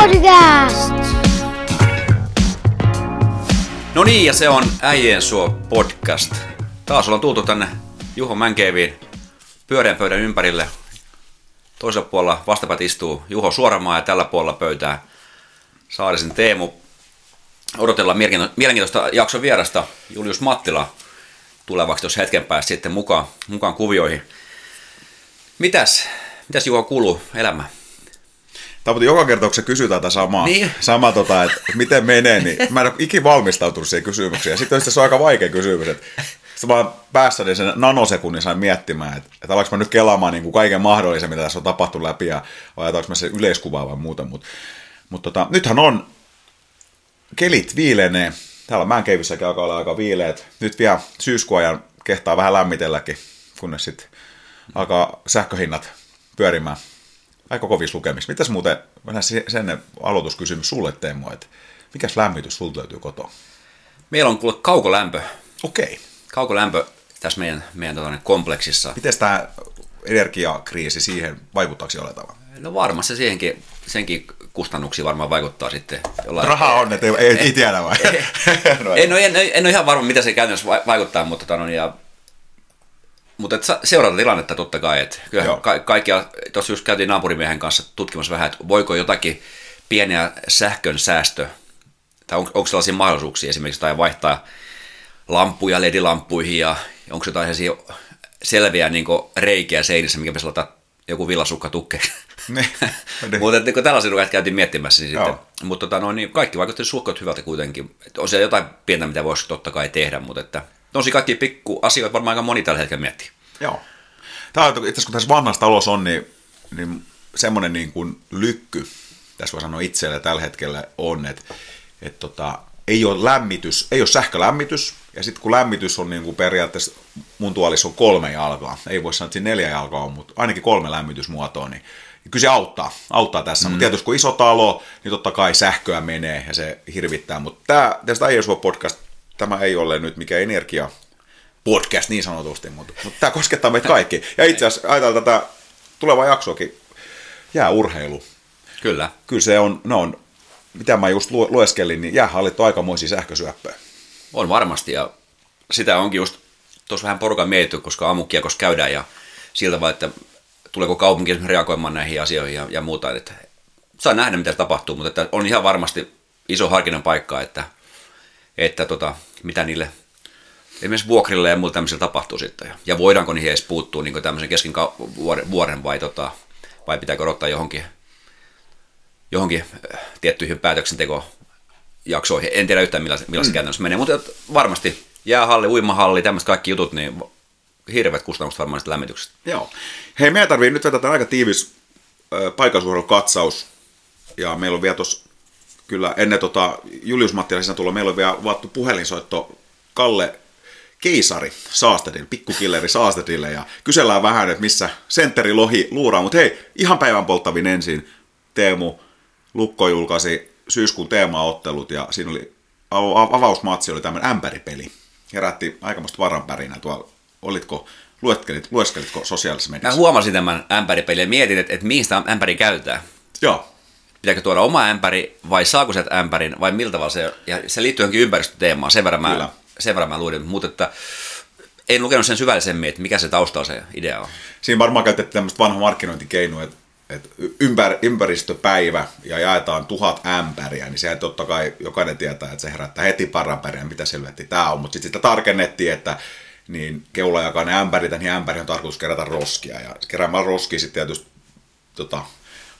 Podcast! No niin, ja se on Äijien suo podcast. Taas ollaan tultu tänne Juho Mänkeeviin pyöreän pöydän ympärille. Toisella puolella vastapäät istuu Juho Suoramaa ja tällä puolella pöytää Saarisen Teemu. Odotellaan mielenkiinto- mielenkiintoista jakson vierasta Julius Mattila tulevaksi tuossa hetken päästä sitten mukaan, mukaan kuvioihin. Mitäs, mitäs Juho kuuluu elämä? Tämä mutta joka kerta, kun se kysytään tätä samaa, Niin. sama tota, että miten menee, niin mä en ole ikin valmistautunut siihen kysymykseen. Ja sitten se on aika vaikea kysymys, että sitten mä päässäni sen nanosekunnin sain miettimään, että, että alanko mä nyt kelaamaan niin kuin kaiken mahdollisen, mitä tässä on tapahtunut läpi, ja vai ajatellaanko mä se yleiskuvaa vai muuta. Mutta mut tota, nythän on kelit viilenee. Täällä Mänkeivissäkin alkaa olla aika viileet. Nyt vielä syyskuajan kehtaa vähän lämmitelläkin, kunnes sitten alkaa sähköhinnat pyörimään. Aika kovissa lukemissa. Mitäs muuten, se- sen aloituskysymys sulle Teemu, että mikäs lämmitys sulta löytyy kotoa? Meillä on kuule kaukolämpö. Okei. Kaukolämpö tässä meidän, meidän tota, kompleksissa. Miten tämä energiakriisi siihen vaikuttaako jollain tavalla? No varmasti se siihenkin, senkin kustannuksiin varmaan vaikuttaa sitten jollain... Rahaa on, että ei, ei, ei tiedä vai? no, En, ole, en, ole- en ole ihan varma, mitä se käytännössä va- vaikuttaa, mutta, tota, no, ja, mutta et seurata tilannetta totta kai. Että kyllähän ka- kaikkia, tuossa just käytiin naapurimiehen kanssa tutkimassa vähän, että voiko jotakin pieniä sähkön säästö, tai on, onko sellaisia mahdollisuuksia esimerkiksi, tai vaihtaa lampuja LED-lampuihin, ja onko jotain sellaisia selviä niin reikiä seinissä, mikä pitäisi laittaa joku villasukka. Niin. Mutta niin tällaisia rukat käytiin miettimässä, niin sitten, mutta tota, no, niin kaikki vaikutti suhkot hyvältä kuitenkin. Et on siellä jotain pientä, mitä voisi totta kai tehdä, mutta että tosi kaikki pikku asioita varmaan aika moni tällä hetkellä miettii. Joo. Tämä on, itse asiassa kun tässä vanhassa talossa on, niin, niin semmoinen niin kuin lykky, tässä voi sanoa itselle tällä hetkellä on, että, että tota, ei ole lämmitys, ei ole sähkölämmitys, ja sitten kun lämmitys on niin kuin periaatteessa, mun tuolissa on kolme jalkaa, ei voi sanoa, että siinä neljä jalkaa on, mutta ainakin kolme lämmitysmuotoa, niin kyllä se auttaa, auttaa tässä. Mm. Mutta tietysti kun iso talo, niin totta kai sähköä menee ja se hirvittää. Mutta tämä, tästä ei podcast, tämä ei ole nyt mikä energia podcast niin sanotusti, mutta, mutta tämä koskettaa meitä kaikki. Ja itse asiassa ajatellaan tätä tulevaa jaksoakin, jää urheilu. Kyllä. Kyllä se on, ne on, mitä mä just lu- lueskelin, niin jäähallit on aikamoisia sähkösyöppöjä. On varmasti ja sitä onkin just tuossa vähän porukan mietitty, koska aamukiekossa käydään ja siltä vaan, että tuleeko kaupunki reagoimaan näihin asioihin ja, ja muuta. Että saa nähdä, mitä tapahtuu, mutta että on ihan varmasti iso harkinnan paikka, että, että tota, mitä niille esimerkiksi vuokrille ja muuta tämmöisillä tapahtuu sitten. Ja, voidaanko niihin edes puuttua niin tämmöisen kesken vuoden, vai, tota, vai pitääkö odottaa johonkin, johonkin äh, tiettyihin päätöksentekojaksoihin. En tiedä yhtään millaisen, millaisen mm. käytännössä menee, mutta varmasti jäähalli, uimahalli, tämmöiset kaikki jutut, niin hirveät kustannukset varmaan sitä lämmityksestä. Joo. Hei, meidän tarvii nyt vetää aika tiivis äh, paikallisuudelukatsaus. Ja meillä on vielä tuossa, kyllä ennen tota Julius Mattilaisen tulla, meillä on vielä vaattu puhelinsoitto Kalle Keisari Saastedille, pikkukilleri Saastedille, ja kysellään vähän, että missä sentteri lohi luuraa, mutta hei, ihan päivän polttavin ensin Teemu Lukko julkaisi syyskuun teemaottelut, ja siinä oli av- avausmatsi oli tämmöinen ämpäripeli. Herätti aikamoista varanpärinä tuolla. Olitko, lueskelit, lueskelitko sosiaalisessa Mä mediassa? huomasin tämän ämpäripelin ja mietin, että, että mihin sitä ämpäri käytetään. Joo, Pitääkö tuoda oma ämpäri vai saako sieltä ämpärin vai miltä tavalla se, ja se liittyy johonkin ympäristöteemaan, sen verran, Kyllä. mä, sen verran mä luin, mutta että en lukenut sen syvällisemmin, että mikä se taustalla se idea on. siinä varmaan käytettiin tämmöistä vanha markkinointikeinoa, että, että ympär, ympäristöpäivä ja jaetaan tuhat ämpäriä, niin sehän totta kai jokainen tietää, että se herättää heti paranpäriä, mitä selvetti tämä on, mutta sitten sitä tarkennettiin, että niin keula jakaa ne ämpärit, niin ämpäri on tarkoitus kerätä roskia, ja keräämällä roskia sitten tietysti tota,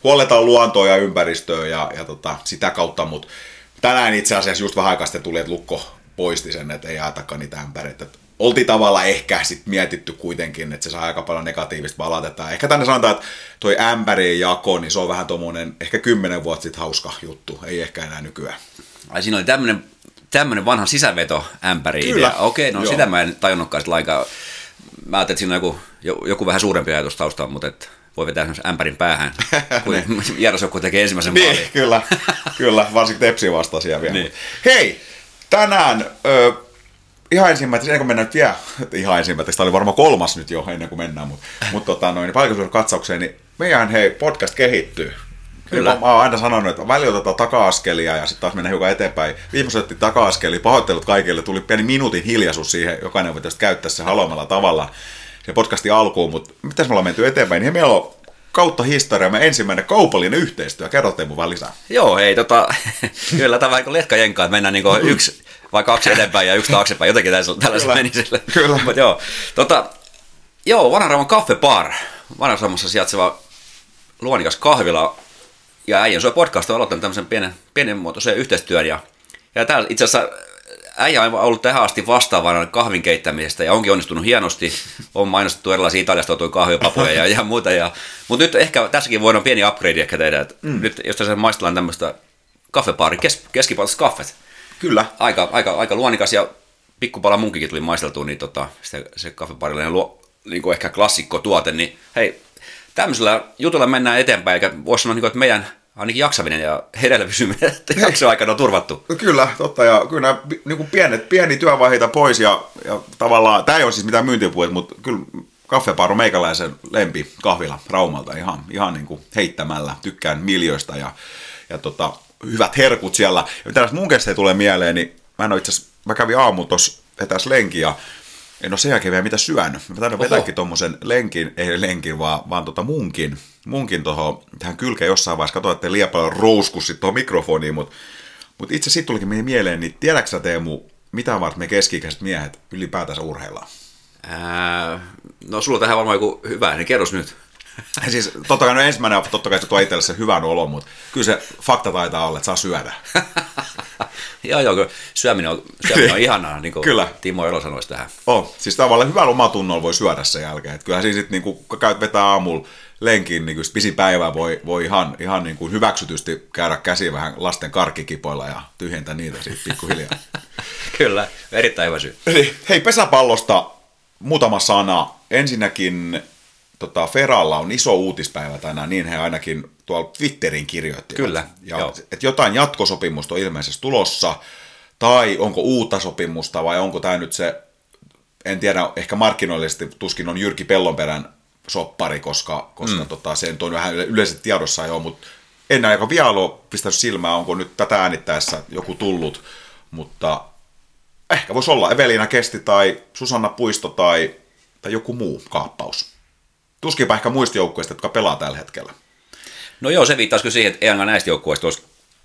huolletaan luontoa ja ympäristöä ja, ja tota, sitä kautta, mutta tänään itse asiassa just vähän aikaa sitten tuli, että Lukko poisti sen, että ei jaetakaan niitä ämpäreitä. Oltiin tavallaan ehkä sit mietitty kuitenkin, että se saa aika paljon negatiivista palautetta. Ehkä tänne sanotaan, että toi ämpärien jako, niin se on vähän tommonen ehkä kymmenen vuotta sitten hauska juttu, ei ehkä enää nykyään. Ai siinä oli tämmöinen, tämmöinen vanha sisäveto ämpäri Kyllä. Okei, no Joo. sitä mä en tajunnutkaan sit lainkaan. Mä ajattelin, että siinä on joku, jo- joku vähän suurempi ajatus taustalla, mutta et voi vetää ämpärin päähän, kun Järjesokko tekee ensimmäisen maalin. Niin, kyllä, kyllä, varsinkin Tepsi vastaisia vielä. Niin. Niin. Hei, tänään ö, ihan ensimmäiseksi, ennen kuin mennään nyt vielä, ihan ensimmäiseksi, tämä oli varmaan kolmas nyt jo ennen kuin mennään, mutta, mutta tota, noin, paikallisuuden katsaukseen, niin meidän hei, podcast kehittyy. Kyllä. Mä, mä oon aina sanonut, että välillä otetaan taka-askelia ja sitten taas mennään hiukan eteenpäin. Viimeksi otettiin taka-askelia, pahoittelut kaikille, tuli pieni minuutin hiljaisuus siihen, jokainen voi tästä käyttää se haluamalla tavalla se podcastin alkuun, mutta mitäs me ollaan menty eteenpäin, niin meillä on kautta historiamme ensimmäinen kaupallinen yhteistyö. Kerro Teemu vaan lisää. Joo, hei, tota, kyllä tämä vaikka letkajenkaa, että mennään niin yksi vai kaksi eteenpäin ja yksi taaksepäin, jotenkin tällaisella meni sille. Kyllä. Mutta joo, tota, joo, Vanharaman kaffebar, Vanharamassa sijaitseva luonikas kahvila, ja äijän soi podcast on aloittanut tämmöisen pienen, pienenmuotoisen yhteistyön, ja, ja täällä itse asiassa äijä on ollut tähän asti vastaavana kahvin keittämisestä ja onkin onnistunut hienosti. On mainostettu erilaisia Italiasta tuotuja kahvipapuja ja, ja muuta. Ja, mutta nyt ehkä tässäkin voidaan pieni upgrade ehkä tehdä. Että mm. Nyt jos tässä maistellaan tämmöistä kaffepaari, kes, kaffet. Kyllä. Aika, aika, aika luonikas ja pikkupala munkikin tuli maisteltua, niin tota, se, se kaffepaarillinen luo, niin kuin ehkä klassikko tuote, niin hei, tämmöisellä jutulla mennään eteenpäin, eikä voisi sanoa, niin kuin, että meidän ainakin jaksaminen ja hereillä pysyminen jakso aikana on turvattu. No kyllä, totta. Ja kyllä nämä niin kuin pienet, pieni työvaiheita pois ja, ja tavallaan, tämä ei ole siis mitään myyntipuhet, mutta kyllä kaffepaaro meikäläisen lempi kahvila Raumalta ihan, ihan niin kuin heittämällä. Tykkään miljoista ja, ja tota, hyvät herkut siellä. Ja mitä mun kestä tulee mieleen, niin mä en ole itse asiassa, mä kävin aamu tuossa etäs lenki ja en ole sen jälkeen vielä mitä syönyt. Mä taidan vetääkin tuommoisen lenkin, ei lenkin, vaan, vaan tota munkin, munkin tuohon tähän kylkeen jossain vaiheessa. Katsoin, että liian paljon rouskus sitten tuohon mikrofoniin, mutta mut itse siitä tulikin meidän mieleen, niin tiedätkö sä Teemu, mitä varten me keski miehet ylipäätänsä urheillaan? Ää, no sulla on tähän varmaan joku hyvä, niin kerros nyt. siis totta kai no ensimmäinen, totta kai se tuo itselle se hyvän olon, mutta kyllä se fakta taitaa olla, että saa syödä. joo, joo, syöminen on, syöminen on ihanaa, niin kuin kyllä. Timo Elo sanoisi tähän. On, siis tavallaan hyvällä omatunnolla voi syödä sen jälkeen. Että kyllähän siis sitten, niin kun käyt vetää aamulla lenkin niin pisi päivää voi, voi ihan, ihan niin kuin hyväksytysti käydä käsiä vähän lasten karkkikipoilla ja tyhjentää niitä siitä pikkuhiljaa. Kyllä, erittäin hyvä syy. Eli, hei, pesäpallosta muutama sana. Ensinnäkin tota, Feralla on iso uutispäivä tänään, niin he ainakin tuolla Twitterin kirjoitti. Kyllä, ja, että jotain jatkosopimusta on ilmeisesti tulossa, tai onko uutta sopimusta, vai onko tämä nyt se, en tiedä, ehkä markkinoillisesti tuskin on Jyrki Pellonperän soppari, koska, koska mm. tota, se on vähän yleisesti tiedossa jo, mutta en aika vielä ole pistänyt silmää, onko nyt tätä äänittäessä joku tullut, mutta ehkä voisi olla Evelina Kesti tai Susanna Puisto tai, tai joku muu kaappaus. Tuskinpä ehkä muista joukkueista, jotka pelaa tällä hetkellä. No joo, se viittaisi kyllä siihen, että ei ainakaan näistä joukkueista olisi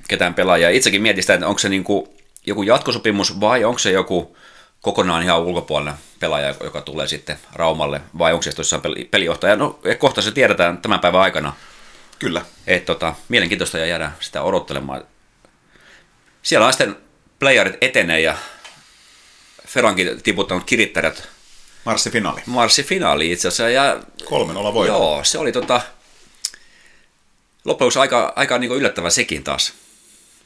ketään pelaajaa. Itsekin mietin sitä, että onko se niin kuin joku jatkosopimus vai onko se joku kokonaan ihan ulkopuolella pelaaja, joka tulee sitten Raumalle, vai onko se jossain pelijohtaja? No kohta se tiedetään tämän päivän aikana. Kyllä. Että tota, mielenkiintoista ja jäädä sitä odottelemaan. Siellä on sitten playerit etenee ja Ferankin tiputtanut kirittäjät. Marssifinaali. Marssifinaali itse asiassa. Ja, Kolmen olla voi. Joo, se oli tota, loppujen aika, aika niin yllättävä sekin taas.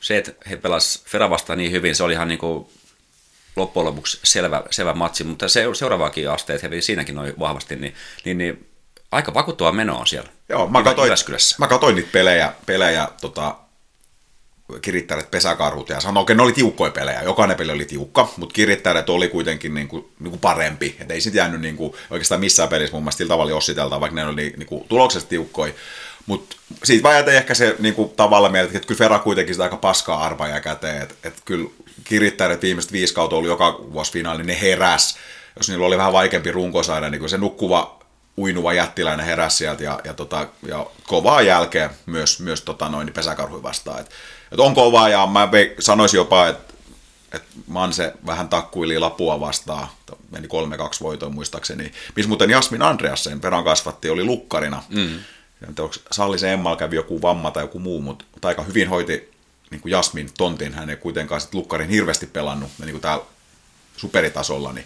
Se, että he pelasivat Fera vastaan niin hyvin, se oli ihan niin kuin loppujen lopuksi selvä, selvä matsi, mutta se, seuraavaakin asteet he siinäkin noin vahvasti, niin, niin, niin aika vakuuttava meno on siellä. Joo, mä katsoin, mä katsoin niitä pelejä, pelejä tota, kirittäjät pesäkarhut ja sanoin, että ne oli tiukkoja pelejä. Jokainen peli oli tiukka, mutta kirittäjät oli kuitenkin niin kuin, niin kuin parempi. Et ei sitten jäänyt niin kuin, oikeastaan missään pelissä mun mielestä sillä tavalla jossiteltaan, vaikka ne oli niin kuin, tuloksesta tiukkoja. Mutta siitä vaan ehkä se niin kuin, tavalla mieltä, että kyllä Ferra kuitenkin sitä aika paskaa arpaa käteen. Että et kyllä kirittäjät viimeiset viisi kautta oli joka vuosi finaali, ne heräs. Jos niillä oli vähän vaikeampi runkosarja, niin se nukkuva uinuva jättiläinen heräsi sieltä ja, ja, tota, ja kovaa jälkeen myös, myös tota noin, pesäkarhui vastaan. Et, et on kovaa ja mä sanoisin jopa, että et Manse vähän takkuili Lapua vastaan, meni 3-2 voitoon muistaakseni, missä muuten Jasmin Andreasen perän kasvatti oli lukkarina. Mm. Salli se Emmal kävi joku vamma tai joku muu, mutta aika hyvin hoiti niin kuin Jasmin tontin, hän ei kuitenkaan sit lukkarin hirveästi pelannut, ja niin kuin täällä superitasolla, niin,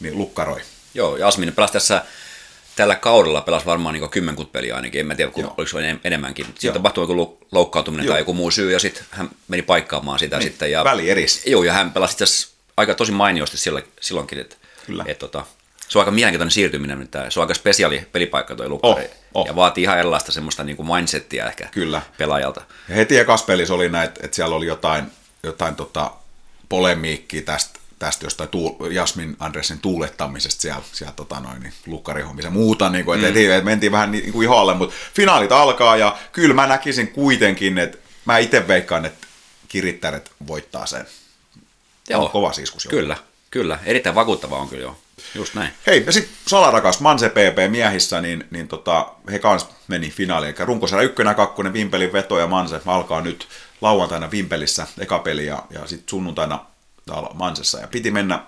niin lukkaroi. Joo, Jasmin pelasi tässä tällä kaudella pelasi varmaan niin kymmenkunta peliä ainakin, en mä tiedä, oliko se enemmänkin. Siitä tapahtui joku loukkaantuminen joo. tai joku muu syy, ja sitten hän meni paikkaamaan sitä niin, sitten. Ja, väli eris. Joo, ja hän pelasi itse aika tosi mainiosti silloinkin, että, Kyllä. että, että, tota, se on aika mielenkiintoinen siirtyminen, että se on aika spesiaali pelipaikka tuo lukkari. Oh, oh. Ja vaatii ihan erilaista semmoista niin kuin mindsettiä ehkä Kyllä. pelaajalta. Ja heti ekas pelissä oli näin, että siellä oli jotain, jotain tota polemiikkiä tästä tästä jostain tuul, Jasmin Andresin tuulettamisesta siellä, siellä tota noin, niin lukkarihommissa ja muuta, niin kuin, et, mm. et, et, mentiin vähän niin kuin iholle, mutta finaalit alkaa ja kyllä mä näkisin kuitenkin, että mä itse veikkaan, että kirittäret voittaa sen. Joo. On kova siskus jo. Kyllä, kyllä. Erittäin vakuuttava on kyllä joo. Just näin. Hei, ja sitten salarakas Manse PP miehissä, niin, niin tota, he kans meni finaaliin. Eli runkosarja ykkönen ja kakkonen, Vimpelin veto ja Manse alkaa nyt lauantaina Vimpelissä eka peli ja, ja sitten sunnuntaina täällä Mansessa. Ja piti mennä,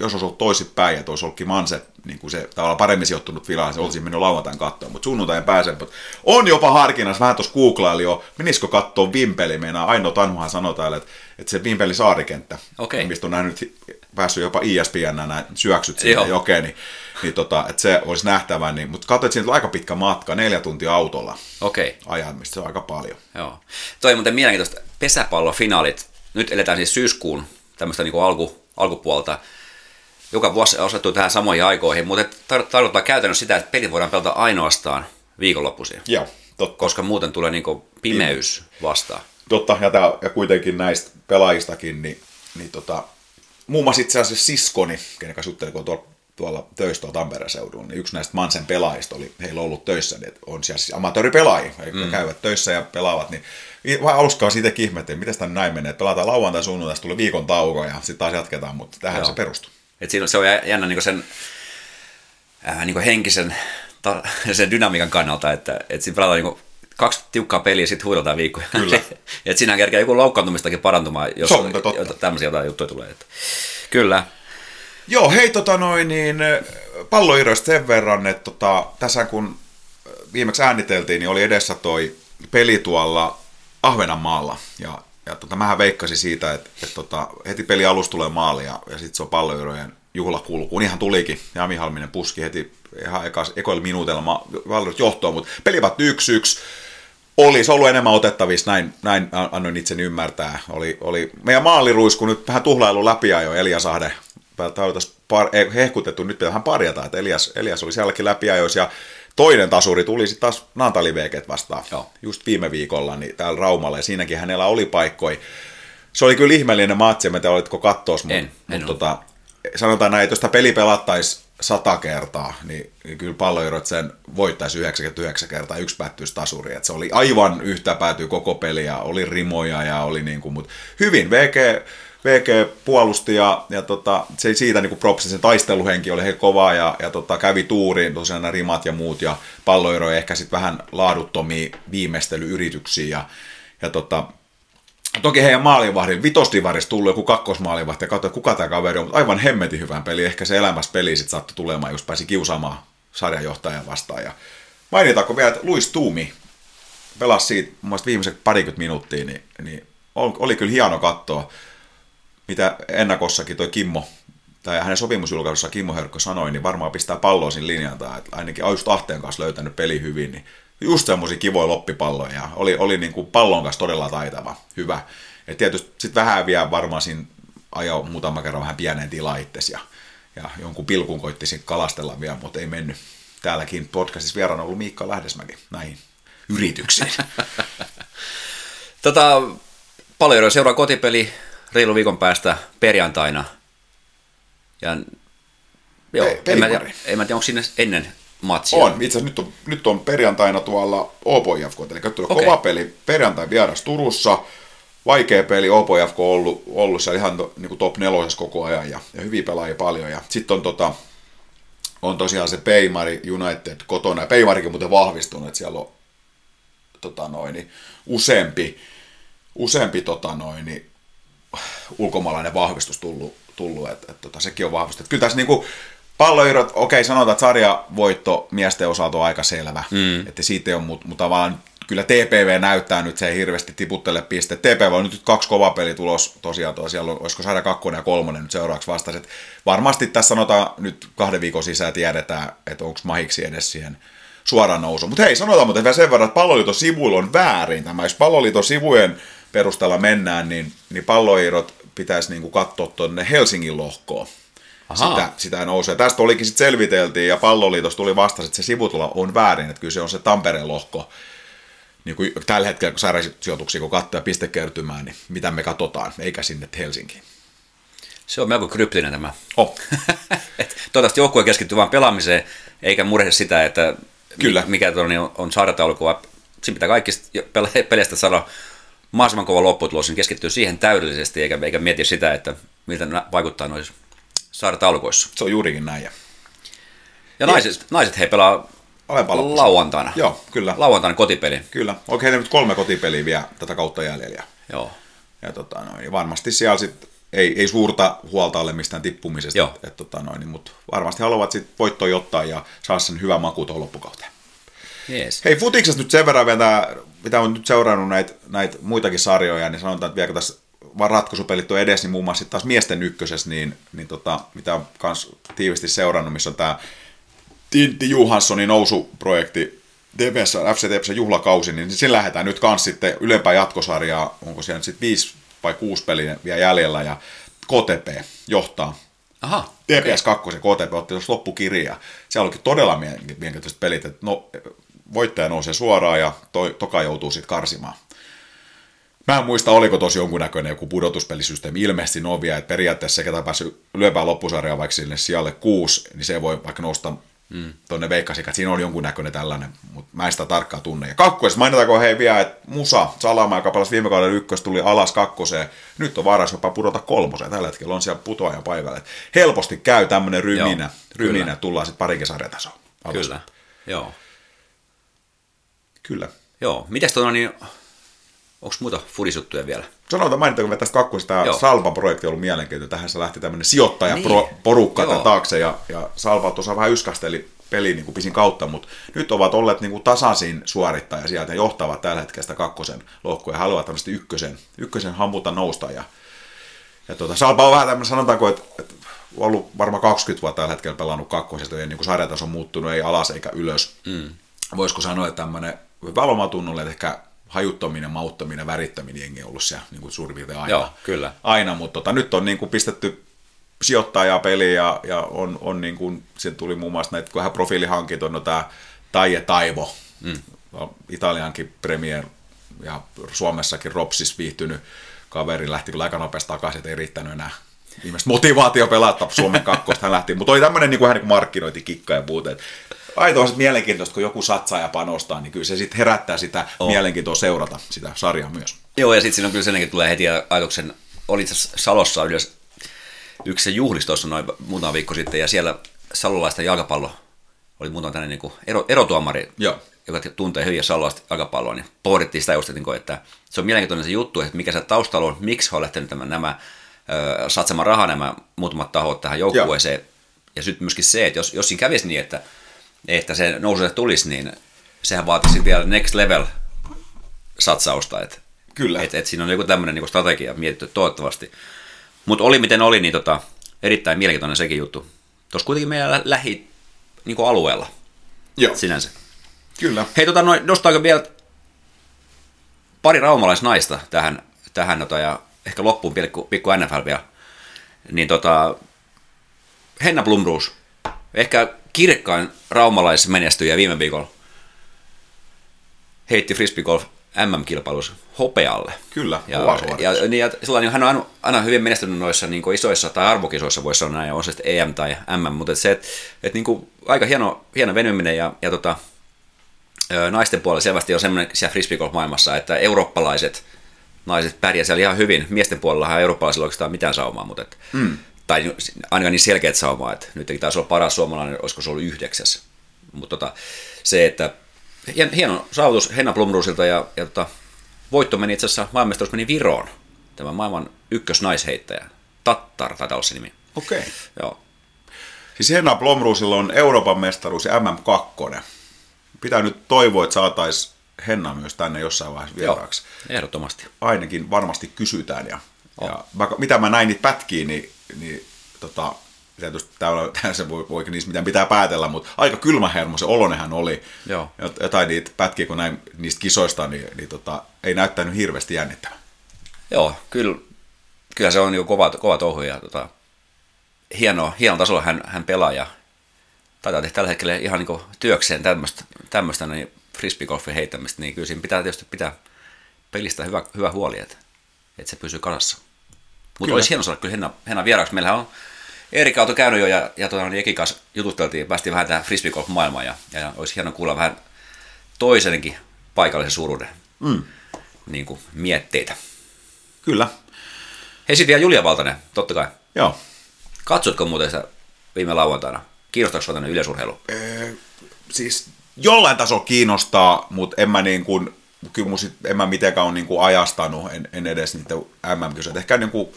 jos olisi ollut toisinpäin, että olisi ollutkin Manse, niin kuin se tavallaan paremmin sijoittunut filaan, se olisi mennyt lauantain kattoon, mutta sunnuntain pääsen. Mutta on jopa harkinnassa, vähän tuossa googlaili jo, menisikö kattoon Vimpeli, meinaa Aino Tanhuhan sanoi täällä, että, että se Vimpeli saarikenttä, Okei. mistä on nähnyt päässyt jopa E ISPN näin syöksyt sinne jokeen, niin, niin tota, että se olisi nähtävä, niin, mutta katsoit, että siinä on aika pitkä matka, neljä tuntia autolla Okei, ajamista, se on aika paljon. joo. Toi on muuten mielenkiintoista. Pesäpallofinaalit. Nyt eletään siis syyskuun tämmöistä niin alku, alkupuolta. Joka vuosi osattuu tähän samoihin aikoihin, mutta tar- tarkoittaa käytännössä sitä, että pelit voidaan pelata ainoastaan viikonloppuisin, Joo, totta. koska muuten tulee niin pimeys vastaan. Totta, ja, tää, ja kuitenkin näistä pelaajistakin, niin, niin tota, muun muassa itse asiassa siskoni, kenen kanssa juttelin, kun on tuolla, tuolla töissä tuolla Tampereen seudulla, niin yksi näistä Mansen pelaajista oli heillä ollut töissä, niin että on siellä siis amatööripelaajia, mm. käyvät töissä ja pelaavat, niin vähän aluskaa siitä ihmettiin, miten tämä näin menee, että pelataan lauantai sunnuntai, tulee viikon tauko ja sitten taas jatketaan, mutta tähän Joo. se perustuu. Et siinä se on jä- jännä niin sen äh, niin henkisen ta- sen dynamiikan kannalta, että, että siinä pelataan niin kaksi tiukkaa peliä ja sitten huideltaan viikkoja. Kyllä. että siinä kerkeä joku loukkaantumistakin parantumaan, jos Se on jota- tämmöisiä jotain juttuja tulee. Että. Kyllä. Joo, hei tota noin, niin palloiroista sen verran, että tota, tässä kun viimeksi ääniteltiin, niin oli edessä toi peli tuolla Ahvenanmaalla. Ja, ja tota, mähän veikkasin siitä, että, että tota, heti peli alussa tulee maali ja, ja sitten se on palloirojen juhlakulku. Ihan tulikin. Jami Halminen puski heti ihan ekas, ekoilla minuutilla Valliot johtoon, mutta peli päättyi 1-1 olisi ollut enemmän otettavissa, näin, näin annoin itseni ymmärtää. Oli, oli meidän maaliruisku nyt vähän tuhlailu läpi jo Elias Ahde. Oltaisiin par, hehkutettu, nyt pitää vähän parjata, että Elias, Elias oli sielläkin läpiajoissa ja toinen tasuri tuli sitten taas Naantali Veeket vastaan Joo. just viime viikolla niin täällä Raumalla ja siinäkin hänellä oli paikkoja. Se oli kyllä ihmeellinen matsi, en tiedä olitko kattoos, mutta, mutta tota, sanotaan näin, että jos tämä peli pelattaisiin sata kertaa, niin, kyllä palloirot sen voittaisi 99 kertaa, yksi päättyisi tasuriin. Et se oli aivan yhtä päätyy koko peli ja oli rimoja ja oli niin kuin, mutta hyvin VG, VG puolusti ja, ja tota, se siitä niin propsi, se taisteluhenki oli he kova ja, ja tota, kävi tuuriin tosiaan nämä rimat ja muut ja palloiro ehkä sitten vähän laaduttomia viimeistelyyrityksiä ja, ja tota, Toki heidän maalivahdin, vitosdivarissa tullut joku kakkosmaalivahti ja katsoi, kuka tämä kaveri on, mutta aivan hemmetin hyvän peli. Ehkä se elämässä peli sitten saattoi tulemaan, jos pääsi kiusaamaan sarjanjohtajan vastaan. Ja mainitaanko vielä, että Luis Tuumi pelasi siitä mun viimeiset parikymmentä minuuttia, niin, niin ol- oli kyllä hieno katsoa, mitä ennakossakin toi Kimmo, tai hänen sopimusjulkaisussa Kimmo Hörkkö sanoi, niin varmaan pistää palloa siinä linjalta, että ainakin just Ahteen kanssa löytänyt peli hyvin, niin just semmoisia kivoja loppipalloja, ja oli, oli niin kuin pallon kanssa todella taitava, hyvä. Ja tietysti sitten vähän vielä varmaan siinä ajo muutama kerran vähän pieneen tilaa itsesi, ja, ja jonkun pilkun koitti kalastella vielä, mutta ei mennyt. Täälläkin podcastissa vieraana ollut Miikka Lähdesmäki näihin yrityksiin. Tota, paljon seuraa kotipeli reilu viikon päästä perjantaina. Ja, joo, Pe- en, mä, en mä tiedä, onko sinne ennen matsia. On, itse asiassa nyt on, nyt on perjantaina tuolla Opo IFK, eli tulee Okei. kova peli perjantai vieras Turussa, vaikea peli, Opo IFK on ollut, ollut siellä ihan to, niin kuin top nelosessa koko ajan ja, ja hyviä pelaajia paljon. Ja sitten on, tota, on tosiaan se Peimari United kotona, ja Peimarikin muuten vahvistunut, että siellä on tota noin, niin useampi, useampi tota noin, niin ulkomaalainen vahvistus tullut, tullut että, että, tota, sekin on vahvistettu. Kyllä tässä niinku palloirot, okei sanotaan, että sarjavoitto miesten osalta on aika selvä, mm. että siitä ole, mutta mut tavallaan kyllä TPV näyttää nyt, se ei hirveästi tiputtele piste. TPV on nyt kaksi kova peli tulos tosiaan, tuolla siellä on, olisiko sarja kakkonen ja kolmonen nyt seuraavaksi vastaiset. Varmasti tässä sanotaan nyt kahden viikon sisään tiedetään, että onko mahiksi edes siihen suoraan nousu. Mutta hei, sanotaan muuten vielä sen verran, että palloliiton sivuilla on väärin tämä. Jos palloliiton sivujen perusteella mennään, niin, niin palloirot pitäisi niinku katsoa tuonne Helsingin lohkoon. Sitä, sitä nousee. Tästä olikin sitten selviteltiin ja palloliitosta tuli vasta, että se sivutula on väärin, että kyllä se on se Tampereen lohko. Niin kuin tällä hetkellä, kun sarjasijoituksia kun katsoo ja pistekertymään, niin mitä me katsotaan, eikä sinne Helsinkiin. Se on melko kryptinen tämä. Oh. Toivottavasti joukkue keskittyy vain pelaamiseen, eikä murhe sitä, että Kyllä. mikä tuonne on, on sarjataulukko, vaan siinä pitää kaikista pele- peleistä saada mahdollisimman kova lopputulos, niin keskittyy siihen täydellisesti, eikä, eikä mieti sitä, että miltä vaikuttaa noissa sarjataulukoissa. Se on juurikin näin. Ja Ja naiset, naiset he pelaa loppuun. lauantaina. Joo, kyllä. Lauantaina kotipeli. Kyllä. Onko heillä nyt kolme kotipeliä vielä tätä kautta jäljellä? Joo. Ja tota noin, varmasti siellä sit ei, ei suurta huolta ole mistään tippumisesta, Joo. et, tota noin, mutta varmasti haluavat sit voittoa ottaa ja saa sen hyvän maku tuohon loppukauteen. Jees. Hei futiksesta nyt sen verran vielä, mitä on nyt seurannut näitä näit muitakin sarjoja, niin sanotaan, että vielä tässä vaan ratkaisupelit on edes, niin muun muassa taas miesten ykkösessä, niin, niin tota, mitä on kans tiivisti seurannut, missä on tämä Tintti Johanssonin nousuprojekti Devessä, FC Devessä juhlakausi, niin sen lähdetään nyt kans sitten ylempää jatkosarjaa, onko siellä nyt sitten viisi vai kuusi peliä vielä jäljellä, ja KTP johtaa Aha. TPS 2 ja KTP otti tuossa loppukirja. Siellä olikin todella mielenki- mielenkiintoiset pelit, että no, voittaja nousee suoraan ja toi, toka joutuu sitten karsimaan. Mä en muista, oliko tosi jonkunnäköinen joku pudotuspelisysteemi. Ilmeisesti vielä, että periaatteessa se, ketä päässyt lyöpään loppusarjaa vaikka sinne sijalle kuusi, niin se voi vaikka nousta mm. tuonne että siinä on jonkunnäköinen tällainen, mutta mä en sitä tarkkaan tunne. Ja kakkois, mainitaanko hei vielä, että Musa Salama, joka pelasi viime kaudella ykkös, tuli alas kakkoseen. Nyt on varas jopa pudota kolmoseen. Tällä hetkellä on siellä putoajan paikalla. Et helposti käy tämmöinen ryminä, Joo, ryminä kyllä. tullaan sitten parinkin sarjatasoon. alas. Kyllä. Joo. Kyllä. Joo. Mites tuona niin, onko muuta fudisuttuja vielä? Sanotaan, mainitaanko me tästä kakkosesta, tämä Joo. Salpan projekti on ollut mielenkiintoinen. Tähän se lähti tämmöinen sijoittajaporukka Niin. taakse, ja, ja Salpa tuossa vähän yskästeli peli niin kuin pisin kautta, mutta nyt ovat olleet niin kuin tasaisin suorittaja sieltä ja johtavat tällä hetkellä sitä kakkosen lohkoa ja haluavat tämmöistä ykkösen, ykkösen hamputa nousta. Ja, ja tuota, Salpa on vähän tämmöinen, sanotaanko, että, että on ollut varmaan 20 vuotta tällä hetkellä pelannut kakkosesta, ja niin kuin sarjataso on muuttunut, ei alas eikä ylös. Mm. Voisiko sanoa, että tämmöinen valvomatunnolle, että ehkä hajuttaminen, mauttaminen, värittäminen jengi on ollut siellä niin kuin suurin piirtein aina. Joo, kyllä. Aina, mutta tota, nyt on niin kuin pistetty sijoittajaa peliin ja, ja on, on niin kuin, sen tuli muun muassa näitä vähän profiilihankintoja, no tämä Taije Taivo, mm. Italiankin Premier ja Suomessakin Ropsis viihtynyt kaveri lähti kyllä aika nopeasti takaisin, että ei riittänyt enää viimeistä motivaatio pelata Suomen kakkosta hän lähti, mutta oli tämmöinen niin kuin, niin kuin markkinointikikka ja että aito on mielenkiintoista, kun joku satsaa ja panostaa, niin kyllä se sitten herättää sitä oh. mielenkiintoa seurata sitä sarjaa myös. Joo, ja sitten siinä on kyllä senkin tulee heti ajatuksen, oli itse Salossa yleensä yksi se juhlis tuossa noin muutama viikko sitten, ja siellä salolaista jalkapallo oli muutama tämmöinen niin ero, erotuomari, Joo. joka tuntee hyvin salolaista jalkapalloa, niin pohdittiin sitä just, että, niin kuin, että se on mielenkiintoinen se juttu, että mikä se taustalla on, miksi he on lähtenyt tämän, nämä satsamaan rahaa nämä muutamat tahot tähän joukkueeseen, ja sitten myöskin se, että jos, jos siinä kävisi niin, että, että se nousu tulisi, niin sehän vaatisi vielä next level satsausta, että Kyllä. et, et siinä on joku tämmöinen niin strategia mietitty toivottavasti. Mutta oli miten oli, niin tota, erittäin mielenkiintoinen sekin juttu. Tuossa kuitenkin meidän lä- lähi niin alueella Joo, sinänsä. kyllä. Hei, tota, noin, nostaako vielä pari raumalaisnaista tähän, tähän tota, ja ehkä loppuun pikku, pikku NFL vielä. Niin tota, Henna Blumruus, ehkä kirkkain raumalaismenestyjä viime viikolla, heitti frisbeegolf MM-kilpailussa hopealle. Kyllä, Ja, ja, niin, ja sellainen, hän on aina, hyvin menestynyt noissa niin kuin isoissa tai arvokisoissa, voisi sanoa näin, on se sitten EM tai MM, mutta et se, että et, niin kuin, aika hieno, hieno venyminen ja, ja tota, naisten puolella selvästi on semmoinen siellä frisbeegolf-maailmassa, että eurooppalaiset naiset pärjää siellä ihan hyvin. Miesten puolellahan eurooppalaisilla oikeastaan mitään saumaa, mutta et, mm. Tai ainakaan niin selkeät saumaa, että nyt taisi olla paras suomalainen, olisiko se ollut yhdeksäs. Mutta tota, se, että hien- hieno saavutus Henna Blumruusilta ja, ja tota, voitto meni itse asiassa maailmanmestaruus meni Viroon. Tämä maailman ykkösnaisheittäjä. Tattar taitaa olla se nimi. Okei. Okay. Joo. Siis Henna Blomruusilla on Euroopan mestaruus ja MM2. Pitää nyt toivoa, että saataisiin Henna myös tänne jossain vaiheessa Joo, vieraaksi. ehdottomasti. Ainakin varmasti kysytään. Ja, ja mä, mitä mä näin niitä pätkiä, niin, niin tota, tietysti se voi, voi niistä mitään pitää päätellä, mutta aika kylmähermo se olonenhan oli. Joo. Jot- Jotain niitä pätkiä, kun näin niistä kisoista, niin, niin tota, ei näyttänyt hirveästi jännittävän. Joo, kyllä, kyllä se on jo kova, kova touhu ja tota, hieno, hieno tasolla hän, hän pelaa ja taitaa tehdä tällä hetkellä ihan niin työkseen tämmöistä, tämmöistä niin frisbeegolfin heittämistä, niin kyllä siinä pitää tietysti pitää pelistä hyvä, hyvä huoli, että, että se pysyy kasassa. Mutta olisi hieno saada kyllä Henna, Henna vieraaksi. Meillähän on Erika auto käynyt jo ja, ja tuota, niin Ekin kanssa jutusteltiin, päästiin vähän tähän frisbeegolf-maailmaan ja, ja, olisi hieno kuulla vähän toisenkin paikallisen suuruuden mm. niin kuin, mietteitä. Kyllä. Hei sitten vielä Julia Valtanen, totta kai. Joo. Katsotko muuten sitä viime lauantaina? Kiinnostaako sinua tänne yleisurheilu? Ee, siis jollain tasolla kiinnostaa, mutta en mä niin kuin, kyllä mun sit, en mä mitenkään ole niin kuin ajastanut, en, en edes niitä MM-kisoja. Ehkä niin kuin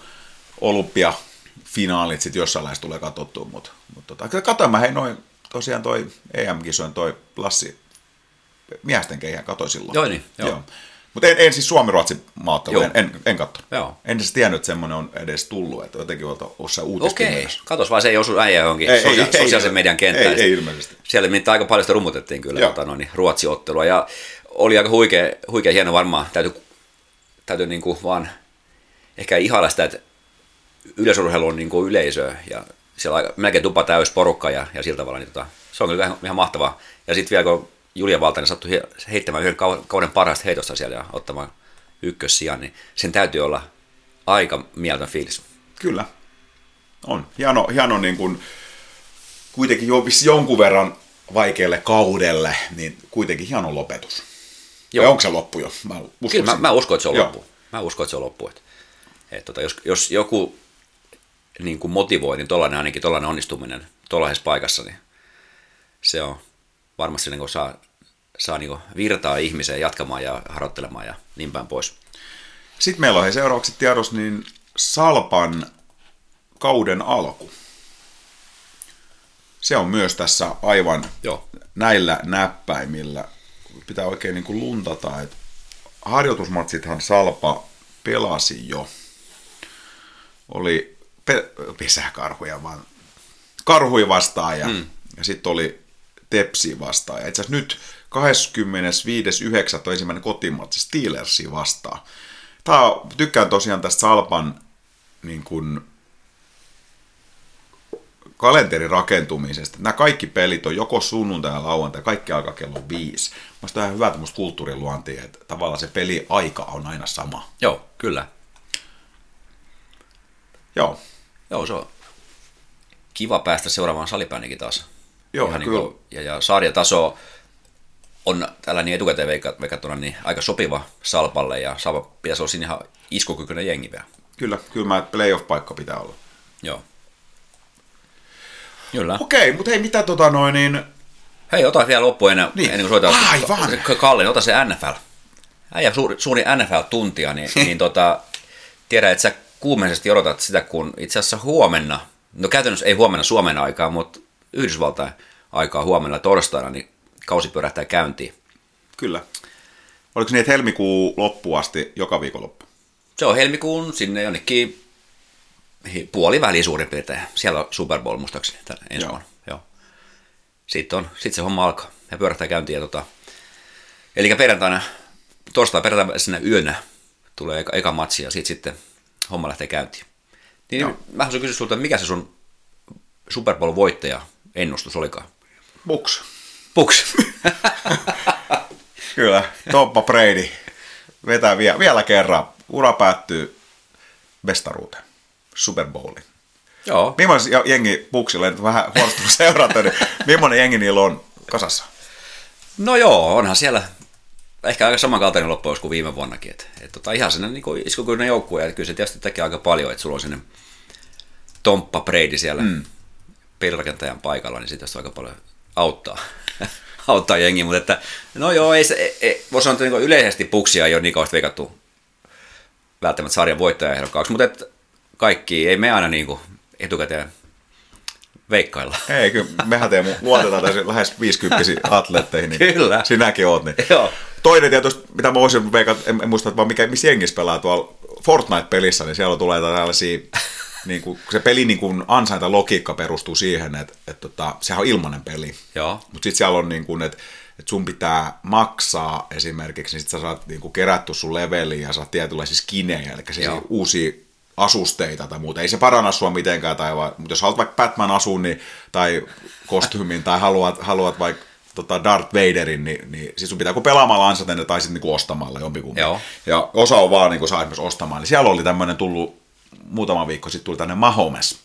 olympia finaalit sitten jossain laissa tulee katsottua, mutta, mutta tota, katsoin mä hei noin, tosiaan toi EM-kisojen toi Lassi miesten keihään katsoin silloin. Joo niin, joo. joo. Mutta en, en siis Suomi-Ruotsi maaottelu, en, en, en katso. Joo. En siis tiennyt, että semmoinen on edes tullut, että jotenkin olta jossain Okei, katos vaan se ei osu äijä johonkin ei, sosia- ei, sosiaalisen ei, median kenttään. Ei, ei, ilmeisesti. Siellä nimittäin aika paljon sitä rummutettiin kyllä tota, no, niin, Ruotsi-ottelua ja oli aika huikea, huikea hieno varmaan. Täytyy, täytyy niin kuin vaan ehkä ihailla sitä, että yleisurheilu on niin kuin yleisöä ja siellä on melkein tupa täys porukka ja, ja sillä tavalla, niin tota, se on kyllä ihan, ihan mahtavaa. Ja sitten vielä kun Julia Valtainen sattui heittämään yhden kauden parhaasta heitosta siellä ja ottamaan ykkössijan, niin sen täytyy olla aika mieltön fiilis. Kyllä, on. Hieno, hieno niin kuin, kuitenkin jo, jonkun verran vaikealle kaudelle, niin kuitenkin hieno lopetus. Joo. Vai onko se loppu jo? Mä Kyllä, mä, mä uskon, että se on Joo. loppu. Mä uskon, että se on loppu. Että, että, tota, jos, jos joku niin kuin motivoi, niin tollainen ainakin tollainen onnistuminen tuollaisessa paikassa, niin se on varmasti niin kuin saa, saa niin kuin virtaa ihmiseen jatkamaan ja harjoittelemaan ja niin päin pois. Sitten meillä on hei seuraavaksi tiedos niin Salpan kauden alku. Se on myös tässä aivan Joo. näillä näppäimillä. Pitää oikein niin kuin luntata, että harjoitusmatsithan Salpa pelasi jo. Oli pe- pesäkarhuja vaan karhuja vastaan ja, mm. ja sitten oli Tepsi vastaan. Ja itse asiassa nyt 25.9. on ensimmäinen kotimatsi Steelersi vastaan. Tää, tykkään tosiaan tästä Salpan niin kuin, kalenterin rakentumisesta. Nämä kaikki pelit on joko sunnuntai ja lauantai, kaikki alkaa kello viisi. Mielestäni on ihan hyvä tämmöistä kulttuuriluontia, että tavallaan se peli aika on aina sama. Joo, kyllä. Joo. Joo, se on kiva päästä seuraamaan salipäinikin taas. Joo, Ihan kyllä. Niin kuin, ja, ja sarjataso on tällä niin etukäteen veikattuna niin aika sopiva Salpalle ja Salpa pitäisi olla siinä ihan iskukykyinen jengi vielä. Kyllä, kyllä mä playoff-paikka pitää olla. Joo. Kyllä. Okei, mutta hei, mitä tota noin niin... Hei, ota vielä loppu ennen, niin. ennen kuin soitaan. Aivan. Kalle, ota se NFL. Äijä suuri, suuri NFL-tuntija, niin, niin tota, tiedä, että sä kuumeisesti odotat sitä, kun itse asiassa huomenna, no käytännössä ei huomenna Suomen aikaa, mutta Yhdysvaltain aikaa huomenna torstaina, niin kausi pyörähtää käyntiin. Kyllä. Oliko niin, että helmikuun loppu asti joka viikonloppu? Se on helmikuun sinne jonnekin puoliväliin suurin piirtein. Siellä on Super Bowl muistaakseni ensi vuonna. Joo. Sitten, on, sitten se homma alkaa ja pyörähtää käyntiin. Ja tota, eli perjantaina, torstai perjantaina sinne yönä tulee eka, eka matsi ja sitten, sitten homma lähtee käyntiin. Niin Joo. mä haluaisin kysyä sulta, mikä se sun Super Bowl voittaja ennustus olikaan? Buks. Buks. Kyllä, Toppa Brady vetää vielä, vielä kerran. Ura päättyy mestaruuteen, Super Bowliin. Joo. Millainen jengi Buksilla, nyt vähän huolestunut seurata, niin millainen jengi niillä on kasassa? No joo, onhan siellä ehkä aika samankaltainen loppujen kuin viime vuonnakin. Et, et tota, ihan sinne niin iskukyinen joukkue, ja kyllä se tietysti tekee aika paljon, että sulla on sinne Tomppa Brady siellä mm. pelirakentajan paikalla, niin siitä aika paljon auttaa, auttaa jengi, mutta että, no joo, ei se, ei, ei, voi sanoa, että niin yleisesti puksia ei ole niin kauheasti veikattu välttämättä sarjan voittajaehdokkaaksi, mutta että kaikki ei me aina niin kuin etukäteen veikkailla. Ei, kyllä mehän teemme, luotetaan tässä lähes 50 atletteihin, niin kyllä. sinäkin oot. Niin. Joo. Toinen tietysti, mitä mä voisin veikata, en, en muista, vaan mikä, missä jengissä pelaa tuolla Fortnite-pelissä, niin siellä tulee tällaisia, niin kuin, se peli niin kuin ansainta logiikka perustuu siihen, että, että, että tota, sehän on ilmainen peli. Joo. Mutta sitten siellä on niin kuin, että että sun pitää maksaa esimerkiksi, niin sit sä saat niin kuin kerätty sun leveliin ja saat tietynlaisia skinejä, eli siis uusia asusteita tai muuta. Ei se paranna sua mitenkään, tai va, mutta jos haluat vaikka Batman asun niin, tai kostyymin tai haluat, haluat vaikka tota Darth Vaderin, niin, niin siis sun pitää kun pelaamalla ansata ne tai sitten niin ostamalla jompikumpi. Joo. Ja osa on vaan niin kuin saa esimerkiksi ostamaan. Niin siellä oli tämmöinen tullut muutama viikko sitten tuli tänne Mahomes.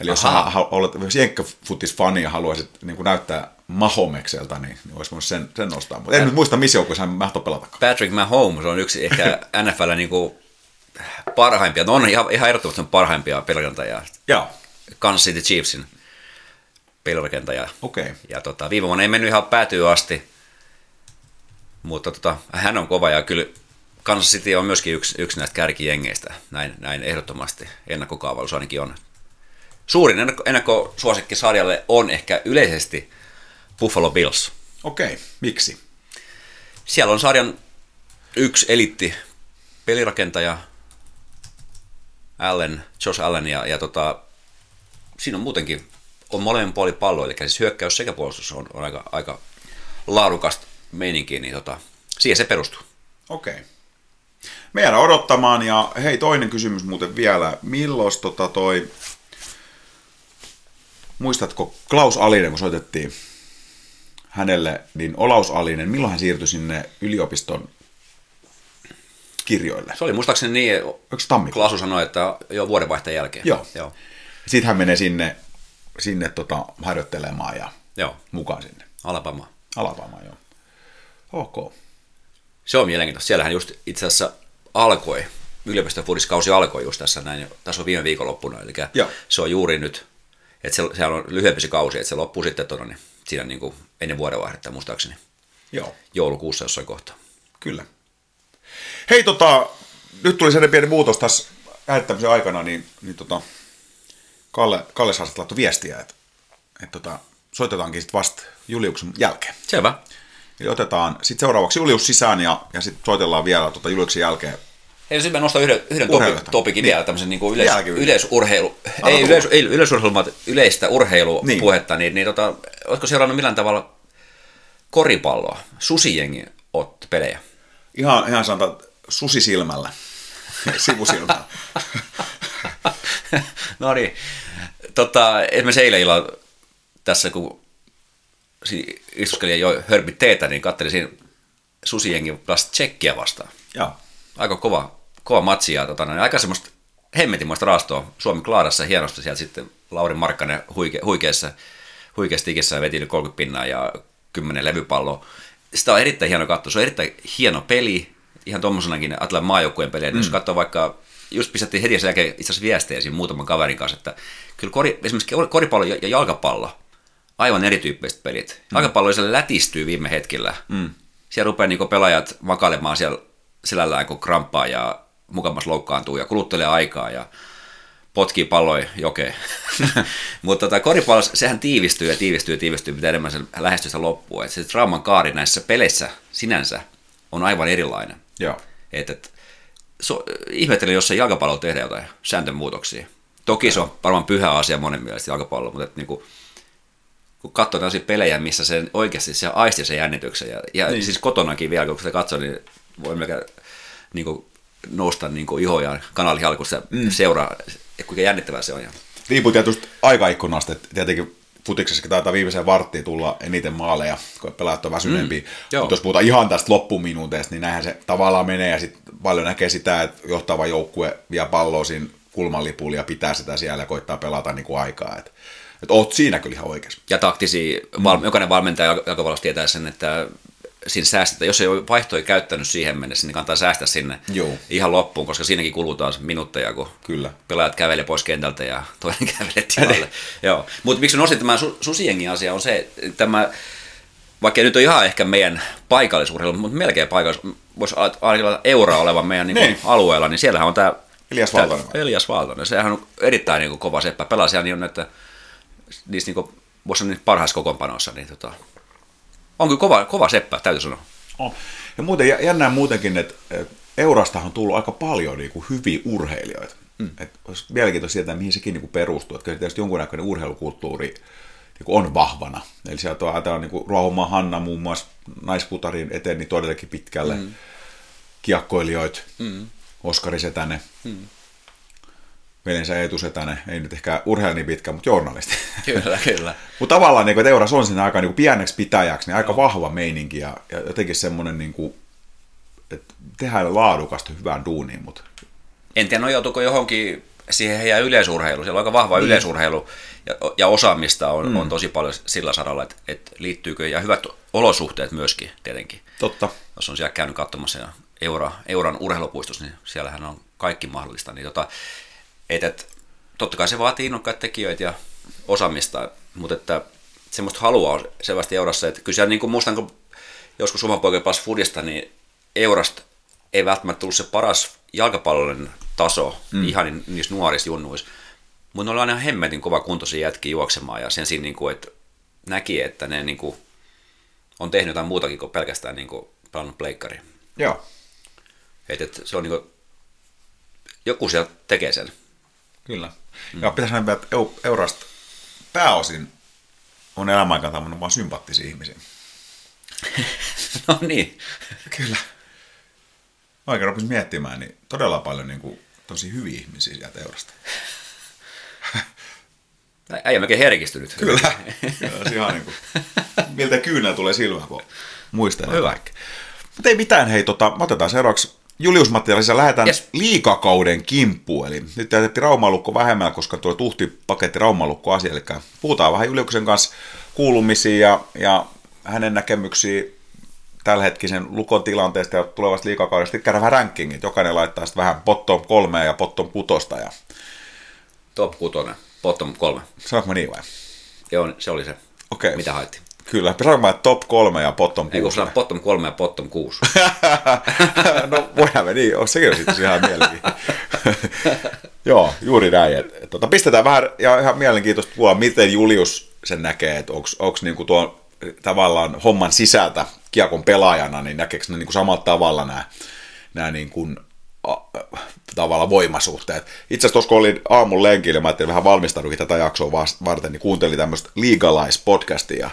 Eli jos Ahaa. sä ha- olet jos jenkkäfutis-fani ja haluaisit niin kuin näyttää Mahomekselta, niin, niin olisi voinut sen, sen nostaa. Mutta en nyt muista, missä joukkueessa hän mahtoi pelatakaan. Patrick Mahomes on yksi ehkä NFL niinku parhaimpia, no on ihan, ihan ehdottomasti parhaimpia pelirakentajia. Joo, Kansas City Chiefsin pelirakentaja. okei. Okay. Ja tota, viime vuonna ei mennyt ihan päätyy asti, mutta tota, hän on kova ja kyllä Kansas City on myöskin yksi, yksi näistä kärkijengeistä, näin, näin ehdottomasti ennakkokaavailussa ainakin on. Suurin ennakko, ennakkosuosikki sarjalle on ehkä yleisesti Buffalo Bills. Okei, okay. miksi? Siellä on sarjan yksi elitti pelirakentaja, Allen, Josh Allen, ja, ja tota, siinä on muutenkin on molemmin puolin pallo, eli siis hyökkäys sekä puolustus on, on aika, aika laadukasta meininkiä, niin tota, siihen se perustuu. Okei. Okay. Me jäädään odottamaan ja hei toinen kysymys muuten vielä. Milloin tota toi, muistatko Klaus Alinen, kun soitettiin hänelle, niin Olaus Alinen, milloin hän siirtyi sinne yliopiston kirjoille? Se oli muistaakseni niin, Onko se tammikuussa? Klaasu sanoi, että jo vuodenvaihteen jälkeen. Joo. Joo. Sitten hän menee sinne, sinne tota, harjoittelemaan ja Joo. mukaan sinne. Alabama. Alapamaan, joo. Ok. Se on mielenkiintoista. Siellähän just itse asiassa alkoi, yliopiston fudiskausi alkoi just tässä näin, tässä on viime viikonloppuna, eli Joo. se on juuri nyt, että se, sehän on lyhyempi se kausi, että se loppuu sitten tuonne, niin siinä niin kuin ennen vuodenvaihdetta muistaakseni Joo. joulukuussa jossain kohtaa. Kyllä. Hei, tota, nyt tuli sellainen pieni muutos tässä lähettämisen aikana, niin, niin tota, Kalle, Kalle saa laittoi viestiä, että, että tota, soitetaankin sitten vasta Juliuksen jälkeen. Selvä. Eli otetaan sitten seuraavaksi Julius sisään ja, ja sitten soitellaan vielä tota Juliuksen jälkeen. Hei, sitten mä nostan yhden, yhden Urheilusta. topi, topikin vielä, tämmöisen niin kuin yleis, yleisurheilu, Anna ei, yleis, ei yleisurheilu, vaan yleistä urheilupuhetta, Niin. niin, niin, tota, oletko seurannut millään tavalla koripalloa, susijengi otti pelejä? Ihan, ihan sanotaan susisilmällä, sivusilmällä. no niin. Tota, esimerkiksi eilen illalla tässä, kun istuskelin ja joi hörpit teetä, niin katselin siinä susijengi pelasi tsekkiä vastaan. Joo. Aika kova, kova matsi ja tota, no, aika semmoista hemmetinmoista raastoa Suomi Klaarassa hienosti sieltä sitten Lauri Markkanen huike, huikeassa, huikeassa tikissä veti nyt 30 pinnaa ja 10 levypalloa. Sitä on erittäin hieno katsoa, se on erittäin hieno peli, ihan tuommoisenakin Atlan maajoukkueen pelejä, mm. jos katsoo vaikka, just pistettiin heti sen jälkeen itse asiassa viestejä siinä muutaman kaverin kanssa, että kyllä kori, esimerkiksi koripallo ja ja jalkapallo, aivan erityyppiset pelit. Jalkapallo se lätistyy viime hetkillä. Mm. Siellä rupeaa niinku pelaajat makailemaan siellä selällään, kun kramppaa ja mukamas loukkaantuu ja kuluttelee aikaa ja potkii palloja jokeen. Mutta tota, koripallo, sehän tiivistyy ja tiivistyy ja tiivistyy, mitä enemmän se lähestyy sitä loppuun. Et se trauman kaari näissä peleissä sinänsä on aivan erilainen. Joo. Et, et, so, ihmettelen, jos se jalkapallo tehdään jotain sääntömuutoksia. Toki se on varmaan pyhä asia monen mielestä jalkapallo, mutta et, niinku, kun katsoo tällaisia pelejä, missä se oikeasti se aisti sen jännityksen, ja, ja niin. siis kotonakin vielä, kun sitä katsoo, niin voi melkein niin kuin, nousta niin kuin ihoja kanalihalkussa mm. seuraa, että kuinka jännittävää se on. Ja, Riippuu tietysti aikaikkunasta, että tietenkin futiksessakin taitaa viimeiseen varttiin tulla eniten maaleja, kun pelaajat on väsyneempiä. Mm. Mutta jos puhutaan ihan tästä loppuminuuteista, niin näinhän se tavallaan menee, ja sitten paljon näkee sitä, että johtava joukkue vie palloa siinä kulmanlipulla ja pitää sitä siellä ja koittaa pelata niin kuin aikaa. Että et oot siinä kyllä ihan oikeassa. ja taktisia, val, jokainen valmentaja jalkapallossa tietää sen, että siinä säästetään, jos ei ole vaihtoja käyttänyt siihen mennessä, niin kannattaa säästää sinne Joo. ihan loppuun, koska siinäkin kulutaan minuutteja, kun Kyllä. pelaajat kävelee pois kentältä ja toinen kävelee tilalle. Joo. Mutta miksi nostin tämän su- susiengi asia on se, että tämä, vaikka nyt ole ihan ehkä meidän paikallisurheilu, mutta melkein paikallis, voisi ajatella euroa olevan meidän niin Niin. alueella, niin siellähän on tämä Elias Valtonen. Elias Valtonen. Sehän on erittäin niin kuin, kova seppä. Pelaa siellä niin, että niissä niin kuin, voisi niin parhaissa kokoonpanoissa, niin tota, on kyllä kova, kova seppä, täytyy sanoa. Oh. Ja muuten jä- jännää muutenkin, että Eurostahan on tullut aika paljon niin kuin hyviä urheilijoita. Mm. Et olisi mielenkiintoista tietää, mihin sekin niin kuin perustuu. Että kyllä tietysti jonkunnäköinen urheilukulttuuri niin kuin on vahvana. Eli sieltä on ajatellaan niin Ruohomaa Hanna muun muassa naisputarin eteen niin todellakin pitkälle. Mm. Kiekkoilijoita, mm. Oskari Setänen, mm. Veljensä Eetu Setänen, ei nyt ehkä urheilija niin pitkä, mutta journalisti. Kyllä, kyllä. Mutta tavallaan, niin kuin, että Euras on siinä aika niin kuin pieneksi pitäjäksi, niin aika vahva meininki ja, ja jotenkin semmoinen, niin kuin, että tehdään laadukasta hyvää duunia, mutta En tiedä nojautuuko johonkin siihen heidän yleisurheiluun. Siellä on aika vahva niin. yleisurheilu ja, ja osaamista on, mm. on tosi paljon sillä saralla, että, että liittyykö, ja hyvät olosuhteet myöskin tietenkin. Totta. Jos on siellä käynyt katsomassa ja Eura, Euran urheilupuistossa, niin siellähän on kaikki mahdollista. Niin tota, et, et, totta kai se vaatii innokkaita tekijöitä ja osaamista, mutta että semmoista halua on selvästi Eurassa, että kyllä siellä niin kuin muistan, kun joskus oma poika pääsi Fudista, niin Eurasta ei välttämättä tullut se paras jalkapallollinen taso mm. ihan niissä nuorissa junnuissa. Mutta ne oli aina hemmetin kova kuntoisia jätkiä juoksemaan ja sen siinä, niin kuin, että näki, että ne niin kuin, on tehnyt jotain muutakin kuin pelkästään niin kuin, pelannut pleikkari. Joo. Et, et, se on niin kuin, joku siellä tekee sen. Kyllä. Mm. Ja pitäisi näin, että Eurasta pääosin on elämän aikana vain sympaattisia ihmisiä. no niin. Kyllä. Oikein rupesi miettimään, niin todella paljon niin kuin, tosi hyviä ihmisiä sieltä Eurasta. Äijä melkein herkistynyt. Kyllä. Kyllä ihan niin kuin, miltä kyynä tulee silmään, kun muistelee Hyvä. Mutta ei mitään, hei, tota, otetaan seuraavaksi Julius Mattialissa lähdetään yes. liikakauden kimppuun, eli nyt jätettiin raumalukko vähemmän, koska tuo tuhti paketti raumalukko asia, eli puhutaan vähän Juliuksen kanssa kuulumisia ja, ja hänen näkemyksiä tällähetkisen lukon tilanteesta ja tulevasta liikakaudesta. Sitten käydään vähän rankingit, jokainen laittaa sitten vähän bottom kolmea ja bottom kutosta. Ja... Top kutonen, bottom kolme. Mä niin vai? Joo, se oli se, okay. mitä haettiin. Kyllä, saanko top kolme ja bottom kuusi? Ei, kun bottom kolme ja bottom kuusi. no voidaan me niin, on sekin sitten ihan mielenkiintoista. Joo, juuri näin. Et, et, tota, pistetään vähän, ja ihan mielenkiintoista kuulla, miten Julius sen näkee, että onko niinku tuon tavallaan homman sisältä kiekon pelaajana, niin näkeekö ne niinku samalla tavalla nämä, nämä niinku, a, tavalla voimasuhteet. Itse asiassa tuossa kun olin aamun lenkillä, mä ajattelin vähän valmistaudukin tätä jaksoa varten, niin kuuntelin tämmöistä Legalize-podcastia,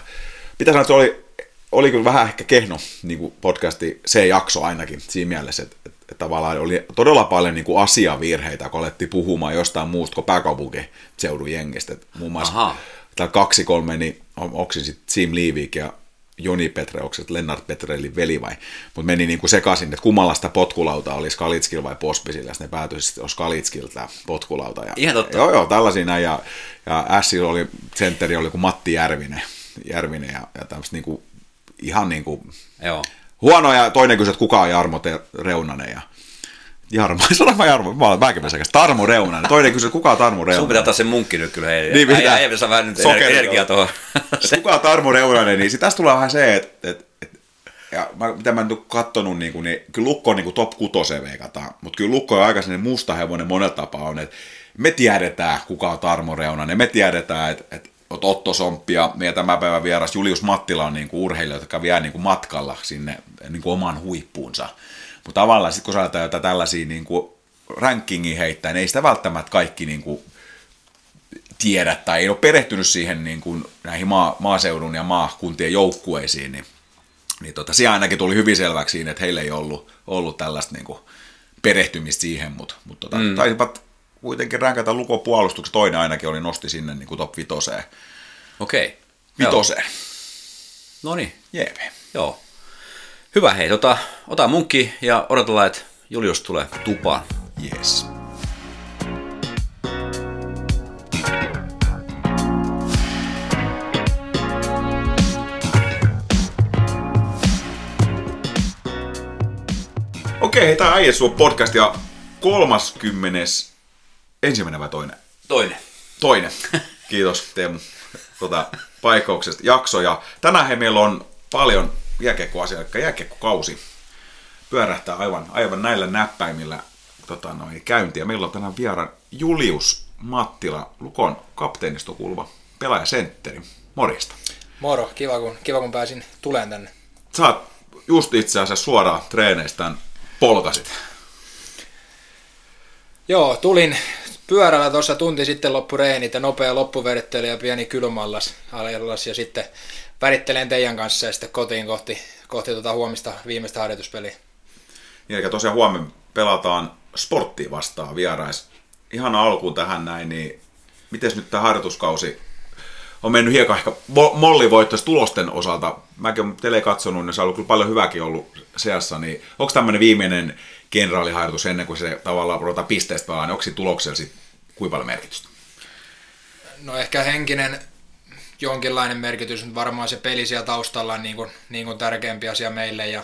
Pitää sanoa, että se oli, oli kyllä vähän ehkä kehno niin kuin podcasti, se jakso ainakin siinä mielessä, että, että, että tavallaan oli todella paljon niin kuin asiavirheitä, kun alettiin puhumaan jostain muusta kuin pääkaupunkiseudun jengistä. Että muun muassa täällä kaksi kolme, niin onko se sitten Sim Liivik ja Joni Petre, onko se Lennart Petrelin veli vai, mutta meni niin kuin sekaisin, että kummalla potkulauta oli Skalitskil vai Pospisilla, ja ne päätyi sitten on Skalitskiltä potkulauta. Ja, Ihan totta. Joo, joo, tällaisia näin, ja, ja Ässillä oli, sentteri oli kuin Matti Järvinen, Järvinen ja, ja tämmöistä niinku, ihan niinku Joo. huonoja. Toinen kysyi, että kuka on Jarmo Te- Reunanen ja Jarmo, sanon mä Jarmo, mä olen väkimäisekäs. Tarmo Reunanen. Toinen kysyi, kuka on Tarmo Reunanen? Sun pitää ottaa se munkki nyt kyllä. Ei, niin pitää. Ei, ei saa vähän nyt energiaa tuohon. kuka on Tarmo Reunanen, niin tästä tulee vähän se, että, että, että ja mä, mitä mä nyt katsonut, niin, kuin, niin kyllä Lukko on niin kuin top 6 veikataan, mutta kyllä Lukko on aika sellainen musta hevonen monella tapaa on, että me tiedetään, kuka on Tarmo Reunanen, me tiedetään, että, että Otto Somppi ja meidän tämän päivän vieras Julius Mattila on niin kuin urheilija, jotka vie niin kuin matkalla sinne niin kuin oman huippuunsa. Mutta tavallaan sitten kun saadaan jotain tällaisia niin kuin rankingin heittää, niin ei sitä välttämättä kaikki niin kuin tiedä tai ei ole perehtynyt siihen niin kuin näihin maa, maaseudun ja maakuntien joukkueisiin, niin, niin tota, se ainakin tuli hyvin selväksi siinä, että heillä ei ollut, ollut tällaista niin kuin perehtymistä siihen, mutta, mutta tota, mm. taisivat kuitenkin ränkätä lukopuolustuksen. Toinen ainakin oli nosti sinne niin kuin top vitoseen. Okei. Okay. Vitoseen. No niin. Jeepe. Joo. Hyvä hei, tota, ota munkki ja odotellaan, että Julius tulee tupaan. Yes. Okei, tämä Äijä podcast ja 30 Ensimmäinen vai toinen? Toinen. Toinen. Kiitos Teemu tuota, paikkauksesta jaksoja. Tänään he meillä on paljon jääkiekkoasia, eli jääkiekkokausi pyörähtää aivan, aivan näillä näppäimillä tota, noin, käyntiä. Meillä on tänään vieraan Julius Mattila, Lukon kapteenisto kuuluva pelaajasentteri. Morjesta. Moro, kiva kun, kiva kun pääsin tuleen tänne. Sä oot just itse asiassa suoraan treeneistään polkasit. Joo, tulin, pyörällä tuossa tunti sitten loppu reenit ja nopea loppuverittely ja pieni kylmallas alas ja sitten värittelen teidän kanssa ja sitten kotiin kohti, kohti tuota huomista viimeistä harjoituspeliä. Niin, eli tosiaan huomenna pelataan sporttia vastaan vierais. Ihan alkuun tähän näin, niin miten nyt tämä harjoituskausi on mennyt hiekan ehkä mollivoittoista tulosten osalta. Mäkin olen tele katsonut, niin se on ollut kyllä paljon hyvääkin ollut seassa, niin onko tämmöinen viimeinen kenraaliharjoitus ennen kuin se tavallaan ruvetaan pisteestä niin onko tuloksella sitten kuinka paljon merkitystä? No ehkä henkinen jonkinlainen merkitys, mutta varmaan se peli siellä taustalla on niin kuin, niin kuin tärkeämpi asia meille ja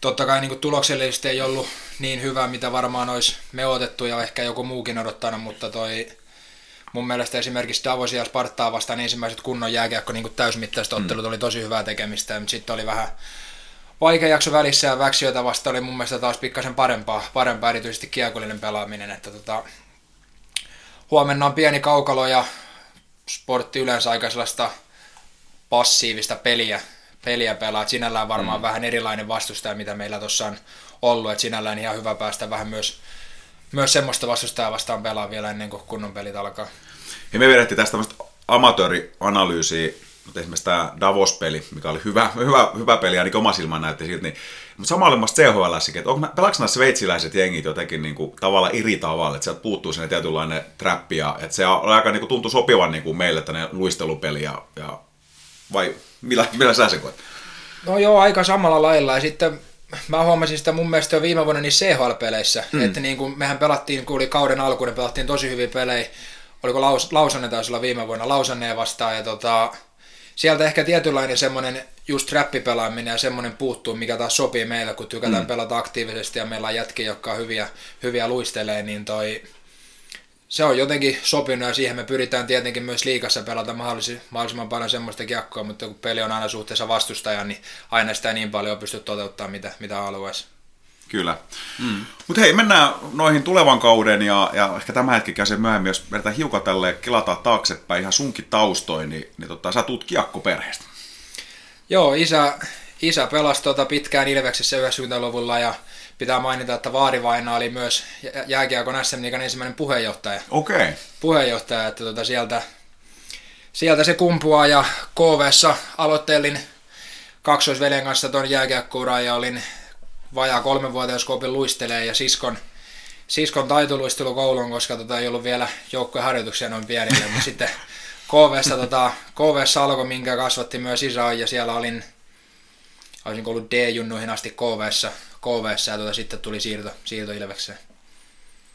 totta kai niin kuin tuloksellisesti ei ollut niin hyvä, mitä varmaan olisi me otettu ja ehkä joku muukin odottanut, mutta toi mun mielestä esimerkiksi Davosia ja Spartaa vastaan ensimmäiset kunnon jääkiekko niin täysmittaiset ottelut mm. oli tosi hyvää tekemistä, mutta sitten oli vähän vaikea jakso välissä ja Väksiötä vasta oli mun mielestä taas pikkasen parempaa, parempaa erityisesti kiekollinen pelaaminen, että tota, huomenna on pieni kaukalo ja sportti yleensä aika sellaista passiivista peliä, peliä pelaa, että sinällään varmaan mm. vähän erilainen vastustaja, mitä meillä tuossa on ollut, että sinällään ihan hyvä päästä vähän myös, myös semmoista vastustajaa vastaan pelaa vielä ennen kuin kunnon pelit alkaa. Ja me vedettiin tästä tämmöistä amatöörianalyysiä mutta esimerkiksi tämä Davos-peli, mikä oli hyvä, hyvä, hyvä peli, ainakin oma silmään näytti siltä, niin, mutta samalla myös CHL, että onko, pelaako nämä sveitsiläiset jengit jotenkin niin kuin, tavallaan eri tavalla, että sieltä puuttuu sinne tietynlainen trappi, ja että se on aika niin kuin, tuntuu sopivan niin kuin meille tänne luistelupeli, ja, ja vai millä, millä sä se koet? No joo, aika samalla lailla, ja sitten mä huomasin sitä mun mielestä jo viime vuonna niin CHL-peleissä, mm. että niin kuin mehän pelattiin, kun oli kauden alkuun, niin pelattiin tosi hyviä pelejä, oliko Laus, Lausanne taisi olla viime vuonna Lausanneen vastaan, ja tota, sieltä ehkä tietynlainen semmoinen just räppipelaaminen ja semmoinen puuttuu, mikä taas sopii meille, kun tykätään mm. pelata aktiivisesti ja meillä on jätkiä, jotka on hyviä, hyviä luistelee, niin toi, se on jotenkin sopinut ja siihen me pyritään tietenkin myös liikassa pelata mahdollisimman paljon semmoista kiekkoa, mutta kun peli on aina suhteessa vastustajan, niin aina sitä niin paljon pysty toteuttamaan, mitä, mitä haluaisi. Kyllä. Mm. Mutta hei, mennään noihin tulevan kauden ja, ja ehkä tämä hetki käsin myöhemmin, jos vedetään hiukan tälle kilataan taaksepäin ihan sunkin taustoin, niin, niin tota, sä tuut kiekkoperheestä. Joo, isä, isä pelasi tuota pitkään Ilveksessä 90-luvulla ja pitää mainita, että Vaarivaina oli myös jääkiekon SM Liigan ensimmäinen puheenjohtaja. Okei. Okay. Puheenjohtaja, että tuota sieltä, sieltä se kumpuaa ja KVssa aloittelin kaksoisveljen kanssa tuon jääkiekkouraan ja olin vajaa kolmenvuotias Kopin luistelee ja siskon, siskon taitoluistelu kouluun, koska tota ei ollut vielä joukkojen harjoituksia noin pienille, mutta sitten KVssa, tota, KVssa alkoi, minkä kasvatti myös isä ja siellä olin, olisin ollut D-junnuihin asti KVssa, KVssa ja tota, sitten tuli siirto, siirto Ilvekseen.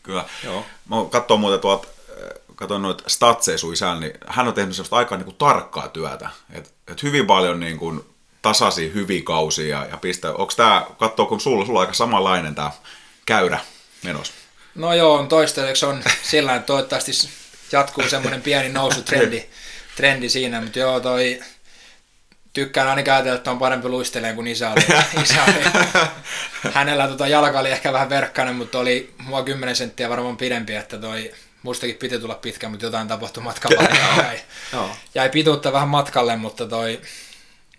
Kyllä. Joo. Mä katson muuten tuolta, äh, katson noita statseja sun isän, niin hän on tehnyt sellaista aika niin kuin tarkkaa työtä. Et, et hyvin paljon niin kuin tasaisia hyviä kausia ja pistä. Onko tämä, katsoo kun sulla, sulla on aika samanlainen tämä käyrä menossa? No joo, on toistaiseksi on sillä toivottavasti jatkuu semmoinen pieni nousutrendi trendi siinä, mutta joo toi tykkään aina ajatella, että on parempi luisteleen kuin isä oli. isä oli. Hänellä tota jalka oli ehkä vähän verkkainen, mutta oli mua 10 senttiä varmaan pidempi, että toi mustakin piti tulla pitkä, mutta jotain tapahtui matkalla. jäi, jäi pituutta vähän matkalle, mutta toi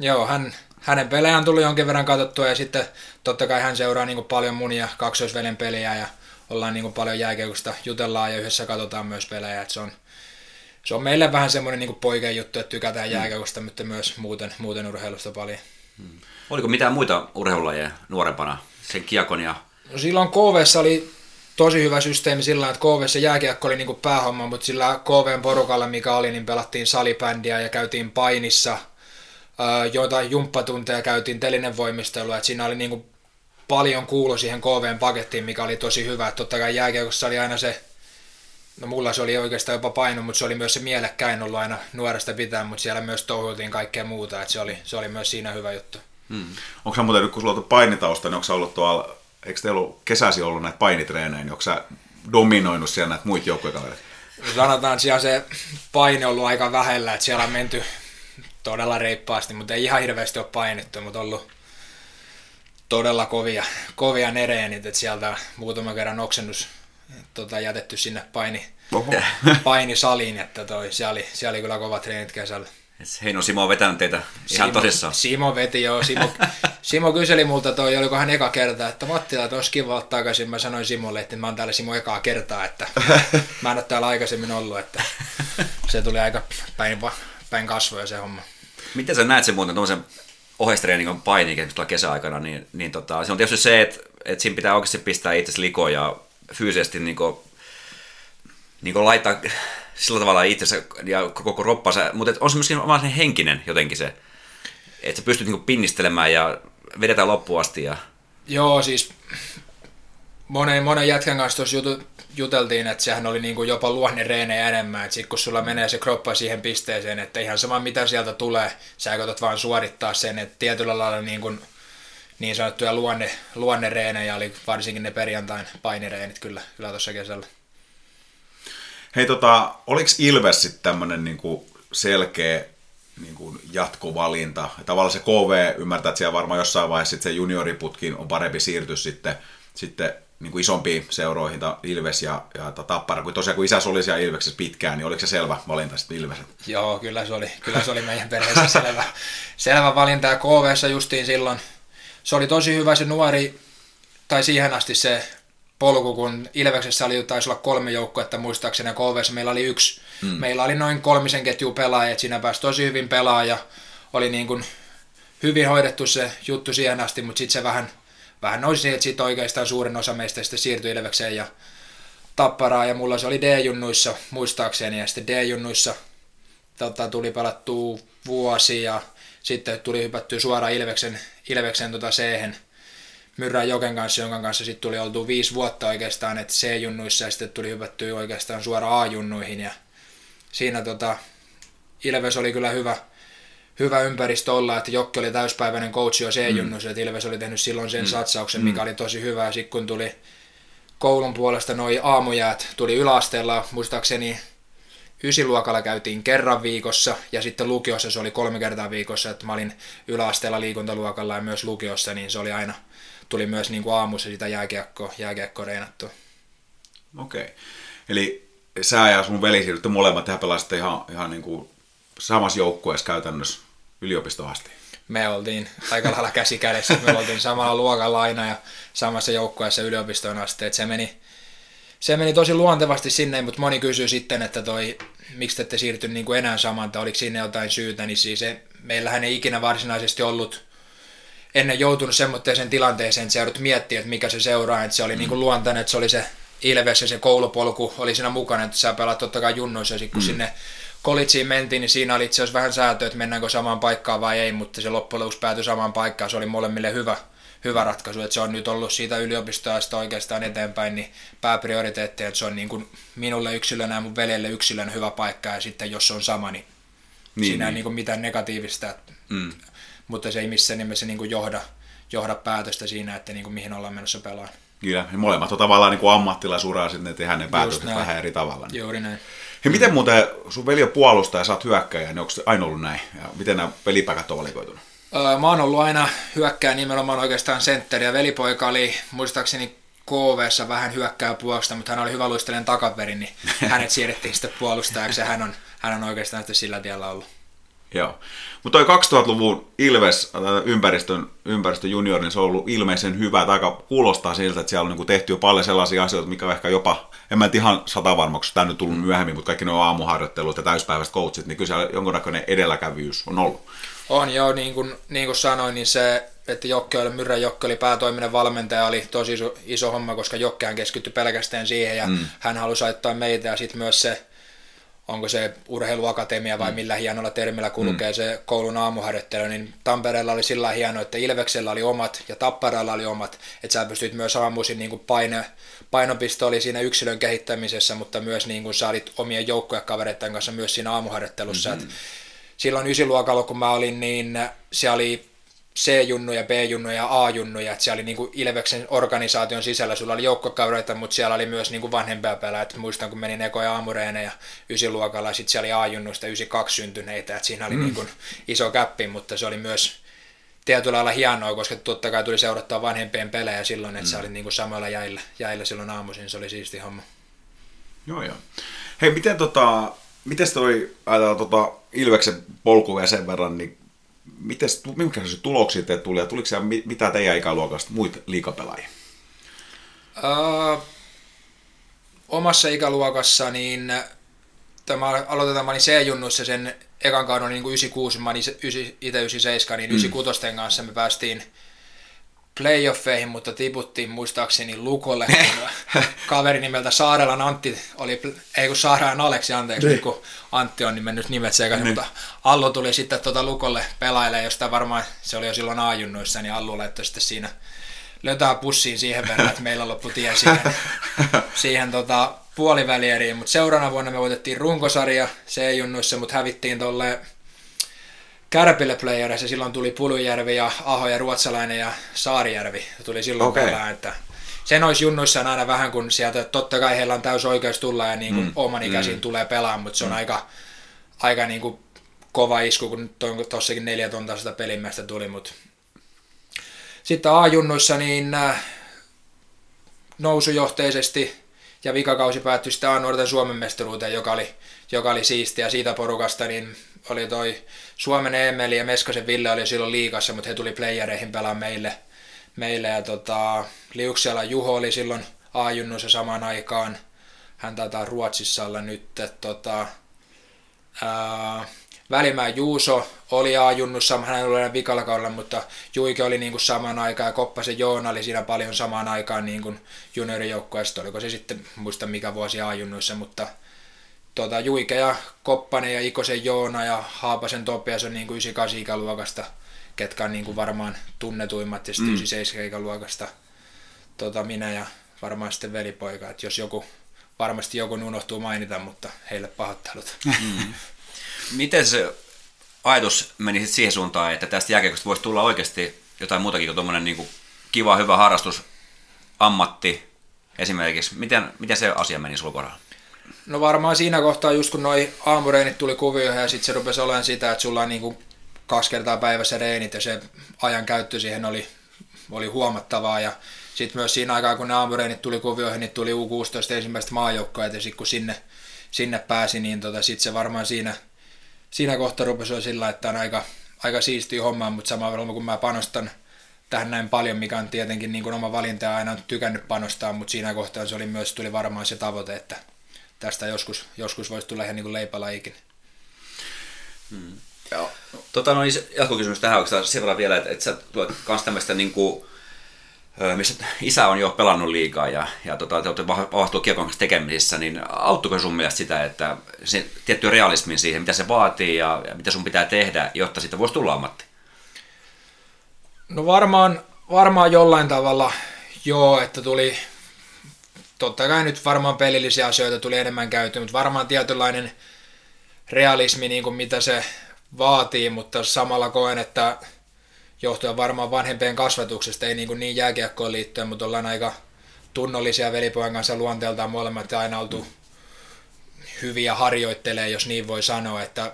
Joo, hän, hänen pelejään tuli jonkin verran katsottua ja sitten totta kai hän seuraa niin paljon mun ja kaksoisvelen peliä ja ollaan niin paljon jääkeusta jutellaan ja yhdessä katsotaan myös pelejä. Se, on, se on meille vähän semmoinen niin poikien juttu, että tykätään mm. jääkeusta, mutta myös muuten, muuten urheilusta paljon. Hmm. Oliko mitään muita urheilulajeja nuorempana, sen kiekon ja... No silloin KV oli tosi hyvä systeemi sillä että KV jääkiekko oli niin päähomma, mutta sillä KVn porukalla, mikä oli, niin pelattiin salibändiä ja käytiin painissa – joitain jumppatunteja käytiin telinen voimistelua, että siinä oli niin kuin paljon kuulu siihen KVn pakettiin, mikä oli tosi hyvä. Että totta kai jääkiekossa oli aina se, no mulla se oli oikeastaan jopa paino, mutta se oli myös se mielekkäin ollut aina nuoresta pitää, mutta siellä myös touhultiin kaikkea muuta, että se oli, se oli myös siinä hyvä juttu. Hmm. Onko sä muuten, kun sulla on painitausta, niin onko sä ollut tuolla, eikö teillä ollut kesäsi ollut näitä painitreenejä, niin onko sä dominoinut siellä näitä muita joukkoja Sanotaan, siellä se paine on ollut aika vähellä, että siellä on menty todella reippaasti, mutta ei ihan hirveästi ole painettu, mutta ollut todella kovia, kovia nereenit, että sieltä muutama kerran oksennus tota, jätetty sinne paini, painisaliin, että toi, siellä, oli, siellä oli kyllä kovat treenit kesällä. Heino Simo on vetänyt teitä ihan Simo, tosissaan. Simo veti joo. Simo, Simo kyseli multa toi, oliko hän eka kerta, että Mattila, että olisi kiva ottaa takaisin. Mä sanoin Simolle, että mä oon täällä Simo ekaa kertaa, että mä en ole täällä aikaisemmin ollut, että se tuli aika päin, päin kasvoja se homma. Miten sä näet sen muuten tuommoisen oheistreeningon painikin tuolla kesäaikana, niin, niin tota, se on tietysti se, että, että siinä pitää oikeasti pistää itse likoon ja fyysisesti niin kuin, niin kuin laittaa sillä tavalla itsensä ja koko roppansa, mutta on se myöskin vaan henkinen jotenkin se, että sä pystyt niinku pinnistelemään ja vedetään loppuun asti. Ja... Joo, siis monen, monen jätkän kanssa tuossa juteltiin, että sehän oli niinku jopa luonnireenejä enemmän, että sit kun sulla menee se kroppa siihen pisteeseen, että ihan sama mitä sieltä tulee, sä koetat vaan suorittaa sen, että tietyllä lailla niin, kuin, niin sanottuja luonne, luonnereenejä oli varsinkin ne perjantain painireenit kyllä, kyllä tuossa kesällä. Hei tota, oliko Ilves sitten tämmöinen niinku selkeä niinku jatkovalinta? Tavallaan se KV ymmärtää, että siellä varmaan jossain vaiheessa sit se junioriputkin on parempi siirtyä sitten, sitten niin kuin isompiin seuroihin, Ilves ja, ja Tappara, kun tosiaan kun isäs oli siellä Ilveksessä pitkään, niin oliko se selvä valinta sitten Ilves? Joo, kyllä se oli, kyllä se oli meidän perheessä selvä, selvä valinta ja KVssa justiin silloin. Se oli tosi hyvä se nuori, tai siihen asti se polku, kun Ilveksessä oli, taisi olla kolme joukkuetta muistaakseni, ja KVssa meillä oli yksi. Hmm. Meillä oli noin kolmisen ketju pelaajia, että siinä pääsi tosi hyvin pelaaja. Oli niin kuin hyvin hoidettu se juttu siihen asti, mutta sitten se vähän vähän nousi että sitten oikeastaan suurin osa meistä sitten siirtyi Ilvekseen ja Tapparaan. Ja mulla se oli D-junnuissa muistaakseni. Ja sitten D-junnuissa tota, tuli pelattua vuosi ja sitten tuli hypättyä suoraan Ilveksen, Ilveksen tota C-hen Myrrän Joken kanssa, jonka kanssa sitten tuli oltu viisi vuotta oikeastaan, että C-junnuissa. Ja sitten tuli hypättyä oikeastaan suoraan A-junnuihin. Ja siinä tota, Ilves oli kyllä hyvä, hyvä ympäristö olla, että Jokki oli täyspäiväinen coach jo C-junnussa, mm. että Ilves oli tehnyt silloin sen mm. satsauksen, mikä mm. oli tosi hyvä. Ja sitten kun tuli koulun puolesta noi aamujäät, tuli yläasteella, muistaakseni ysiluokalla käytiin kerran viikossa ja sitten lukiossa se oli kolme kertaa viikossa, että mä olin yläasteella liikuntaluokalla ja myös lukiossa, niin se oli aina, tuli myös niin kuin aamussa sitä jääkiekkoa, jääkiekko reenattua. Okei, okay. eli sä ja sun veli siirrytte molemmat, tehdä pelasitte ihan, ihan niin kuin samassa joukkueessa käytännössä yliopistoon asti? Me oltiin aika lailla käsi kädessä, me oltiin samalla luokalla aina ja samassa joukkueessa yliopistoon asti, että se meni, se meni tosi luontevasti sinne, mutta moni kysyy sitten, että toi, miksi te ette siirty niin kuin enää samanta, oliko sinne jotain syytä, niin siis se, meillähän ei ikinä varsinaisesti ollut ennen joutunut semmoiseen tilanteeseen, että se joudut miettiä, että mikä se seuraa, että se oli mm. niin kuin luontainen, että se oli se Ilves ja se koulupolku oli siinä mukana, että sä pelaat totta kai junnoissa, ja sit kun mm. sinne Kolitsiin mentiin, niin siinä oli itse asiassa vähän säätö, että mennäänkö samaan paikkaan vai ei, mutta se loppujen lopuksi päätyi samaan paikkaan. Se oli molemmille hyvä, hyvä ratkaisu, että se on nyt ollut siitä yliopistosta oikeastaan eteenpäin, niin pääprioriteetti, että se on niin kuin minulle yksilönä ja mun veljelle yksilön hyvä paikka, ja sitten jos se on sama, niin, niin siinä niin. ei niin kuin mitään negatiivista, mm. mutta se ei missään nimessä niin kuin johda, johda päätöstä siinä, että niin kuin mihin ollaan menossa pelaamaan. Kyllä, ja molemmat on tavallaan niin ammattilaisuraa, sitten ne tehdään ne päätökset vähän eri tavalla. Niin. Juuri näin. Hei, miten muuten sun veli on puolustaja ja sä oot hyökkäjä, niin onko se aina ollut näin? Ja miten nämä pelipaikat on valikoitunut? Öö, mä oon ollut aina hyökkää nimenomaan oikeastaan sentteri ja velipoika oli muistaakseni KV vähän hyökkää puolusta, mutta hän oli hyvä luistelijan takaperin, niin hänet siirrettiin sitten puolustajaksi ja hän on, hän on oikeastaan sillä tiellä ollut. Joo. Mutta toi 2000-luvun Ilves äh, ympäristön, ympäristön junior, niin se on ollut ilmeisen hyvä. Tai aika kuulostaa siltä, että siellä on niinku tehty jo paljon sellaisia asioita, mikä on ehkä jopa, en mä ihan sata varmaksi, tämä nyt tullut myöhemmin, mutta kaikki nuo aamuharjoittelut ja täyspäiväiset coachit, niin kyllä siellä jonkunnäköinen edelläkävyys on ollut. On joo, niin kuin, niin kuin sanoin, niin se, että Jokke oli, Myrrän Jokke oli päätoiminen valmentaja, oli tosi iso, iso homma, koska Jokkehan keskittyi pelkästään siihen ja mm. hän halusi auttaa meitä ja sitten myös se onko se urheiluakatemia vai mm. millä hienolla termillä kulkee mm. se koulun aamuharjoittelu, niin Tampereella oli sillä hienoa, että Ilveksellä oli omat ja Tapparalla oli omat, että sä pystyt myös aamuisin niin kuin paine, painopiste oli siinä yksilön kehittämisessä, mutta myös niin kuin sä olit omien joukkuekavereiden kanssa myös siinä aamuharjoittelussa. Mm-hmm. silloin ysiluokalla, kun mä olin, niin se oli C-junnuja, B-junnuja ja A-junnuja, että siellä oli niinku Ilveksen organisaation sisällä, sulla oli joukkokaureita, mutta siellä oli myös niinku vanhempia pelaajia, muistan kun menin ekoja aamureeneja ysiluokalla ja sitten siellä oli A-junnuista 92 syntyneitä, että siinä oli mm. niinku iso käppi, mutta se oli myös tietyllä lailla hienoa, koska totta kai tuli seurattaa vanhempien pelejä silloin, että mm. se oli niinku samalla jäillä, jäillä silloin aamuisin, se oli siisti homma. Joo joo. Hei, miten tota, miten toi, ajatellaan tota Ilveksen polkuja sen verran, niin mites, minkälaisia tuloksia te tuli ja tuliko siellä mitä teidän ikäluokasta muita liikapelaajia? Uh, omassa ikäluokassa niin tämä aloitetaan, mä olin C-junnussa sen ekan kauden niin kuin 96, mä olin itse 97, niin mm. 96 kanssa me päästiin playoffeihin, mutta tiputtiin muistaakseni Lukolle, kun kaveri nimeltä Saarelan Antti oli, ei kun Saarelan Aleksi, anteeksi, niin. kun Antti on mennyt nimet sekaisin, niin. mutta Allu tuli sitten tuota Lukolle pelailemaan, josta varmaan se oli jo silloin ajunnoissa, niin Allu laittoi sitten siinä lötää pussiin siihen verran, että meillä loppu tie siihen, siihen tota, puolivälieriin, mutta seuraavana vuonna me voitettiin runkosarja, se ei junnuissa, mutta hävittiin tolle Kärpille playereissa, silloin tuli Pulujärvi ja Aho ja Ruotsalainen ja Saarijärvi tuli silloin okay. pelaa, että sen olisi junnuissaan aina vähän, kun sieltä totta kai heillä on täys oikeus tulla ja niin kuin mm. oman ikäisiin mm. tulee pelaa, mutta se on mm. aika, aika niin kuin kova isku, kun tuossakin neljä tonta sitä pelimmästä tuli, mutta sitten A-junnuissa niin äh, nousujohteisesti ja vikakausi päättyi sitten A-nuorten Suomen mestaruuteen, joka oli, joka oli siistiä. Siitä porukasta niin oli toi Suomen Emeli ja Meskasen Ville oli silloin liikassa, mutta he tuli playereihin pelaa meille. meille ja tota, Liuksiala Juho oli silloin A-junnuissa samaan aikaan. Hän taitaa Ruotsissa olla nyt. Tota, ää, Välimäen Juuso oli A-junnussa, hän oli aina vikalla kaudella, mutta Juike oli niin kuin samaan aikaan ja Koppasen Joona oli siinä paljon samaan aikaan niin kuin juniorijoukkueesta. Oliko se sitten, muista mikä vuosi A-junnuissa, mutta tuota, Juike ja Koppanen ja Ikosen Joona ja Haapasen Topias on niin kuin 98 ikäluokasta, ketkä on niin kuin varmaan tunnetuimmat ja sitten mm. 97 ikäluokasta tuota, minä ja varmaan sitten velipoika, että jos joku, varmasti joku unohtuu mainita, mutta heille pahoittelut. Mm. Miten se ajatus meni siihen suuntaan, että tästä jääkiekosta voisi tulla oikeasti jotain muutakin kuin tuommoinen niin kiva, hyvä harrastus, ammatti esimerkiksi. Miten, miten se asia meni sulla No varmaan siinä kohtaa, just kun noi aamureenit tuli kuvioihin ja sitten se rupesi olemaan sitä, että sulla on niin kuin kaksi kertaa päivässä reenit ja se ajan käyttö siihen oli, oli huomattavaa. Ja sitten myös siinä aikaa, kun ne aamureenit tuli kuvioihin, niin tuli U16 ensimmäistä maajoukkoa, ja sitten kun sinne, sinne pääsi, niin tota, sitten se varmaan siinä – siinä kohtaa rupesi sillä, että on aika, aika siistiä hommaa, mutta samalla kun mä panostan tähän näin paljon, mikä on tietenkin niin kuin oma valinta ja aina on tykännyt panostaa, mutta siinä kohtaa se oli myös, tuli varmaan se tavoite, että tästä joskus, joskus voisi tulla ihan niin kuin leipälajikin. Hmm. Joo. Tota, no, jatkokysymys tähän oikeastaan sen verran vielä, että, että sä tulet myös tämmöistä niin kuin, missä isä on jo pelannut liikaa ja, ja tota, te olette vahvastua kiekon kanssa tekemisissä, niin auttuiko sun mielestä sitä, että se tietty realismi siihen, mitä se vaatii ja, ja mitä sun pitää tehdä, jotta siitä voisi tulla ammatti? No varmaan, varmaan jollain tavalla joo, että tuli, totta kai nyt varmaan pelillisiä asioita tuli enemmän käyty, mutta varmaan tietynlainen realismi, niin kuin mitä se vaatii, mutta samalla koen, että johtuen varmaan vanhempien kasvatuksesta, ei niin, kuin niin jääkiekkoon liittyen, mutta ollaan aika tunnollisia velipojan kanssa luonteeltaan molemmat aina oltu hyviä harjoittelee, jos niin voi sanoa, että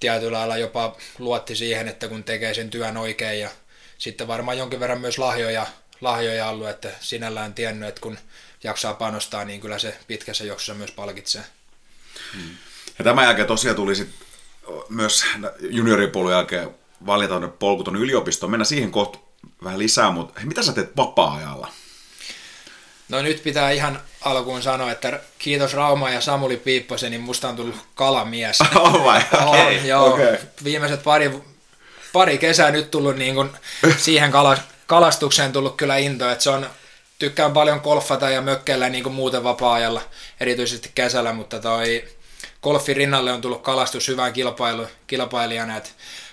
tietyllä lailla jopa luotti siihen, että kun tekee sen työn oikein ja sitten varmaan jonkin verran myös lahjoja, lahjoja ollut, että sinällään tiennyt, että kun jaksaa panostaa, niin kyllä se pitkässä juoksussa myös palkitsee. Hmm. Ja tämän jälkeen tosiaan tuli sit myös junioripolun jälkeen valita polku tuonne yliopistoon. Mennään siihen kohta vähän lisää, mutta hei, mitä sä teet vapaa-ajalla? No nyt pitää ihan alkuun sanoa, että kiitos Rauma ja Samuli Piipposen, niin musta on tullut kalamies. Oh vai? Okay. On, joo. Okay. Viimeiset pari, pari kesää nyt tullut niin kuin siihen kalastukseen tullut kyllä into, että se on, tykkään paljon golfata ja mökkeillä niin kuin muuten vapaa-ajalla, erityisesti kesällä, mutta toi golfin rinnalle on tullut kalastus hyvään kilpailu, kilpailijana, että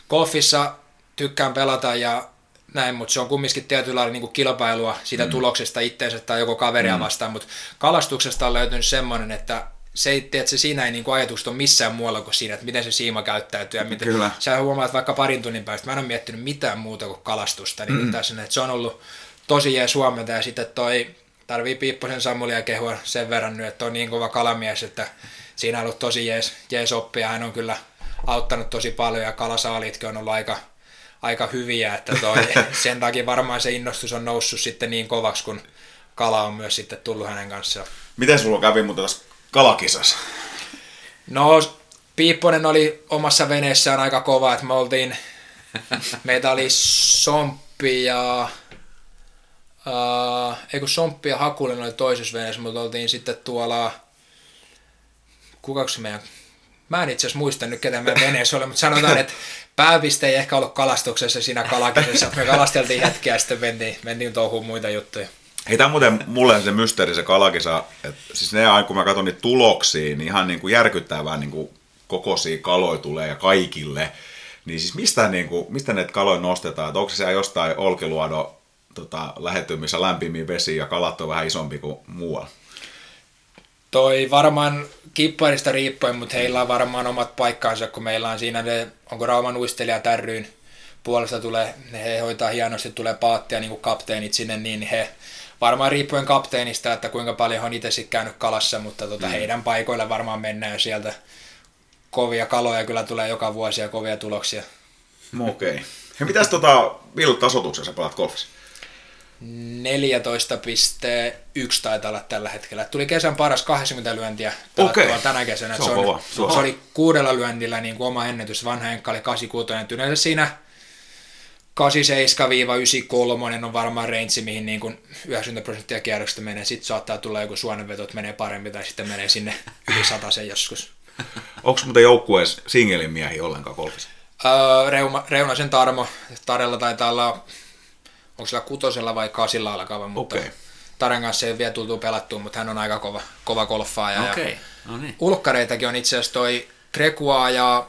golfissa tykkään pelata ja näin, mutta se on kumminkin tietyllä lailla niin kilpailua siitä mm. tuloksesta itteensä tai joko kaveria mm. vastaan, mutta kalastuksesta on löytynyt semmoinen, että se että se siinä ei niin kuin ajatukset ole missään muualla kuin siinä, että miten se siima käyttäytyy. Ja miten, Kyllä. Sä huomaat vaikka parin tunnin päästä, mä en ole miettinyt mitään muuta kuin kalastusta, niin mm. tässä, että se on ollut tosi jees huomenta ja sitten toi tarvii Piipposen Samulia kehua sen verran nyt, että on niin kova kalamies, että siinä on ollut tosi jees, jees oppia. Hän on kyllä auttanut tosi paljon ja kalasaalitkin on ollut aika, aika hyviä, että toi, sen takia varmaan se innostus on noussut sitten niin kovaksi, kun kala on myös sitten tullut hänen kanssaan. Miten sulla kävi muuten tässä kalakisassa? No, Piipponen oli omassa veneessään aika kova, että me oltiin, meitä oli Somppi ja Uh, ei kun Somppi ja Hakulin oli toisessa veneessä, mutta oltiin sitten tuolla, kukaksi meidän Mä en itse asiassa muista nyt, ketä meidän veneessä oli, mutta sanotaan, että pääpiste ei ehkä ollut kalastuksessa siinä kalakisessa. Me kalasteltiin hetkeä ja sitten mentiin, mentiin touhuun muita juttuja. Hei, tämä muuten mulle se mysteeri, se kalakisa, että siis ne aina kun mä katson niitä tuloksia, niin ihan niin kuin järkyttävää niin kuin kokoisia kaloja tulee ja kaikille. Niin siis mistä, niin kuin, mistä ne kaloja nostetaan? Että onko se jostain Olkiluodo tota, lähettymissä lämpimiä vesiä ja kalat on vähän isompi kuin muualla? Toi varmaan kipparista riippuen, mutta heillä on varmaan omat paikkansa, kun meillä on siinä ne, onko Rauman uistelija tärryyn puolesta tulee, he hoitaa hienosti, tulee paattia niin kuin kapteenit sinne, niin he varmaan riippuen kapteenista, että kuinka paljon on itse sitten käynyt kalassa, mutta tota, mm. heidän paikoille varmaan mennään sieltä kovia kaloja kyllä tulee joka vuosi ja kovia tuloksia. Okei. Okay. Ja mitäs tota, millä tasotuksessa pelaat golfissa? 14,1 taitaa olla tällä hetkellä. Tuli kesän paras 80 lyöntiä okay. tänä kesänä. Se, on, se, on, se, on. se oli kuudella lyöntillä niin kuin oma ennätys. Vanha Enkka oli 86. Yleensä siinä 87-93 on varmaan range, mihin niin kuin 90 prosenttia kierroksista menee. Sitten saattaa tulla joku suonenveto, että menee parempi tai sitten menee sinne yli sen joskus. Onko muuten joukkueessa singelin miehiä ollenkaan golfissa? Öö, Reuma, Reunasen Tarmo. Tarella taitaa olla onko sillä kutosella vai kasilla alkava, mutta okay. Taren kanssa ei ole vielä tultu pelattua, mutta hän on aika kova, kova golfaaja. Okay. Ja no niin. Ulkkareitakin on itse asiassa toi Krekua ja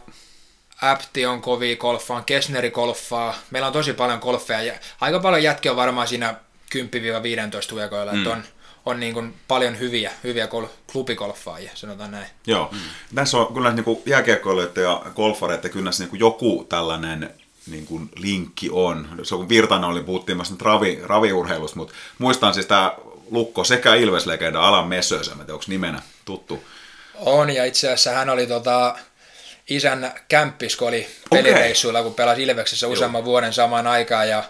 Apti on kovi golfaa, Kesneri golfaa. Meillä on tosi paljon golfeja ja aika paljon jätkiä on varmaan siinä 10-15 huekoilla, mm. että on, on niin kuin paljon hyviä, hyviä kol- klubigolfaajia, sanotaan näin. Joo, mm. tässä on kyllä niin jääkiekkoilijoiden ja golfareiden kyllä niin kuin joku tällainen niin kuin linkki on. Se on Virtanen oli, puhuttiin myös nyt ravi, raviurheilusta, mutta muistan siis tämä Lukko sekä Ilves-legenda Alan Messösen, onko nimenä tuttu? On, ja itse asiassa hän oli tota, isän kämppis, kun oli pelireissuilla, okay. kun pelasi Ilveksessä useamman Joo. vuoden samaan aikaan, ja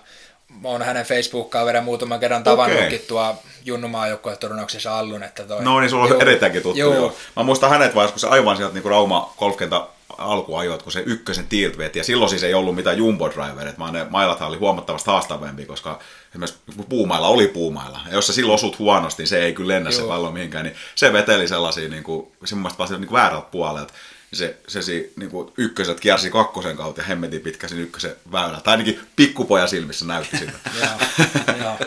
olen hänen Facebook-kaverin muutaman kerran tavannutkin okay. tuo Junnumaa joukkueturnauksessa Allun. Että toi, no niin, sulla on erittäinkin tuttu. Joo. Joo. Mä muistan hänet vaiheessa, kun se aivan sieltä niin Rauma golfkenta alkuajot, kun se ykkösen tilt veti, ja silloin siis ei ollut mitään jumbo driverit, vaan ne mailathan oli huomattavasti haastavampi, koska esimerkiksi puumailla oli puumailla, ja jos se silloin osut huonosti, niin se ei kyllä lennä Joo. se pallo mihinkään, niin se veteli sellaisia niin kuin, semmoista niin kuin väärältä puolelta, se, se si, niin kuin ykköset kiersi kakkosen kautta ja hemmeti pitkä sen ykkösen väylä. Tai ainakin pikkupoja silmissä näytti siltä.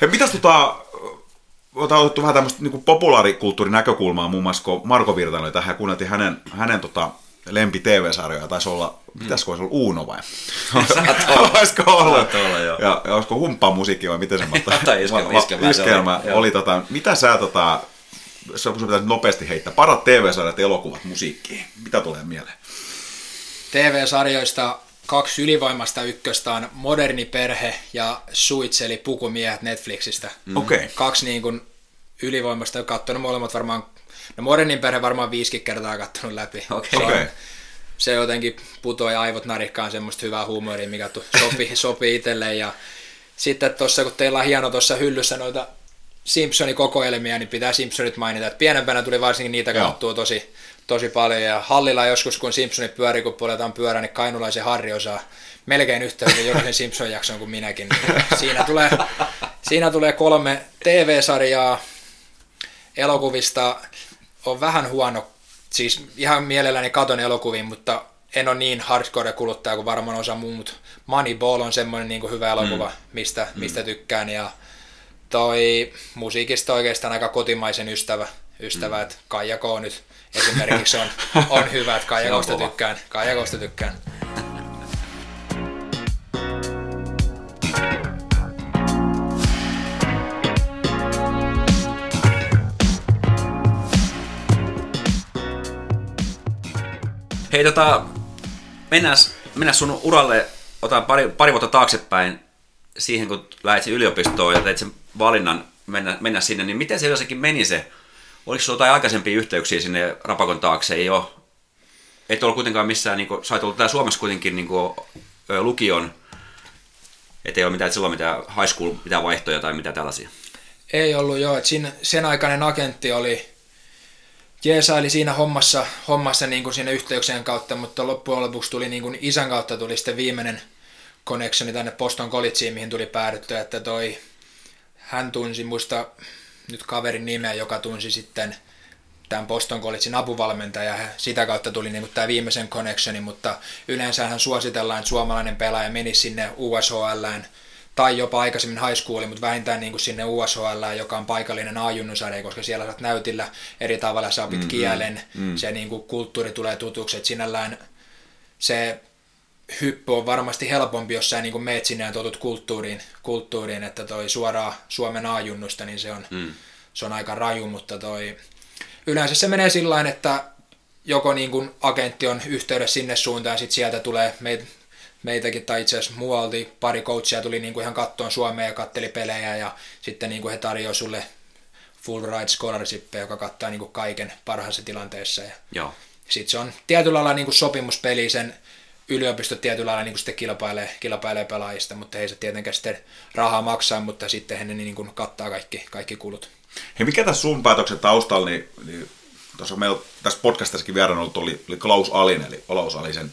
Hei, mitäs tota, on otettu vähän tämmöistä niin populaarikulttuurin näkökulmaa, muun muassa kun Marko Virtanen oli tähän ja kuunneltiin hänen, hänen tota, lempi TV-sarjoja, taisi olla, mm. pitäisikö olisi ollut Uuno vai? olisiko ollut? Olla, joo. Ja, ja olisiko humppaa musiikki vai miten semmoista? tai iskelmä, iskelmä, iskelmä oli, oli tota, mitä sä tota, sun pitäisi nopeasti heittää, parat TV-sarjat, elokuvat, musiikki, mitä tulee mieleen? TV-sarjoista kaksi ylivoimasta ykköstä on Moderni perhe ja Suits, eli Pukumiehet Netflixistä. Mm. Okay. Kaksi niin kuin ylivoimasta, katsonut molemmat varmaan No Modernin perhe varmaan viisikin kertaa kattonut läpi. Okay. Se, okay. se jotenkin putoi aivot narikkaan semmoista hyvää huumoria, mikä sopii, sopii itselle. Ja sitten tuossa, kun teillä on hieno tuossa hyllyssä noita Simpsonin kokoelmia, niin pitää Simpsonit mainita. että pienempänä tuli varsinkin niitä katsottua tosi, tosi paljon. Ja Hallilla joskus, kun Simpsonit pyörii, kun poljetaan pyörä, niin kainulaisen Harri osaa melkein yhtä hyvin jokaisen Simpson-jakson kuin minäkin. Niin siinä, tulee, siinä tulee kolme TV-sarjaa elokuvista on vähän huono, siis ihan mielelläni katon elokuviin, mutta en ole niin hardcore kuluttaja kuin varmaan osa muut. Moneyball on semmoinen niin kuin hyvä elokuva, mm. mistä, mm. mistä tykkään. Ja toi musiikista oikeastaan aika kotimaisen ystävä, ystävä mm. että Kaijako nyt esimerkiksi on, on hyvä, että Kaijakosta tykkään. Kaijakosta tykkään. Hei tota, mennään, mennään sun uralle, otan pari, pari vuotta taaksepäin siihen, kun lähdit yliopistoon ja teit sen valinnan mennä, mennä sinne, niin miten se jossakin meni se? Oliko sulla jotain aikaisempia yhteyksiä sinne Rapakon taakse? Ei ole. Et ollut kuitenkaan missään, niin kuin, sä oot ollut täällä Suomessa kuitenkin niin kuin, lukion, ettei ole mitään, silloin mitään high school, mitään vaihtoja tai mitään tällaisia. Ei ollut joo, että sen aikainen agentti oli, jeesaili siinä hommassa, hommassa niin kuin siinä yhteyksien kautta, mutta loppujen lopuksi tuli niin kuin isän kautta tuli sitten viimeinen connectioni tänne Poston Collegeen, mihin tuli päädyttyä, että toi, hän tunsi muista nyt kaverin nimeä, joka tunsi sitten tämän Boston Collegein apuvalmentaja ja sitä kautta tuli niin tämä viimeisen connectioni, mutta yleensähän suositellaan, että suomalainen pelaaja menisi sinne USHLään tai jopa aikaisemmin high schooliin, mutta vähintään niin kuin sinne USHL, joka on paikallinen ajunnusarja, koska siellä saat näytillä eri tavalla, sä opit mm-hmm. kielen, mm-hmm. se niin kuin kulttuuri tulee tutuksi, että sinällään se hyppy on varmasti helpompi, jos sä niin kuin meet sinne ja totut kulttuuriin, kulttuuriin, että toi suoraan Suomen ajunnusta, niin se on, mm. se on aika raju, mutta toi, yleensä se menee sillä että joko niin kuin agentti on yhteydessä sinne suuntaan, sitten sieltä tulee meitä meitäkin, tai itse asiassa muualta pari coachia tuli niin kuin ihan kattoon Suomeen ja katteli pelejä, ja sitten niin kuin he tarjoavat sulle full ride scholarship, joka kattaa niin kuin kaiken parhaassa tilanteessa. Ja Joo. Sitten se on tietyllä lailla niin kuin sopimuspeli, sen yliopisto tietyllä lailla niin sitten kilpailee, kilpailee pelaajista, mutta ei se tietenkään sitten rahaa maksaa, mutta sitten he niin kuin kattaa kaikki, kaikki kulut. Hei, mikä tässä sun päätöksen taustalla, niin, niin tuossa meillä tässä podcastissakin vieraan ollut oli, oli Klaus Alin, eli Olaus Alisen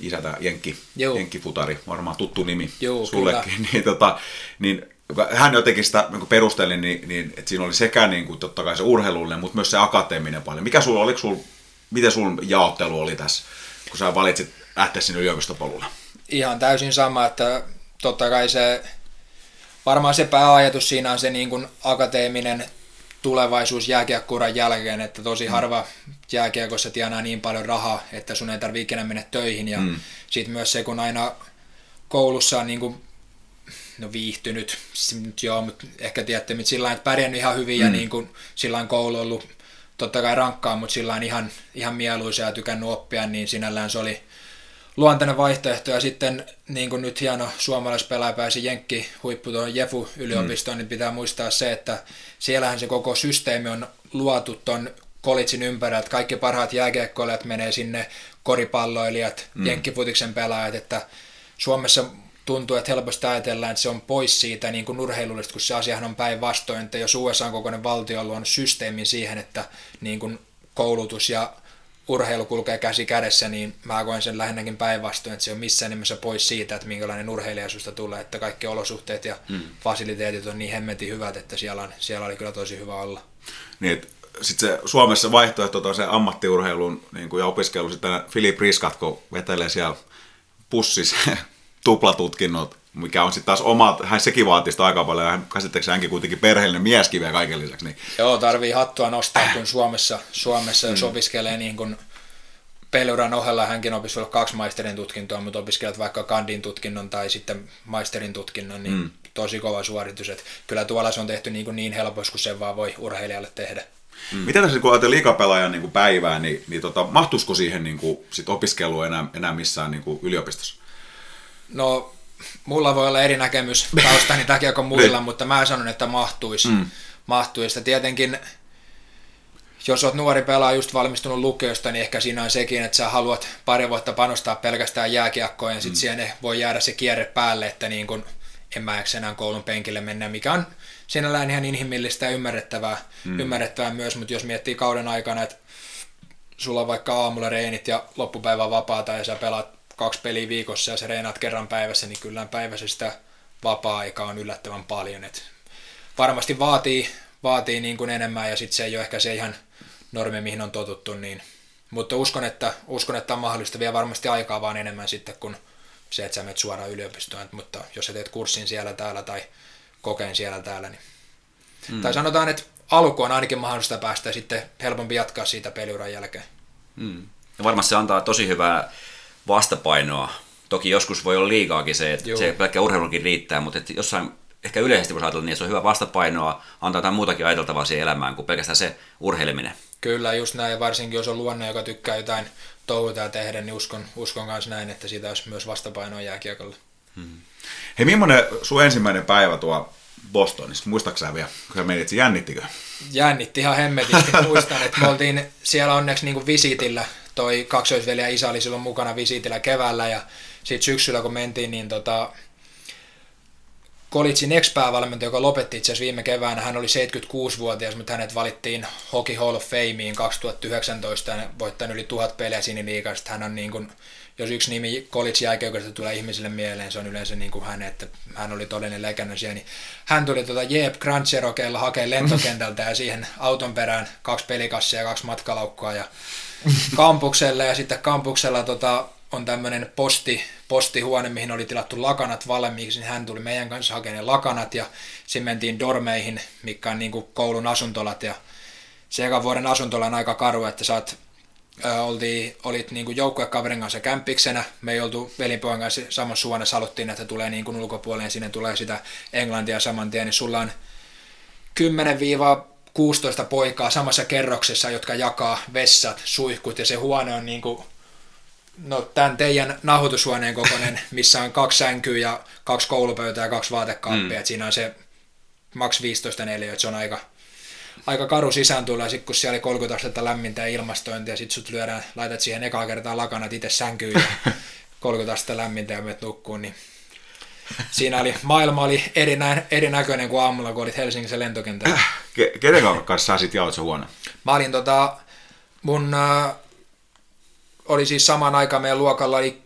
isä, tämä Jenkki, Jenkkifutari, varmaan tuttu nimi Joo, sullekin, niin, tota, niin hän jotenkin sitä niin perusteli, niin, niin, että siinä oli sekä niin kuin, totta kai se urheilullinen, mutta myös se akateeminen paljon. Mikä sulla, oliko sul, miten sun jaottelu oli tässä, kun sä valitsit lähteä sinne yliopistopolulle? Ihan täysin sama, että totta kai se, varmaan se pääajatus siinä on se niin kuin akateeminen tulevaisuus jääkiekkuuran jälkeen, että tosi mm. harva jääkiekossa tienaa niin paljon rahaa, että sun ei tarvitse ikinä mennä töihin. Ja mm. sitten myös se, kun aina koulussa on niin kuin, no viihtynyt, nyt joo, mutta ehkä tiedätte, että sillä että pärjännyt ihan hyvin mm. ja niin kuin, sillä koulu ollut totta kai rankkaa, mutta sillä ihan, ihan mieluisa ja tykännyt oppia, niin sinällään se oli luontainen vaihtoehto. Ja sitten niin kuin nyt hieno suomalaispelaaja pääsi Jenkki huippu tuon Jefu yliopistoon, mm. niin pitää muistaa se, että siellähän se koko systeemi on luotu tuon kolitsin ympärillä, että kaikki parhaat jääkiekkoilijat menee sinne, koripalloilijat, mm. jenkkifutiksen pelaajat, että Suomessa tuntuu, että helposti ajatellaan, että se on pois siitä niin kuin urheilullista, kun se asiahan on päinvastoin, että jos USA on kokoinen valtio on luonut systeemin siihen, että niin kuin koulutus ja urheilu kulkee käsi kädessä, niin mä koen sen lähinnäkin päinvastoin, että se on missään nimessä pois siitä, että minkälainen urheilija susta tulee, että kaikki olosuhteet ja mm. fasiliteetit on niin hemmetin hyvät, että siellä, on, siellä oli kyllä tosi hyvä olla. Niin, sitten se Suomessa vaihtoehto on se ammattiurheilun niin kuin, ja opiskelu, sitten Filip Riskat, kun vetelee siellä pussissa tuplatutkinnot, mikä on sitten taas oma, hän sekin vaatii sitä aika paljon, hän käsittääkseni hänkin kuitenkin perheellinen mieskin vielä kaiken lisäksi. Niin. Joo, tarvii hattua nostaa, kun Suomessa, Suomessa jos mm. opiskelee niin kuin peliuran ohella hänkin opiskellut kaksi maisterin tutkintoa, mutta opiskelet vaikka kandin tutkinnon tai sitten maisterin tutkinnon, niin mm. tosi kova suoritus. Että kyllä tuolla se on tehty niin, kuin niin helposti kuin se vaan voi urheilijalle tehdä. Mm. Mitä tässä, kun ajatellaan liikapelaajan niin kuin päivää, niin, niin tota, mahtuisiko siihen niin kuin, sit opiskelua enää, enää missään niin kuin yliopistossa? No, mulla voi olla eri näkemys taustani takia kuin muilla, niin. mutta mä sanon, että mahtuisi. Mm. mahtuisi. Tietenkin, jos oot nuori pelaa just valmistunut lukiosta, niin ehkä siinä on sekin, että sä haluat pari vuotta panostaa pelkästään jääkiekkoon, ja sitten mm. siihen voi jäädä se kierre päälle, että niin kun en mä enää koulun penkille mennä, mikä on sinällään ihan inhimillistä ja ymmärrettävää, mm. ymmärrettävää myös, mutta jos miettii kauden aikana, että sulla on vaikka aamulla reenit ja loppupäivä vapaata ja sä pelaat kaksi peliä viikossa ja sä reenaat kerran päivässä, niin kyllä päivässä sitä vapaa-aikaa on yllättävän paljon. Et varmasti vaatii, vaatii niin kuin enemmän ja sitten se ei ole ehkä se ihan normi, mihin on totuttu, niin, mutta uskon että, uskon, että on mahdollista vielä varmasti aikaa vaan enemmän sitten kuin se, että sä menet suoraan yliopistoon, mutta jos sä teet kurssin siellä täällä tai kokeen siellä täällä, niin mm. tai sanotaan, että alku on ainakin mahdollista päästä ja sitten helpompi jatkaa siitä peliuran jälkeen. Mm. Ja varmasti se antaa tosi hyvää vastapainoa. Toki joskus voi olla liikaakin se, että Joo. se pelkkä urheilukin riittää, mutta että jossain ehkä yleisesti voisi ajatella, niin se on hyvä vastapainoa, antaa jotain muutakin ajateltavaa siihen elämään kuin pelkästään se urheileminen. Kyllä, just näin, ja varsinkin jos on luonne, joka tykkää jotain touhuta ja tehdä, niin uskon, uskon kanssa näin, että siitä olisi myös vastapainoa jääkiekolle. Hmm. Hei, millainen sun ensimmäinen päivä tuo Bostonissa? Muistaaksä vielä, kun sä menit, jännittikö? Jännitti ihan hemmetisti. Muistan, että me oltiin siellä onneksi niin visitillä toi kaksoisveli ja isä oli silloin mukana visiitillä keväällä ja sitten syksyllä kun mentiin, niin tota, Kolitsin ex-päävalmentaja, joka lopetti itse asiassa viime keväänä, hän oli 76-vuotias, mutta hänet valittiin Hockey Hall of Fameen 2019 ja voittanut yli tuhat peliä siniliikasta. Hän on niin kuin, jos yksi nimi college jälkeen tulee ihmisille mieleen, se on yleensä niin kuin hän, että hän oli todellinen legenda siellä, niin hän tuli tuota Jeep Grand Cherokeella hakemaan lentokentältä ja siihen auton perään kaksi pelikassia ja kaksi matkalaukkoa ja kampukselle ja sitten kampuksella tota, on tämmöinen posti, postihuone, mihin oli tilattu lakanat valmiiksi, niin hän tuli meidän kanssa hakemaan lakanat ja sitten mentiin dormeihin, mikä on niin kuin koulun asuntolat. Ja se ekan vuoden asuntola on aika karu, että sä oot, ö, oltiin, olit niin joukkuekaverin kanssa kämpiksenä, me ei oltu velinpojan kanssa samassa huoneessa, haluttiin, että tulee niin kuin ulkopuolelle, sinne tulee sitä englantia saman tien, niin sulla on 10-16 poikaa samassa kerroksessa, jotka jakaa vessat, suihkut ja se huone on niin kuin No tämän teidän nahoitushuoneen kokoinen, missä on kaksi sänkyä ja kaksi koulupöytää ja kaksi vaatekaappia. Mm. siinä on se maks 15 neliö, että se on aika, aika karu sisään tulla. Ja sitten kun siellä oli 30 astetta lämmintä ja ilmastointia, ja sitten sut lyödään, laitat siihen ekaa kertaa lakanat itse sänkyyn ja 30 astetta lämmintä ja menet nukkuun, niin siinä oli, maailma oli erinä, erinäköinen kuin aamulla, kun olit Helsingissä lentokentällä. Kenen kanssa sä sit jaot se huone? Mä olin tota, mun äh, oli siis samaan aikaan meidän luokalla oli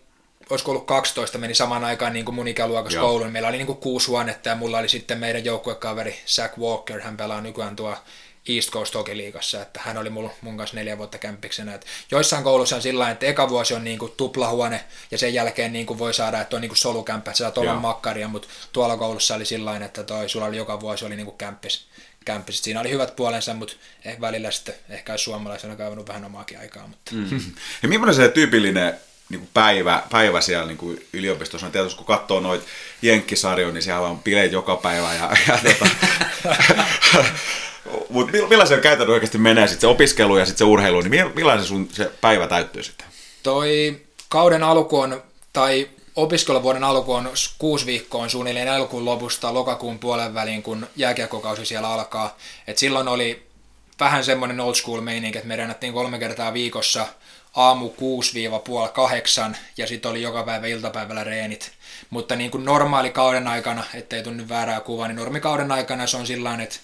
olisiko ollut 12, meni samaan aikaan niin kuin mun ikäluokassa kouluun. Meillä oli niin kuin kuusi huonetta ja mulla oli sitten meidän joukkuekaveri Zach Walker, hän pelaa nykyään tuo East Coast Hockey Liigassa, että hän oli mun, mun kanssa neljä vuotta kämpiksenä. Että joissain koulussa on sillä että eka vuosi on niin kuin tuplahuone ja sen jälkeen niin kuin voi saada, että on niin kuin solukämppä, että sä saat olla makkaria, mutta tuolla koulussa oli sillä että toi, sulla oli joka vuosi oli niin kuin kämppis kämppiset. Siinä oli hyvät puolensa, mutta ehkä välillä sitten ehkä suomalaisena kaivannut vähän omaakin aikaa. Mutta. Mm. Ja millainen se tyypillinen niin päivä, päivä siellä niin kuin yliopistossa on tietysti, kun katsoo noita jenkkisarjoja, niin siellä on bileet joka päivä. Ja, ja tota, mutta millaisen käytännön oikeasti menee sitten se opiskelu ja sitten se urheilu, niin millainen sun se päivä täyttyy sitten? Toi kauden alku on, tai opiskeluvuoden alku on kuusi viikkoa suunnilleen elokuun lopusta lokakuun puolen väliin, kun jääkiekkokausi siellä alkaa. Et silloin oli vähän semmoinen old school meininki, että me rennattiin kolme kertaa viikossa aamu 6-puoli kahdeksan ja sitten oli joka päivä iltapäivällä reenit. Mutta niin kuin normaali kauden aikana, ettei tunnu väärää kuvaa, niin normikauden aikana se on sillä että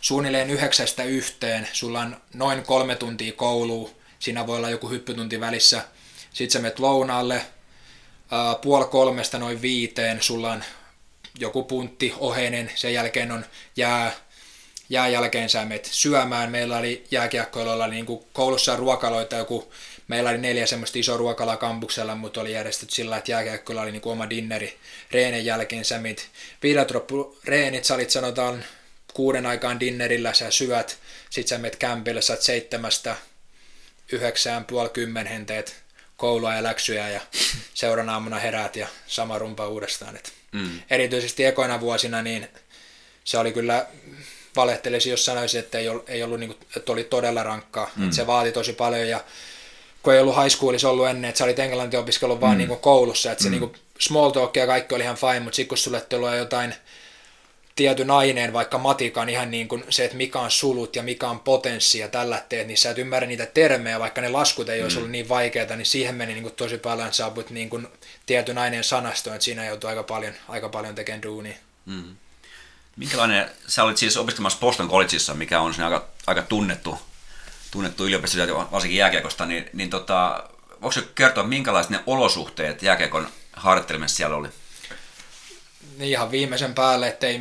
suunnilleen yhdeksästä yhteen, sulla on noin kolme tuntia koulua, siinä voi olla joku hyppytunti välissä, sitten sä menet lounaalle, puoli kolmesta noin viiteen, sulla on joku puntti, oheinen, sen jälkeen on jää, jää jälkeen sä menet syömään. Meillä oli jääkiekkoilla niin kuin koulussa ruokaloita, joku, meillä oli neljä semmoista isoa ruokalaa kampuksella, mutta oli järjestetty sillä, että jääkiekkoilla oli niin oma dinneri. Reenin jälkeen sä viidet reenit, sä olit sanotaan kuuden aikaan dinnerillä, sä syöt, sit sä menet kämpille, sä seitsemästä yhdeksään, puoli kymmenhen teet koulua ja läksyjä ja seuraavana aamuna heräät ja sama rumpa uudestaan. Et mm. Erityisesti ekoina vuosina niin se oli kyllä, valehtelisin jos sanoisin, että ei ollut, ei ollut niin kuin, että oli todella rankkaa. Mm. se vaati tosi paljon ja kun ei ollut high schoolissa ollut ennen, että sä olit englantia opiskellut vaan mm. niin kuin koulussa, että se mm. niin kuin small talk ja kaikki oli ihan fine, mutta sitten kun sulle tulee jotain tietyn aineen, vaikka matikan ihan niin kuin se, että mikä on sulut ja mikä on potenssi ja tällä teet, niin sä et ymmärrä niitä termejä, vaikka ne laskut ei mm. olisi ollut niin vaikeita, niin siihen meni niin kuin tosi paljon, että saaput niin kuin tietyn aineen sanastoon, että siinä joutuu aika paljon, aika paljon tekemään duunia. Mm. Minkälainen, sä olit siis opiskelemassa Boston Collegeissa, mikä on aika, aika tunnettu, tunnettu yliopisto, varsinkin jääkiekosta, niin, niin tota, voiko kertoa, minkälaiset ne olosuhteet jääkiekon harjoittelemisessa siellä oli? Niin ihan viimeisen päälle, ettei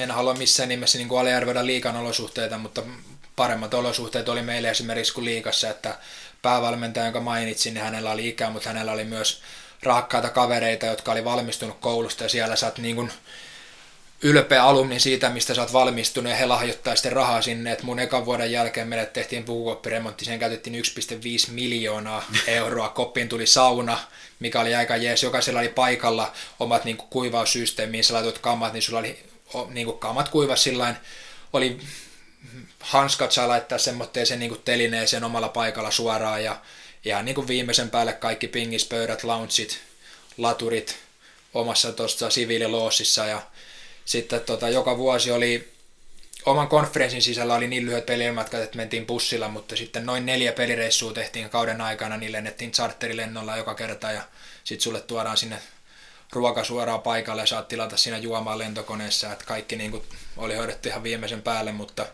en halua missään nimessä niin aliarvioida liikan olosuhteita, mutta paremmat olosuhteet oli meille esimerkiksi kuin liikassa, että päävalmentaja, jonka mainitsin, niin hänellä oli ikää, mutta hänellä oli myös rakkaita kavereita, jotka oli valmistunut koulusta ja siellä sä oot niin kuin ylpeä alumni siitä, mistä sä oot valmistunut ja he lahjoittaa sitten rahaa sinne, että mun ekan vuoden jälkeen meille tehtiin pukukoppiremontti, siihen käytettiin 1,5 miljoonaa euroa, koppiin tuli sauna, mikä oli aika jees, jokaisella oli paikalla omat niin kuivaussysteemiin, missä laitoit kammat, niin sulla oli niin kuin kamat kuivas sillain, oli hanskat saa laittaa semmoitteeseen niin telineeseen omalla paikalla suoraan ja ihan niin kuin viimeisen päälle kaikki pingispöydät, launceit, laturit omassa tuossa siviililoossissa ja sitten tota, joka vuosi oli oman konferenssin sisällä oli niin lyhyet pelimatkat, että mentiin bussilla, mutta sitten noin neljä pelireissua tehtiin kauden aikana, niin lennettiin charterilennolla joka kerta ja sitten sulle tuodaan sinne ruoka suoraan paikalle ja saat tilata siinä juomaan lentokoneessa, että kaikki niin kuin oli hoidettu ihan viimeisen päälle, mutta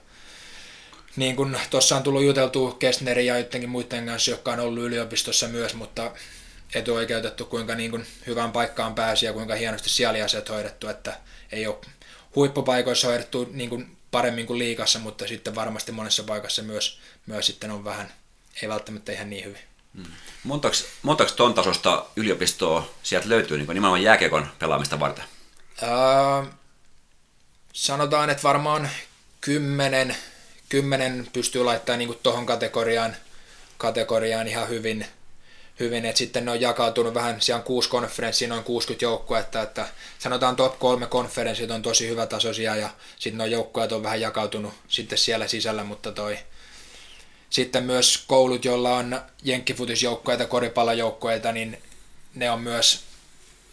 niin kuin tuossa on tullut juteltu Kestnerin ja jotenkin muiden kanssa, jotka on ollut yliopistossa myös, mutta etuoikeutettu, kuinka niin kuin hyvään paikkaan pääsi ja kuinka hienosti siellä asiat hoidettu, että ei ole huippupaikoissa hoidettu niin kuin paremmin kuin liikassa, mutta sitten varmasti monessa paikassa myös, myös sitten on vähän, ei välttämättä ihan niin hyvin. Hmm. Montaks, montaks ton tasosta yliopistoa sieltä löytyy niin nimenomaan jääkiekon pelaamista varten? Öö, sanotaan, että varmaan kymmenen, kymmenen pystyy laittamaan niin tuohon kategoriaan, kategoriaan ihan hyvin – hyvin, että sitten ne on jakautunut vähän, siellä on kuusi konferenssia, noin 60 joukkuetta, että sanotaan top kolme konferenssit on tosi hyvä tasoisia ja sitten noin joukkueet on vähän jakautunut sitten siellä sisällä, mutta toi sitten myös koulut, joilla on jenkkifutisjoukkueita, koripallojoukkueita, niin ne on myös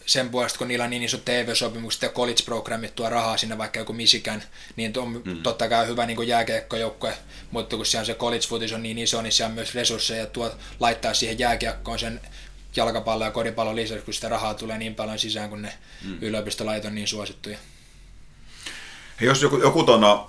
sen puolesta, kun niillä on niin iso TV-sopimukset ja college-programmit tuo rahaa sinne, vaikka joku Michigan, niin on mm. totta kai hyvä niin jääkiekkojoukkue, mutta kun siellä se college-futis on niin iso, niin siellä on myös resursseja tuo, laittaa siihen jääkiekkoon sen jalkapallo- ja koripallon lisäksi, kun sitä rahaa tulee niin paljon sisään, kun ne mm. yliopistolait on niin suosittuja. Hei, jos joku, joku tonna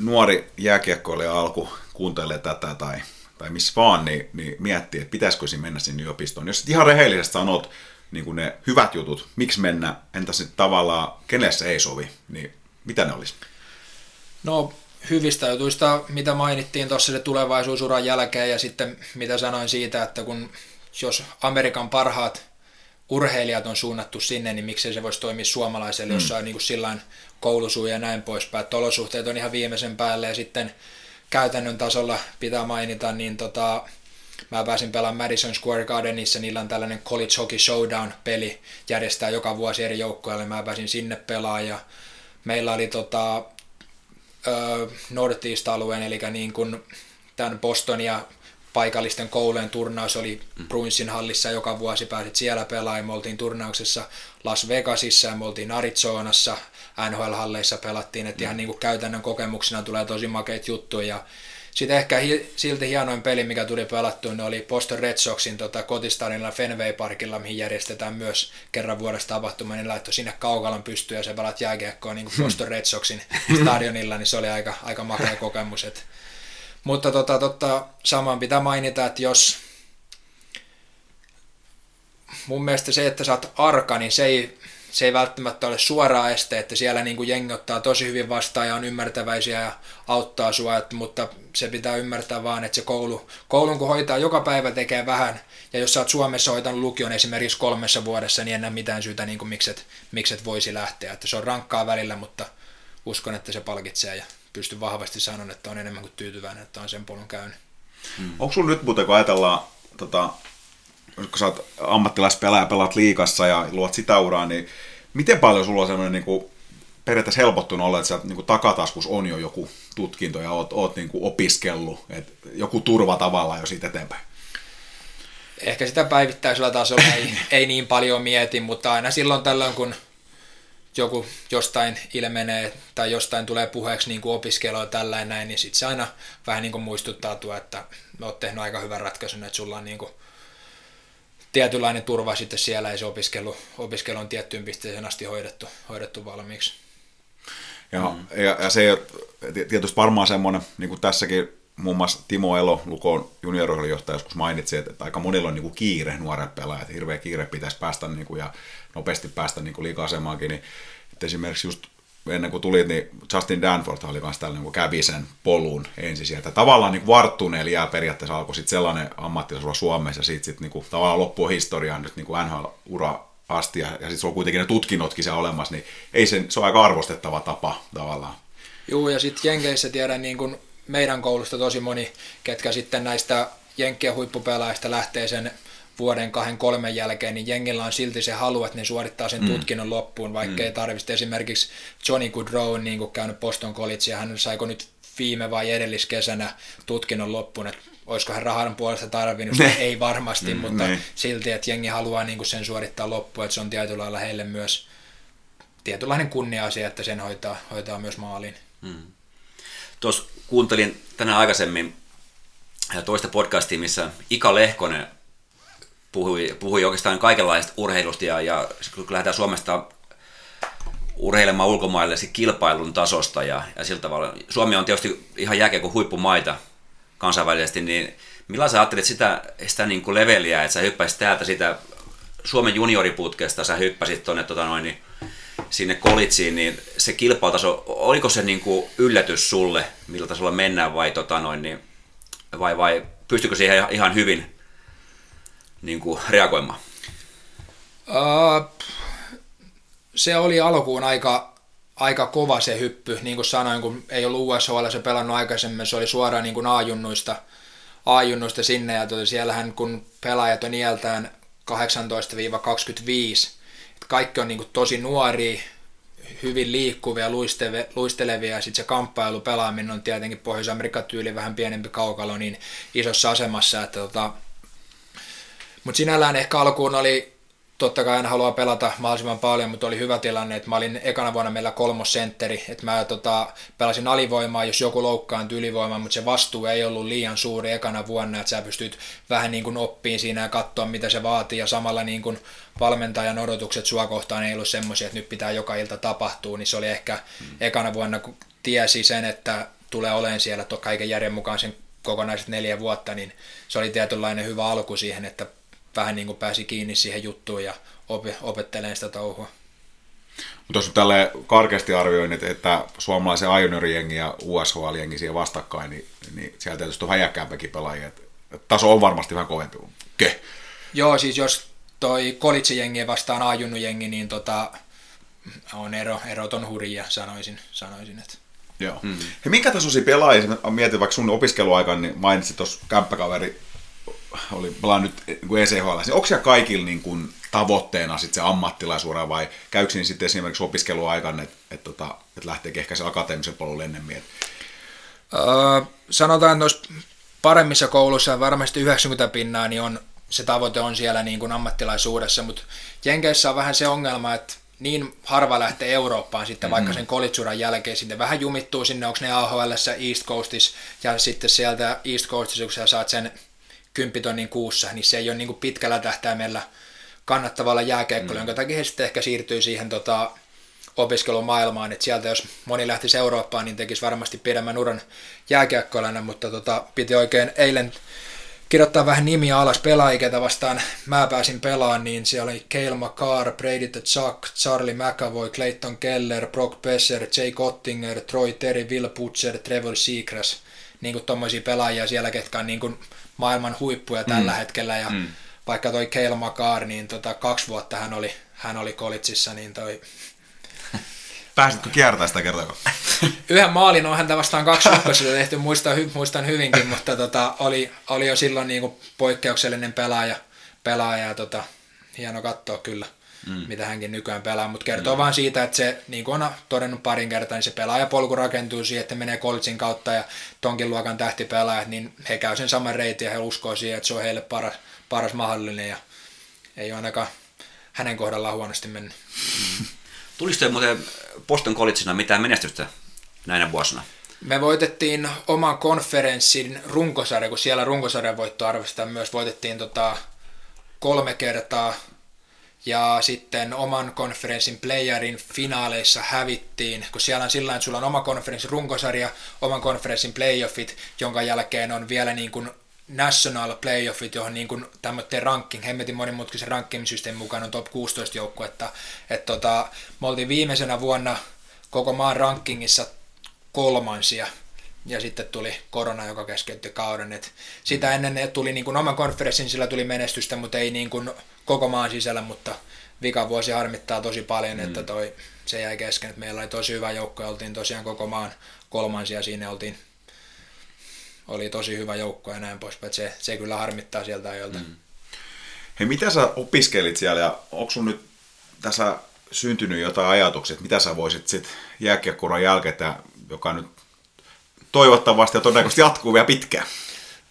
nuori jääkiekkoilija alku kuuntelee tätä tai, tai missä vaan, niin, niin miettii, että pitäisikö mennä sinne yliopistoon. Jos ihan rehellisesti sanot, niin kuin ne hyvät jutut, miksi mennä, entä sitten tavallaan, kenelle se ei sovi, niin mitä ne olisi? No hyvistä jutuista, mitä mainittiin tuossa se tulevaisuusuran jälkeen ja sitten mitä sanoin siitä, että kun jos Amerikan parhaat urheilijat on suunnattu sinne, niin miksei se voisi toimia suomalaiselle, mm. jossa on niin kuin koulusuu ja näin poispäin. Että olosuhteet on ihan viimeisen päälle ja sitten käytännön tasolla pitää mainita, niin tota, Mä pääsin pelaamaan Madison Square Gardenissa, niillä on tällainen College Hockey Showdown-peli, järjestää joka vuosi eri joukkueille, mä pääsin sinne pelaamaan ja meillä oli tota, Northeast-alueen, eli niin kuin tämän Boston ja paikallisten koulujen turnaus oli mm. Bruinsin hallissa joka vuosi, pääsit siellä pelaamaan, me oltiin turnauksessa Las Vegasissa ja me oltiin Arizonassa, NHL-halleissa pelattiin, että mm. ihan niin kuin käytännön kokemuksena tulee tosi makeita juttuja ja sitten ehkä hi- silti hienoin peli, mikä tuli pelattua, oli Boston Red Soxin tota, kotistadionilla Fenway Parkilla, mihin järjestetään myös kerran vuodessa tapahtuma, niin laittoi sinne kaukalon pystyyn ja se pelat jääkiekkoa niin kuin Boston Red Soxin stadionilla, niin se oli aika, aika makea kokemus. Et. Mutta tota, tota, saman pitää mainita, että jos mun mielestä se, että sä oot arka, niin se ei se ei välttämättä ole suoraa este, että siellä niin kuin jengi ottaa tosi hyvin vastaan ja on ymmärtäväisiä ja auttaa sua, että, mutta se pitää ymmärtää vaan, että se koulu, koulun kun hoitaa joka päivä tekee vähän, ja jos sä oot Suomessa hoitanut lukion esimerkiksi kolmessa vuodessa, niin en näe mitään syytä, niin kuin mikset, mikset voisi lähteä. Että se on rankkaa välillä, mutta uskon, että se palkitsee ja pystyn vahvasti sanomaan, että on enemmän kuin tyytyväinen, että on sen polun käynyt. Hmm. Onko sulla nyt muuten, kun ajatellaan tota, kun sä oot ammattilaispelaaja, pelaat liikassa ja luot sitä uraa, niin miten paljon sulla on semmoinen niin kuin, periaatteessa helpottunut olla, että sä niin kuin takataskus on jo joku tutkinto ja oot, oot niin kuin opiskellut, että joku turva tavallaan jo siitä eteenpäin? Ehkä sitä päivittäisellä tasolla ei, ei niin paljon mieti, mutta aina silloin tällöin, kun joku jostain ilmenee tai jostain tulee puheeksi niin kuin opiskelua tällä näin, niin sitten se aina vähän niin kuin muistuttaa tuo, että oot tehnyt aika hyvän ratkaisun, että sulla on niin kuin tietynlainen turva sitten siellä, ei se opiskelu, opiskelu on tiettyyn pisteeseen asti hoidettu, hoidettu valmiiksi. Ja, mm. ja, ja se tietysti varmaan semmoinen, niin kuin tässäkin muun muassa Timo Elo, Lukon juniorjohtaja joskus mainitsi, että, että aika monilla on niin kuin kiire nuoret pelaajat, hirveä kiire pitäisi päästä niin kuin, ja nopeasti päästä niin kuin liika-asemaankin, niin että esimerkiksi just ennen kuin tuli, niin Justin Danforth oli myös tällainen, kun kävi sen polun ensin sieltä. Tavallaan niin varttuneella jää periaatteessa alkoi sitten sellainen ammattilaisura Suomessa, ja siitä sitten niin tavallaan loppui historiaan nyt niin NHL-ura asti, ja, ja sitten se on kuitenkin ne tutkinnotkin siellä olemassa, niin ei sen, se on aika arvostettava tapa tavallaan. Joo, ja sitten Jenkeissä tiedän niin kuin meidän koulusta tosi moni, ketkä sitten näistä Jenkkien huippupelaajista lähtee sen vuoden kahden kolmen jälkeen, niin jengillä on silti se halu, että ne suorittaa sen mm. tutkinnon loppuun, vaikka mm. ei tarvitse. Esimerkiksi Johnny Goodrow on niin käynyt Boston College, ja hän saiko nyt viime vai edelliskesänä tutkinnon loppuun, että olisiko hän rahan puolesta tarvinnut, ne. ei varmasti, mm, mutta ne. silti, että jengi haluaa niin kuin sen suorittaa loppuun, että se on tietyllä lailla heille myös tietynlainen kunnia-asia, että sen hoitaa, hoitaa myös maaliin. Mm. Tuossa kuuntelin tänään aikaisemmin toista podcastia, missä Ika Lehkonen puhui, puhui oikeastaan kaikenlaista urheilusta ja, ja kun lähdetään Suomesta urheilemaan ulkomaille kilpailun tasosta ja, ja sillä tavalla. Suomi on tietysti ihan jääkiekon huippumaita kansainvälisesti, niin millä sä ajattelit sitä, sitä niin kuin leveliä, että sä hyppäisit täältä sitä Suomen junioriputkesta, sä hyppäsit tuonne tota noin, niin sinne kolitsiin, niin se kilpailutaso, oliko se niin kuin yllätys sulle, millä tasolla mennään vai, tota noin, niin, vai, vai pystykö siihen ihan hyvin niin kuin reagoimaan? Uh, se oli alkuun aika, aika kova se hyppy, niin kuin sanoin, kun ei ollut USHL se pelannut aikaisemmin, se oli suoraan niin kuin A-junnuista, A-junnuista sinne, ja tuota, siellähän kun pelaajat on iältään 18-25, että kaikki on niin kuin tosi nuoria, hyvin liikkuvia, luistelevia, ja sitten se kamppailu pelaaminen on tietenkin Pohjois-Amerikan tyyli vähän pienempi kaukalo, niin isossa asemassa, että tota, mutta sinällään ehkä alkuun oli totta kai aina haluaa pelata mahdollisimman paljon, mutta oli hyvä tilanne, että mä olin ekana vuonna meillä kolmosentteri, että mä tota, pelasin alivoimaa, jos joku loukkaantui ylivoimaa, mutta se vastuu ei ollut liian suuri ekana vuonna, että sä pystyt vähän niin kuin oppiin siinä ja katsoa, mitä se vaatii, ja samalla niin kuin valmentajan odotukset sua kohtaan ei ollut semmoisia, että nyt pitää joka ilta tapahtua, niin se oli ehkä ekana vuonna, kun tiesi sen, että tulee olemaan siellä kaiken järjen mukaan sen kokonaiset neljä vuotta, niin se oli tietynlainen hyvä alku siihen, että vähän niin kuin pääsi kiinni siihen juttuun ja op- opettelemaan sitä touhua. Mutta jos tälle karkeasti arvioin, että, että suomalaisen Ionori-jengi ja USHL-jengi siihen vastakkain, niin, niin sieltä tietysti on häjäkkäämpäkin pelaajia. Taso on varmasti vähän kovempi. Ke? Joo, siis jos toi Kolitsi-jengi vastaan A-junnu-jengi, niin tota, on ero, erot on hurjia, sanoisin. sanoisin että. Joo. Mm. Hei, minkä tasoisia pelaajia, mietin vaikka sun opiskeluaikaan, niin mainitsit tuossa kämppäkaveri oli pelannut niin ECHL, niin onko siellä kaikilla niin kuin tavoitteena sit se ammattilaisuura vai käykö niin sitten esimerkiksi opiskeluaikaan, että et, tota, et lähteekö ehkä se akateemisen polulle ennemmin? Öö, sanotaan, että noissa paremmissa kouluissa varmasti 90 pinnaa, niin on, se tavoite on siellä niin kuin ammattilaisuudessa, mutta Jenkeissä on vähän se ongelma, että niin harva lähtee Eurooppaan sitten mm-hmm. vaikka sen kolitsuran jälkeen, sitten vähän jumittuu sinne, onko ne AHL East Coastissa, ja sitten sieltä East Coastissa, kun sä saat sen 10 tonnin kuussa, niin se ei ole niin kuin pitkällä tähtäimellä kannattavalla jääkeikkoilla, mm. jonka takia he sitten ehkä siirtyy siihen tota, opiskelumaailmaan, että sieltä jos moni lähtisi Eurooppaan, niin tekisi varmasti pidemmän uran jääkiekkoilana, mutta tota, piti oikein eilen kirjoittaa vähän nimiä alas pelaajia, vastaan. Mä pääsin pelaan, niin siellä oli Cale McCarr, Brady the Chuck, Charlie McAvoy, Clayton Keller, Brock Besser, Jay Kottinger, Troy Terry, Will Butcher, Trevor Seacrest, niin kuin tommosia pelaajia siellä, ketkä on niin kuin maailman huippuja tällä mm. hetkellä ja mm. vaikka toi Keil Makar, niin tota, kaksi vuotta hän oli, hän oli kolitsissa, niin toi... Pääsitkö kiertämään sitä kertaa? Yhden maalin on häntä vastaan kaksi sitä tehty, muistan, muistan hyvinkin, mutta tota, oli, oli jo silloin niin poikkeuksellinen pelaaja, pelaaja ja tota, hieno katsoa kyllä mm. mitä hänkin nykyään pelaa, mutta kertoo mm. vaan siitä, että se, niin kuin on todennut parin kertaa, niin se pelaajapolku rakentuu siihen, että menee kolitsin kautta ja tonkin luokan tähtipelaajat, niin he käy sen saman reitin ja he uskoo siihen, että se on heille paras, paras mahdollinen ja ei ole ainakaan hänen kohdallaan huonosti mennyt. Mm. Muuten Boston Collegeina mitään menestystä näinä vuosina? Me voitettiin oman konferenssin runkosarja, kun siellä runkosarjan voitto arvostetaan myös. Voitettiin tota kolme kertaa ja sitten oman konferenssin playerin finaaleissa hävittiin, kun siellä on sillä että sulla on oma konferenssin runkosarja, oman konferenssin playoffit, jonka jälkeen on vielä niin kuin national playoffit, johon niin kuin tämmöinen ranking, hemmetin monimutkaisen ranking-systeemin mukaan on top 16 joukkuetta. Että tota, me oltiin viimeisenä vuonna koko maan rankingissa kolmansia, ja sitten tuli korona, joka keskeytti kauden. Et sitä ennen tuli niin kuin oman konferenssin, sillä tuli menestystä, mutta ei niin kuin koko maan sisällä, mutta vika vuosi harmittaa tosi paljon, mm. että toi, se jäi kesken. Että meillä oli tosi hyvä joukko ja oltiin tosiaan koko maan kolmansia siinä oltiin oli tosi hyvä joukko ja näin poispäin. Se, se kyllä harmittaa sieltä ajoilta. Mm. Hei, mitä sä opiskelit siellä ja onko sun nyt tässä syntynyt jotain ajatuksia, että mitä sä voisit sitten jääkiekkuran jälkeen, joka nyt toivottavasti ja todennäköisesti jatkuu vielä pitkään?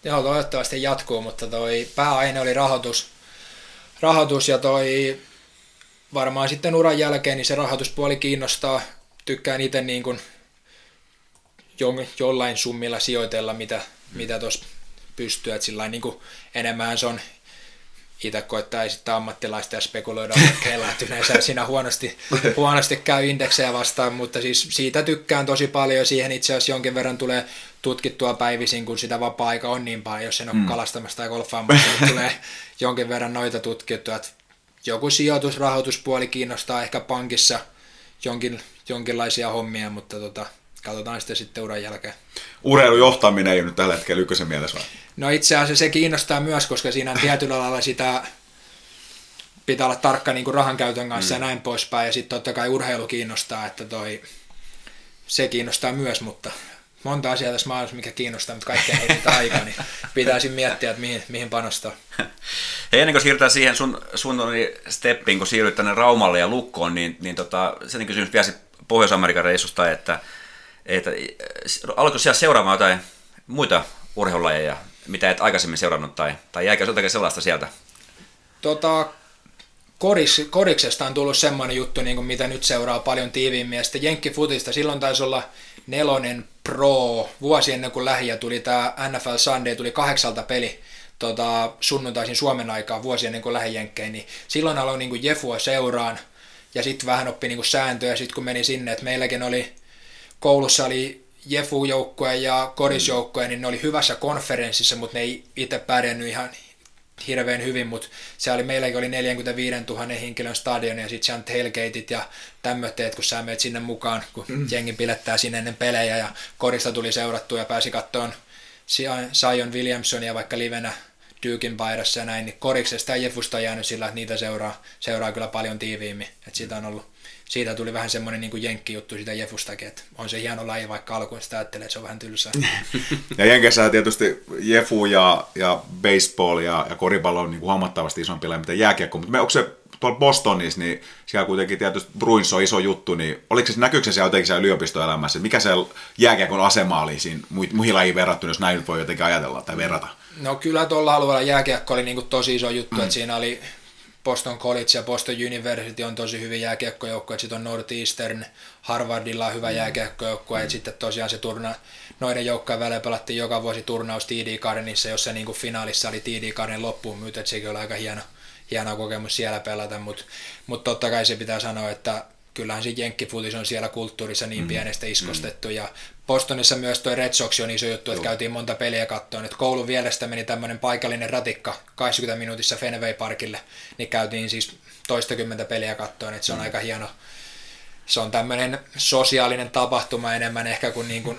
Joo, toivottavasti jatkuu, mutta toi pääaine oli rahoitus, rahoitus ja toi varmaan sitten uran jälkeen niin se rahoituspuoli kiinnostaa. Tykkään itse niin kuin jo, jollain summilla sijoitella, mitä, mitä tuossa pystyy. Että sillä niin kuin enemmän se on itse koittaa esittää ammattilaista ja spekuloida yleensä siinä huonosti, huonosti käy indeksejä vastaan, mutta siis siitä tykkään tosi paljon siihen itse asiassa jonkin verran tulee tutkittua päivisin, kun sitä vapaa-aika on niin paljon, jos en ole mm. kalastamassa tai golfaamassa, niin tulee jonkin verran noita tutkittua, että joku sijoitusrahoituspuoli kiinnostaa ehkä pankissa jonkin, jonkinlaisia hommia, mutta tota, katsotaan sitten sitten uran jälkeen. Urheilujohtaminen ei ole nyt tällä hetkellä ykkösen mielessä vai? No itse asiassa se kiinnostaa myös, koska siinä on tietyllä lailla sitä pitää olla tarkka niin kuin rahan käytön kanssa mm. ja näin poispäin. Ja sitten totta kai urheilu kiinnostaa, että toi, se kiinnostaa myös, mutta monta asiaa tässä maailmassa, mikä kiinnostaa, mutta kaikkea ei pitää aikaa, niin pitäisi miettiä, että mihin, mihin panostaa. Hei, ennen kuin siirrytään siihen sun, sun steppiin, kun siirryt tänne Raumalle ja Lukkoon, niin, niin tota, sen kysymys vielä Pohjois-Amerikan reissusta, että, että alkoiko siellä seuraamaan jotain muita urheilulajeja, mitä et aikaisemmin seurannut, tai, tai jäikö jotakin sellaista sieltä? Tota, koris, koriksesta on tullut semmoinen juttu, niin kuin mitä nyt seuraa paljon tiiviimmin, ja sitten Jenkkifutista, silloin taisi olla nelonen Pro, vuosi ennen kuin lähiä tuli tämä NFL Sunday, tuli kahdeksalta peli tota, sunnuntaisin Suomen aikaa vuosi ennen kuin lähijenkkeen, niin silloin aloin niin Jefua seuraan, ja sitten vähän oppi niin sääntöjä, sitten kun meni sinne, että meilläkin oli, koulussa oli Jefu-joukkue ja Koris-joukkue, niin ne oli hyvässä konferenssissa, mutta ne ei itse pärjännyt ihan hirveän hyvin, mutta se oli, meilläkin oli 45 000 henkilön stadion ja sitten siellä on tailgateit ja tämmöitteet, kun sä menet sinne mukaan, kun mm. jengi pilettää sinne ennen pelejä ja korista tuli seurattua ja pääsi kattoon Sion Williamsonia vaikka livenä Dukein paidassa ja näin, niin koriksesta ja Jefusta jäänyt sillä, että niitä seuraa, seuraa kyllä paljon tiiviimmin, että siitä on ollut siitä tuli vähän semmoinen niin jenkki-juttu siitä Jefustakin, että on se hieno laji, vaikka alkuun sitä ajattelee, että se on vähän tylsää. ja Jenkessä tietysti Jefu ja, ja baseball ja, ja koripallo on niin kuin huomattavasti isompi laji, mitä jääkiekko, mutta me, onko se tuolla Bostonissa, niin siellä kuitenkin tietysti Bruins on iso juttu, niin oliko se, näkyykö se siellä jotenkin siellä yliopistoelämässä, mikä se jääkiekon asema oli siinä muihin lajiin verrattuna, jos näin voi jotenkin ajatella tai verrata? No kyllä tuolla alueella jääkiekko oli niin kuin tosi iso juttu, mm. että siinä oli Boston College ja Boston University on tosi hyvin jääkiekkojoukko, sitten on Northeastern, Harvardilla on hyvä mm. jääkiekkojoukko, mm. sitten tosiaan se turna, noiden joukkojen välillä pelattiin joka vuosi turnaus TD Gardenissa, jossa niin kuin finaalissa oli TD Garden loppuun myyty, että sekin oli aika hieno, hieno kokemus siellä pelata, mutta mut totta kai se pitää sanoa, että kyllähän se jenkkifutis on siellä kulttuurissa niin mm. pienestä iskostettu mm. ja Bostonissa myös tuo Red Sox on iso juttu, että Joo. käytiin monta peliä kattoon. Että koulun vierestä meni tämmöinen paikallinen ratikka 20 minuutissa Fenway Parkille, niin käytiin siis toistakymmentä peliä kattoon, että se on mm. aika hieno. Se on tämmöinen sosiaalinen tapahtuma enemmän ehkä kuin, niin kuin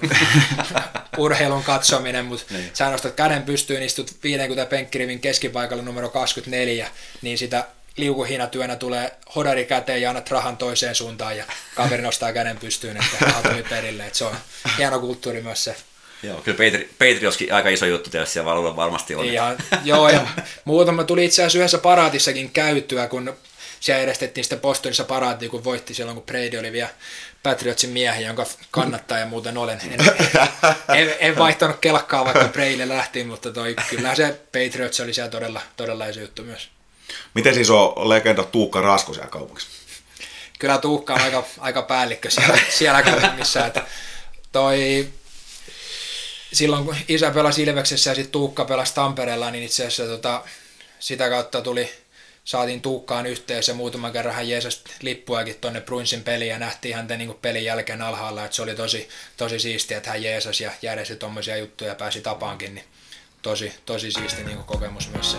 urheilun katsominen, mutta niin. sä nostat käden pystyyn, istut 50 penkkirivin keskipaikalla numero 24, niin sitä liukuhinatyönä tulee hodari käteen ja annat rahan toiseen suuntaan ja kaveri nostaa käden pystyyn, että raha tuli perille. Että se on hieno kulttuuri myös se. Joo, kyllä Patri- Patriotskin aika iso juttu tietysti siellä varmasti on. Ja, joo, ja muutama tuli itse asiassa yhdessä paraatissakin käytyä, kun siellä edestettiin sitten Bostonissa paraatia, kun voitti silloin, kun Brady oli vielä Patriotsin miehi, jonka kannattaja muuten olen. En, en, en vaihtanut kelkkaa, vaikka Brady lähti, mutta toi, kyllähän se Patriots oli siellä todella, todella iso juttu myös. Miten siis on legenda Tuukka Rasko siellä kaupungissa? Kyllä Tuukka on aika, aika päällikkö siellä, siellä kaupungissa. Että toi, silloin kun isä pelasi Ilveksessä ja sitten Tuukka pelasi Tampereella, niin itse asiassa tota, sitä kautta tuli, saatiin Tuukkaan yhteys ja muutaman kerran hän jeesasi lippuakin tuonne Bruinsin peliin ja nähtiin häntä niin pelin jälkeen alhaalla, että se oli tosi, tosi siistiä, että hän jeesasi ja järjesti tuommoisia juttuja ja pääsi tapaankin, niin tosi, tosi siisti niin kokemus myös se.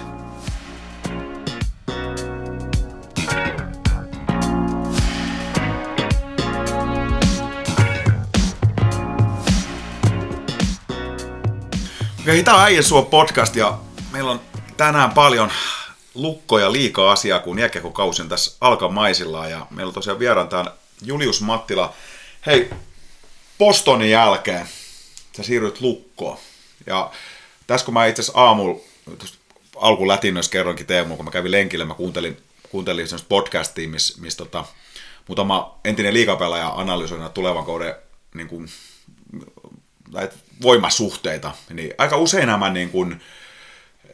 Okei, tämä on Äijän suo podcast ja meillä on tänään paljon lukkoja liikaa asiaa, kun jääkiekokausi on tässä alkamaisilla ja meillä on tosiaan vieraan täällä Julius Mattila. Hei, Bostonin jälkeen sä siirryt lukkoon. Ja tässä kun mä itse asiassa aamulla alkulätinnöissä kerroinkin Teemu, kun mä kävin lenkille, mä kuuntelin, kuuntelin semmoista podcastia, missä miss, tota, muutama entinen liikapelaaja analysoina tulevan kauden niin kuin, näitä voimasuhteita, niin aika usein nämä niin kuin,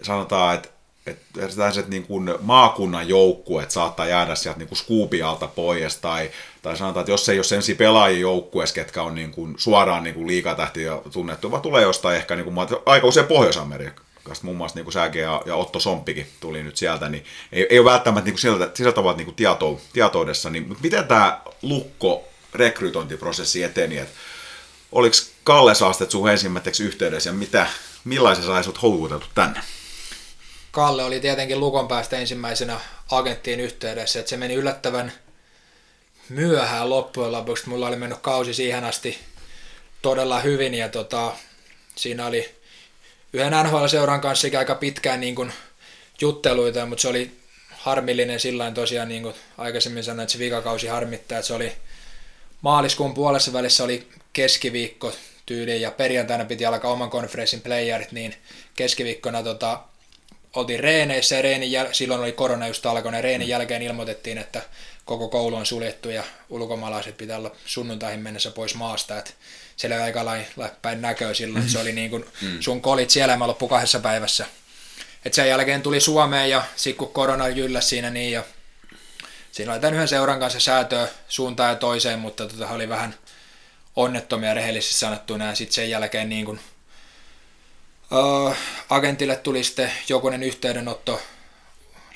sanotaan, että että tällaiset niin kuin maakunnan joukkueet saattaa jäädä sieltä niin kuin skuupialta pois, tai, tai sanotaan, että jos ei ole sensi pelaajia joukkueessa, ketkä on niin kuin suoraan niin kuin liikatähtiä tunnettu, vaan tulee jostain ehkä niin kuin, aika usein Pohjois-Amerikka, muun muassa niin Säke ja, ja, Otto Somppikin tuli nyt sieltä, niin ei, ei ole välttämättä niin sillä, sillä tavalla niin tieto, tietoudessa. Niin, miten tämä lukko rekrytointiprosessi eteni? Et oliko Kalle Saastet sun ensimmäiseksi yhteydessä ja mitä, millaisen sai sut houkuteltu tänne? Kalle oli tietenkin Lukon päästä ensimmäisenä agenttiin yhteydessä, että se meni yllättävän myöhään loppujen lopuksi. Mulla oli mennyt kausi siihen asti todella hyvin ja tota, siinä oli yhden NHL-seuran kanssa aika pitkään niin kuin jutteluita, mutta se oli harmillinen sillä tosiaan, niin kuin aikaisemmin sanoin, että se vikakausi harmittaa, että se oli maaliskuun puolessa välissä oli keskiviikko tyyliin ja perjantaina piti alkaa oman konferenssin playerit, niin keskiviikkona tota, oltiin reeneissä ja reenin jäl- silloin oli korona just alkanut ja reenin jälkeen ilmoitettiin, että koko koulu on suljettu ja ulkomaalaiset pitää olla sunnuntaihin mennessä pois maasta, että siellä oli aika lailla päin näköä silloin, se oli niin kuin mm. sun kolit siellä mä loppu kahdessa päivässä. Et sen jälkeen tuli Suomeen ja sitten kun korona jylläsi siinä niin ja siinä oli tämän yhden seuran kanssa säätöä suuntaan ja toiseen, mutta tota oli vähän onnettomia rehellisesti sanottuna ja sitten sen jälkeen niin kuin, uh, agentille tuli sitten jokunen yhteydenotto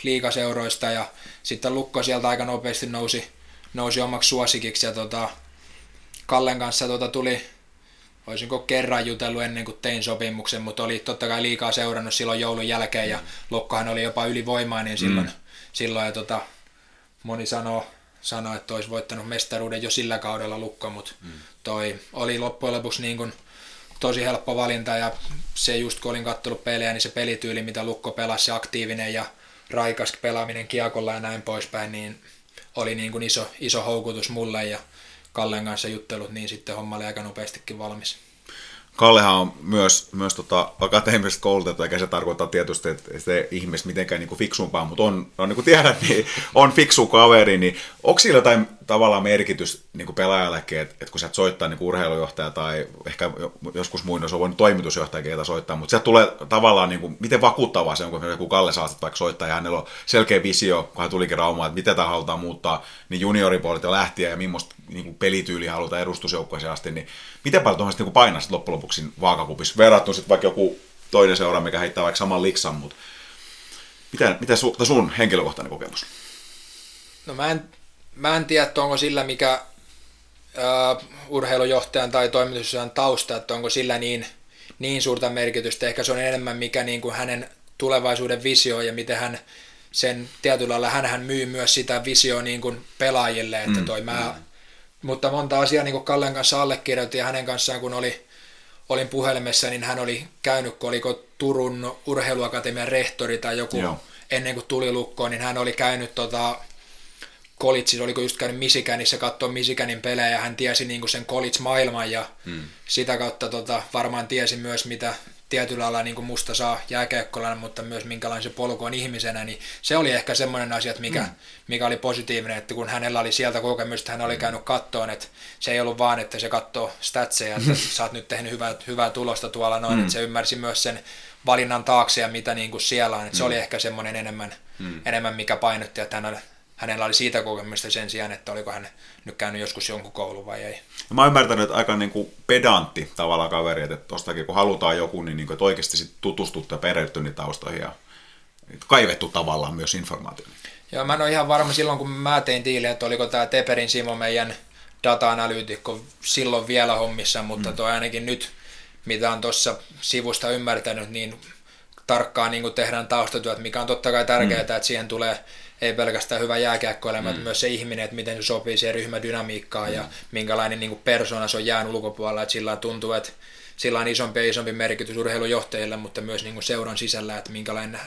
liikaseuroista ja sitten Lukko sieltä aika nopeasti nousi, nousi omaksi suosikiksi ja tota, Kallen kanssa tota tuli, olisinko kerran jutellut ennen kuin tein sopimuksen, mutta oli totta kai liikaa seurannut silloin joulun jälkeen ja Lukkohan oli jopa ylivoimainen silloin, mm. silloin ja tota, moni sanoo, sanoi, että olisi voittanut mestaruuden jo sillä kaudella Lukko, mutta mm. Toi oli loppujen lopuksi niin kuin tosi helppo valinta ja se just kun olin kattonut pelejä, niin se pelityyli, mitä Lukko pelasi, aktiivinen ja raikas pelaaminen kiekolla ja näin poispäin, niin oli niin kuin iso, iso houkutus mulle ja Kallen kanssa juttelut, niin sitten homma oli aika nopeastikin valmis. Kallehan on myös, myös tota, akateemisesti koulutettu, eikä se tarkoita tietysti, että se ihmis mitenkään niin fiksumpaa, mutta on, on niin kuin tiedät, niin on fiksu kaveri, niin onko sillä jotain tavallaan merkitys niin kuin pelaajallekin, että, että kun sä et soittaa niin kuin urheilujohtaja tai ehkä joskus muinoin se on voinut toimitusjohtaja keitä soittaa, mutta se tulee tavallaan, niin kuin, miten vakuuttavaa se on, kun joku Kalle saa vaikka soittaa ja hänellä on selkeä visio, kun hän tulikin Raumaan, että mitä tämä halutaan muuttaa, niin junioripuolelta lähtien ja millaista niin pelityyliä halutaan edustusjoukkoisiin asti, niin miten paljon tuollaista niin painaa loppujen lopuksi vaakakupissa verrattuna sitten vaikka joku toinen seura, mikä heittää vaikka saman liksan, mutta mitä, mitä su, sun henkilökohtainen kokemus? No mä en, mä en tiedä, että onko sillä mikä uh, urheilujohtajan tai toimitusjohtajan tausta, että onko sillä niin, niin suurta merkitystä. Ehkä se on enemmän mikä niin kuin hänen tulevaisuuden visio ja miten hän sen tietyllä lailla, hän myy myös sitä visioa niin kuin pelaajille, että mm, toi mm, mä, mm. mutta monta asiaa niin kuin Kallen kanssa allekirjoitin ja hänen kanssaan kun oli, olin puhelimessa, niin hän oli käynyt, kun oliko Turun urheiluakatemian rehtori tai joku Joo. ennen kuin tuli lukkoon, niin hän oli käynyt tota, Kolitsis, oliko just käynyt Misikännissä katsoa Misikanin pelejä ja hän tiesi niin kuin sen Kolits-maailman ja hmm. sitä kautta tota, varmaan tiesi myös mitä tietyllä lailla niin kuin musta saa jääkeekkolana, mutta myös minkälainen se polku on ihmisenä, niin se oli ehkä semmoinen asia, että mikä, mm. mikä oli positiivinen, että kun hänellä oli sieltä kokemusta, hän oli hmm. käynyt kattoon, että se ei ollut vaan, että se katsoo statseja, että sä oot nyt tehnyt hyvää, hyvää tulosta tuolla noin, mm. että se ymmärsi myös sen valinnan taakse ja mitä niin kuin siellä on, että mm. se hmm. oli ehkä semmoinen enemmän, mm. enemmän mikä painotti, että hänellä hänellä oli siitä kokemusta sen sijaan, että oliko hän nyt käynyt joskus jonkun koulun vai ei. Ja mä oon ymmärtänyt, että aika niin kuin pedantti tavallaan kaveri, että tostakin kun halutaan joku, niin, niin kuin, että oikeasti sit tutustuttu ja perehtyy niitä taustoihin ja kaivettu tavallaan myös informaatio. Joo, mä en ole ihan varma silloin, kun mä tein tiiliä, että oliko tämä Teperin Simo meidän data-analyytikko silloin vielä hommissa, mutta mm. toi ainakin nyt, mitä on tuossa sivusta ymmärtänyt, niin tarkkaan niin tehdään taustatyöt, mikä on totta kai tärkeää, mm. että siihen tulee ei pelkästään hyvä jääkiekkoilema, mm. myös se ihminen, että miten se sopii siihen ryhmädynamiikkaan mm. ja minkälainen niin persona se on jään ulkopuolella, että sillä tuntuu, että sillä on isompi ja isompi merkitys urheilujohtajille, mutta myös niin kuin seuran sisällä, että minkälainen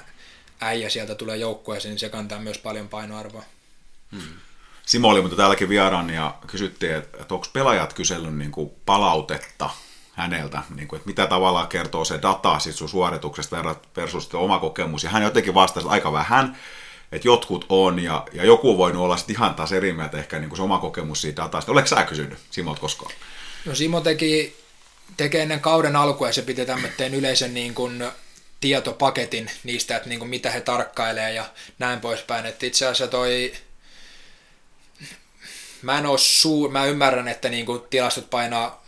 äijä sieltä tulee joukkueeseen, niin se kantaa myös paljon painoarvoa. Mm. Simo oli mutta täälläkin vieraan ja kysyttiin, että, että onko pelaajat kysellyt niin kuin palautetta häneltä, niin kuin, että mitä tavallaan kertoo se data sit sun suorituksesta versus oma kokemus. Ja hän jotenkin vastasi, aika vähän, että jotkut on, ja, ja joku voi olla sitten ihan taas eri mieltä ehkä niin kuin se oma kokemus siitä datasta. Oletko sä kysynyt Simot koskaan? No Simo teki, tekee ennen kauden alkua ja se piti tämmöisen yleisen niin kuin tietopaketin niistä, että niin kuin mitä he tarkkailee ja näin poispäin. Että itse asiassa toi, mä en ole suu, mä ymmärrän, että niin kuin tilastot painaa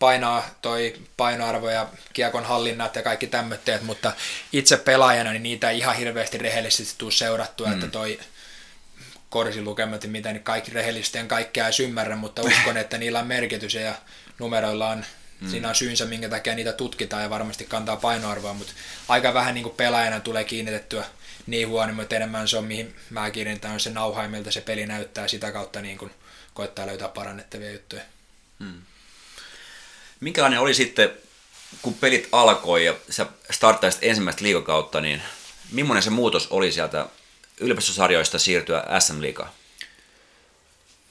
painaa toi painoarvo ja kiekon hallinnat ja kaikki tämmöitteet, mutta itse pelaajana niin niitä ei ihan hirveästi rehellisesti tuu seurattua, mm. että toi korsilukemat ja mitä, niin kaikki rehellisesti en kaikkea edes ymmärrä, mutta uskon, että niillä on merkitys ja numeroilla on, mm. siinä on syynsä, minkä takia niitä tutkitaan ja varmasti kantaa painoarvoa, mutta aika vähän niin kuin pelaajana tulee kiinnitettyä niin huono, mutta enemmän se on, mihin mä kiinnitän, on se nauha, miltä se peli näyttää, sitä kautta niin kuin koittaa löytää parannettavia juttuja. Hmm. Minkälainen oli sitten, kun pelit alkoi ja sä starttaisit ensimmäistä liikakautta, niin millainen se muutos oli sieltä yliopistosarjoista siirtyä SM-liigaan?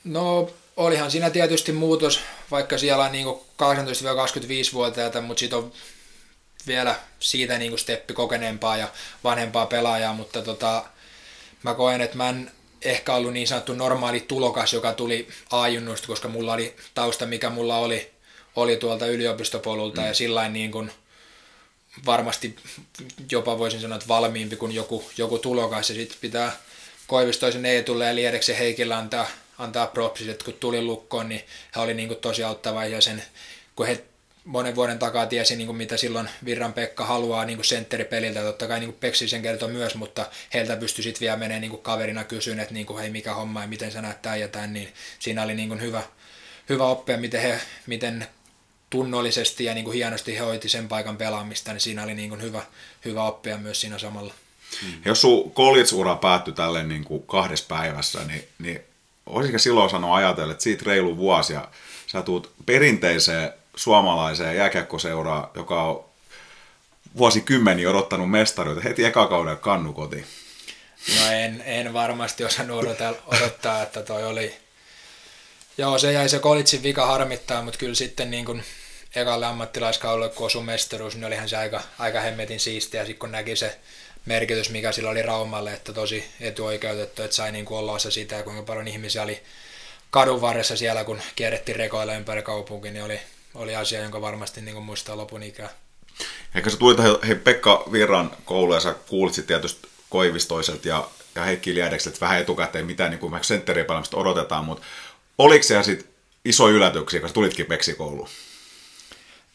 No olihan siinä tietysti muutos, vaikka siellä on niin 18-25-vuotiaita, mutta sitten on vielä siitä niin steppi kokeneempaa ja vanhempaa pelaajaa, mutta tota, mä koen, että mä en ehkä ollut niin sanottu normaali tulokas, joka tuli ajunnusta, koska mulla oli tausta, mikä mulla oli, oli tuolta yliopistopolulta mm. ja sillä niin kuin varmasti jopa voisin sanoa, että valmiimpi kuin joku, joku tulokas ja sitten pitää Koivistoisen Eetulle ja Liedeksen Heikillä antaa, antaa propsit, että kun tuli lukkoon, niin he oli niin kuin tosi auttava ja sen, kun he monen vuoden takaa tiesi, niin kuin mitä silloin Virran Pekka haluaa niin kuin sentteripeliltä. Totta kai niin kuin Peksi sen kertoi myös, mutta heiltä pystyi sitten vielä menemään niin kuin kaverina kysyyn, että niin kuin, hei mikä homma ja miten sä näet tämän ja tämän. Niin siinä oli niin kuin hyvä, hyvä oppia, miten, he, miten tunnollisesti ja niin kuin hienosti he hoiti sen paikan pelaamista, niin siinä oli niin kuin hyvä, hyvä oppia myös siinä samalla. Hmm. Jos sun college-ura päättyi tälle niin kuin kahdessa päivässä, niin, niin olisiko silloin sanoa ajatella, että siitä reilu vuosi ja sä tuut perinteiseen suomalaiseen jääkiekkoseuraan, joka on vuosikymmeniä odottanut mestaruutta, heti eka kauden kannu kotiin. No en, en varmasti osannut odottaa, odottaa, että toi oli... Joo, se jäi se kolitsin vika harmittaa, mutta kyllä sitten niin kuin ekalle ammattilaiskaudelle, kun osui mestaruus, niin olihan se aika, aika hemmetin siistiä, sitten kun näki se merkitys, mikä sillä oli Raumalle, että tosi etuoikeutettu, että sai niin kuin olla osa sitä, kuinka paljon ihmisiä oli kadun varressa siellä, kun kierrettiin rekoilla ympäri kaupunki, niin oli, oli asia, jonka varmasti niin muistaa lopun ikää. Ehkä sä tulit hei, Pekka Virran kouluun ja sä kuulit tietysti Koivistoiselta ja, ja Heikki Liedekseltä vähän etukäteen, mitä niin kuin sentteriä odotetaan, mutta oliko se sitten iso yllätyksiä, kun sä tulitkin Peksikouluun?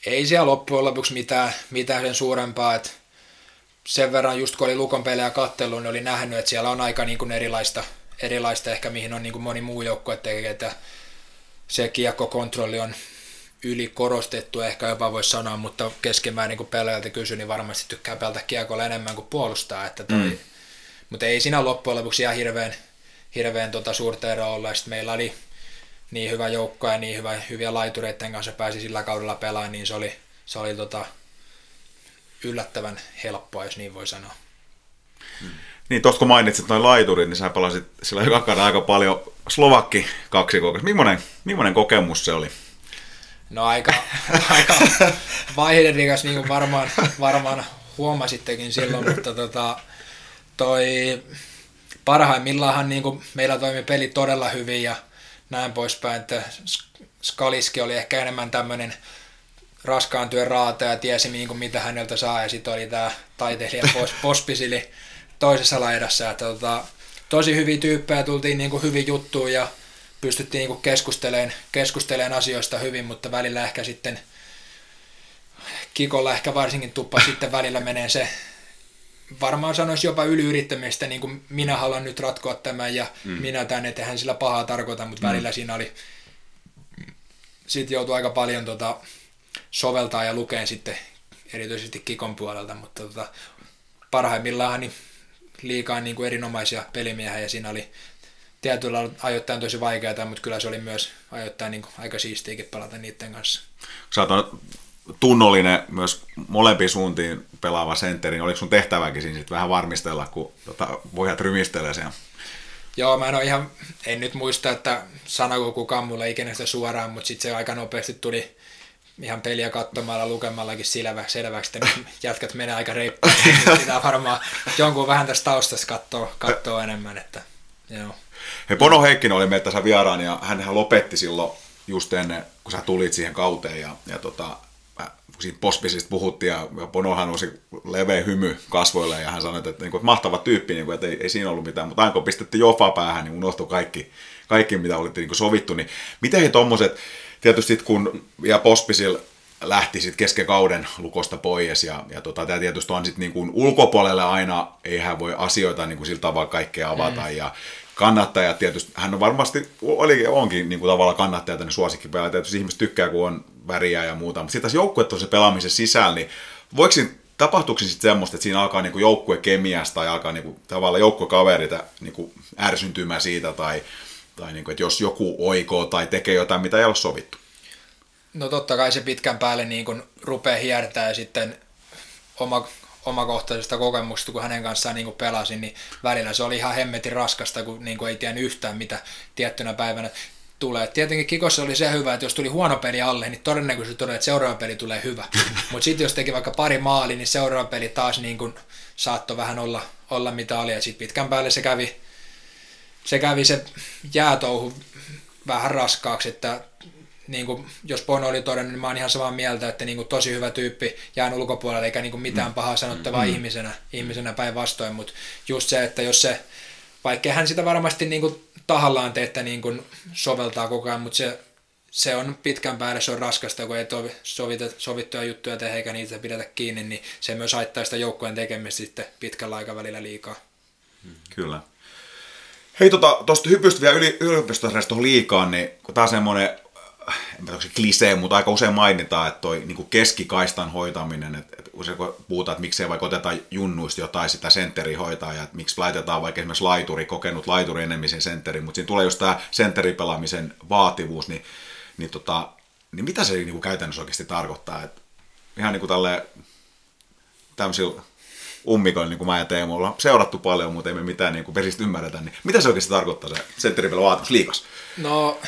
Ei siellä loppujen lopuksi mitään, mitään sen suurempaa, että sen verran just kun oli Lukon pelejä kattellut, niin oli nähnyt, että siellä on aika niin kuin erilaista, erilaista ehkä mihin on niin kuin moni muu joukkue tekee, että se kiekkokontrolli on yli korostettu, ehkä jopa voisi sanoa, mutta keskimäärin niin kun pelaajalta kysy, niin varmasti tykkää pelata kiekolla enemmän kuin puolustaa. Että toi, mm. Mutta ei siinä loppujen lopuksi ihan hirveän, hirveän tota suurta eroa olla. Sitten meillä oli niin hyvä joukko ja niin hyvä, hyviä laitureiden kanssa pääsi sillä kaudella pelaamaan, niin se oli, se oli tota, yllättävän helppoa, jos niin voi sanoa. Mm. Niin, tuosta kun mainitsit noin laiturit, niin sä pelasit sillä joka aika paljon Slovakki kaksikokossa. Millainen, millainen kokemus se oli? No aika, aika vaiheidenrikas, niin kuin varmaan, varmaan huomasittekin silloin, mutta tota, toi parhaimmillaan niin kuin meillä toimi peli todella hyvin ja näin poispäin, että Skaliski oli ehkä enemmän tämmöinen raskaan työn raata ja tiesi niin kuin mitä häneltä saa ja sitten oli tämä taiteilija Pospisili toisessa laidassa, että tota, tosi hyviä tyyppejä, tultiin niin kuin hyvin juttuun ja pystyttiin niin keskustelemaan, keskustelemaan asioista hyvin, mutta välillä ehkä sitten Kikolla ehkä varsinkin tuppa sitten välillä menee se, varmaan sanoisi jopa yliyrittämistä, niin kuin minä haluan nyt ratkoa tämän ja mm. minä tänne, että sillä pahaa tarkoita, mutta mm. välillä siinä oli, sitten joutui aika paljon tota, soveltaa ja lukeen sitten erityisesti Kikon puolelta, mutta tota, parhaimmillaan niin liikaa niin kuin erinomaisia pelimiehiä ja siinä oli tietyllä ajoittain tosi vaikeaa, mutta kyllä se oli myös ajoittain niin aika siistiäkin pelata niiden kanssa. Sä oot tunnollinen myös molempiin suuntiin pelaava sentteri, niin oliko sun tehtäväkin siinä sit vähän varmistella, kun tota, pojat rymistelee sen? Joo, mä en ole ihan, en nyt muista, että sanako kukaan mulle ikinä sitä suoraan, mutta sitten se aika nopeasti tuli ihan peliä katsomalla, lukemallakin selvä, selväksi, että jätkät menee aika reippaasti, niin pitää varmaan jonkun vähän tästä taustasta katsoa, katsoa enemmän, että joo. Hei, Pono Heikkinen oli meitä tässä vieraan ja hän lopetti silloin just ennen, kun sä tulit siihen kauteen ja, ja tota, siitä pospisista puhuttiin ja, ja Ponohan nousi leveä hymy kasvoille ja hän sanoi, että, että, niin kuin, mahtava tyyppi, niin kuin, että ei, ei, siinä ollut mitään, mutta aina kun pistettiin jofa päähän, niin unohtui kaikki, kaikki mitä olitte niin sovittu, niin miten he tuommoiset, tietysti kun ja Pospisil lähti sitten kesken kauden lukosta pois ja, ja tota, tämä tietysti on sitten niin ulkopuolelle aina, eihän voi asioita niin kuin sillä tavalla kaikkea avata mm. ja kannattajat tietysti, hän on varmasti, oli, onkin niin kuin tavallaan kannattaja tänne suosikkipelaaja, tietysti ihmiset tykkää, kun on väriä ja muuta, mutta sitten tässä joukkuet se pelaamisen sisällä, niin voiko tapahtuuko sitten semmoista, että siinä alkaa niinku joukkue kemiasta tai alkaa niinku, tavallaan joukkuekaverita niinku ärsyntymään siitä tai, tai niinku, että jos joku oikoo tai tekee jotain, mitä ei ole sovittu? No totta kai se pitkän päälle niin kun rupeaa hiertää ja sitten oma, omakohtaisesta kokemuksesta, kun hänen kanssaan niin pelasin, niin välillä se oli ihan hemmetin raskasta, kun niin ei tiennyt yhtään, mitä tiettynä päivänä tulee. Tietenkin kikossa oli se hyvä, että jos tuli huono peli alle, niin todennäköisesti todella, että seuraava peli tulee hyvä. Mutta sitten jos teki vaikka pari maali, niin seuraava peli taas niin kuin saattoi vähän olla, olla mitä oli. Ja sitten pitkän päälle se kävi, se kävi se jäätouhu vähän raskaaksi, että niin kuin, jos Bono oli todennut, niin mä oon ihan samaa mieltä, että niin kuin, tosi hyvä tyyppi jään ulkopuolelle, eikä niin kuin, mitään mm. pahaa sanottavaa mm. ihmisenä, ihmisenä päinvastoin, mutta just se, että jos se, vaikka hän sitä varmasti niin kuin, tahallaan te, että niin kuin, soveltaa koko ajan, mutta se, se on pitkän päälle, se on raskasta, kun ei tovi, sovita, sovittuja juttuja tehdä eikä niitä pidetä kiinni, niin se myös haittaa sitä joukkueen tekemistä sitten pitkällä aikavälillä liikaa. Kyllä. Hei, tuosta tota, hypystä vielä yli, yliopistosta liikaa, niin kun tämä on semmoinen en tiedä, se klisee, mutta aika usein mainitaan, että toi niin keskikaistan hoitaminen, että, usein puhutaan, että miksei vaikka otetaan junnuista jotain sitä sentteri hoitaa, ja että miksi laitetaan vaikka esimerkiksi laituri, kokenut laituri enemmän sen sentteri, mutta siinä tulee just tämä sentteripelaamisen vaativuus, niin, niin, tota, niin mitä se niin käytännössä oikeasti tarkoittaa? Että ihan niin kuin tälleen tämmöisillä ummikoilla, niin kuin mä ja Teemu, ollaan seurattu paljon, mutta ei me mitään niin kuin vesistä ymmärretä, niin mitä se oikeasti tarkoittaa se sentteripelä vaatimus liikas? No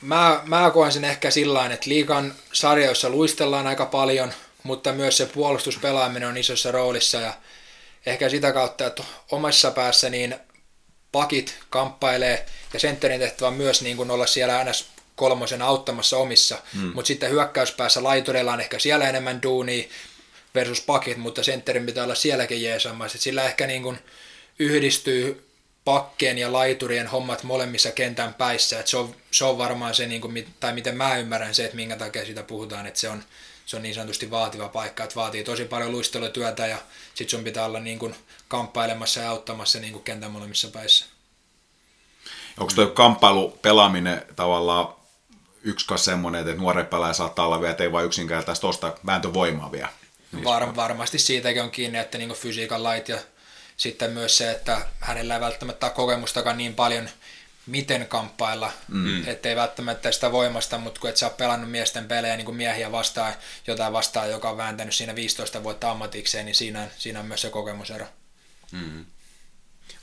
mä, mä koen sen ehkä sillä että liikan sarjoissa luistellaan aika paljon, mutta myös se puolustuspelaaminen on isossa roolissa ja ehkä sitä kautta, että omassa päässä niin pakit kamppailee ja sentterin tehtävä myös niin kuin olla siellä ns. kolmosen auttamassa omissa, mm. mutta sitten hyökkäyspäässä laitureilla on ehkä siellä enemmän duunia versus pakit, mutta sentterin pitää olla sielläkin jeesaamassa, sillä ehkä niin kuin yhdistyy pakkeen ja laiturien hommat molemmissa kentän päissä. Et se, on, se on varmaan se, niin kuin, tai miten mä ymmärrän se, että minkä takia siitä puhutaan, että se on, se on niin sanotusti vaativa paikka, että vaatii tosi paljon luistelutyötä ja sit sun pitää olla niin kuin kamppailemassa ja auttamassa niin kuin kentän molemmissa päissä. Onko tuo kamppailu pelaaminen tavallaan yksi semmoinen, että nuori pelaaja saattaa olla vielä, että ei vain yksinkertaisesti tuosta vääntövoimaa vielä? Var, varmasti siitäkin on kiinni, että niin fysiikan lait ja sitten myös se, että hänellä ei välttämättä ole kokemustakaan niin paljon, miten kamppailla, mm. ettei välttämättä sitä voimasta, mutta kun et sä ole pelannut miesten pelejä niin kuin miehiä vastaan, jotain vastaan, joka on vääntänyt siinä 15 vuotta ammatikseen, niin siinä, siinä on myös se kokemusero. Mm.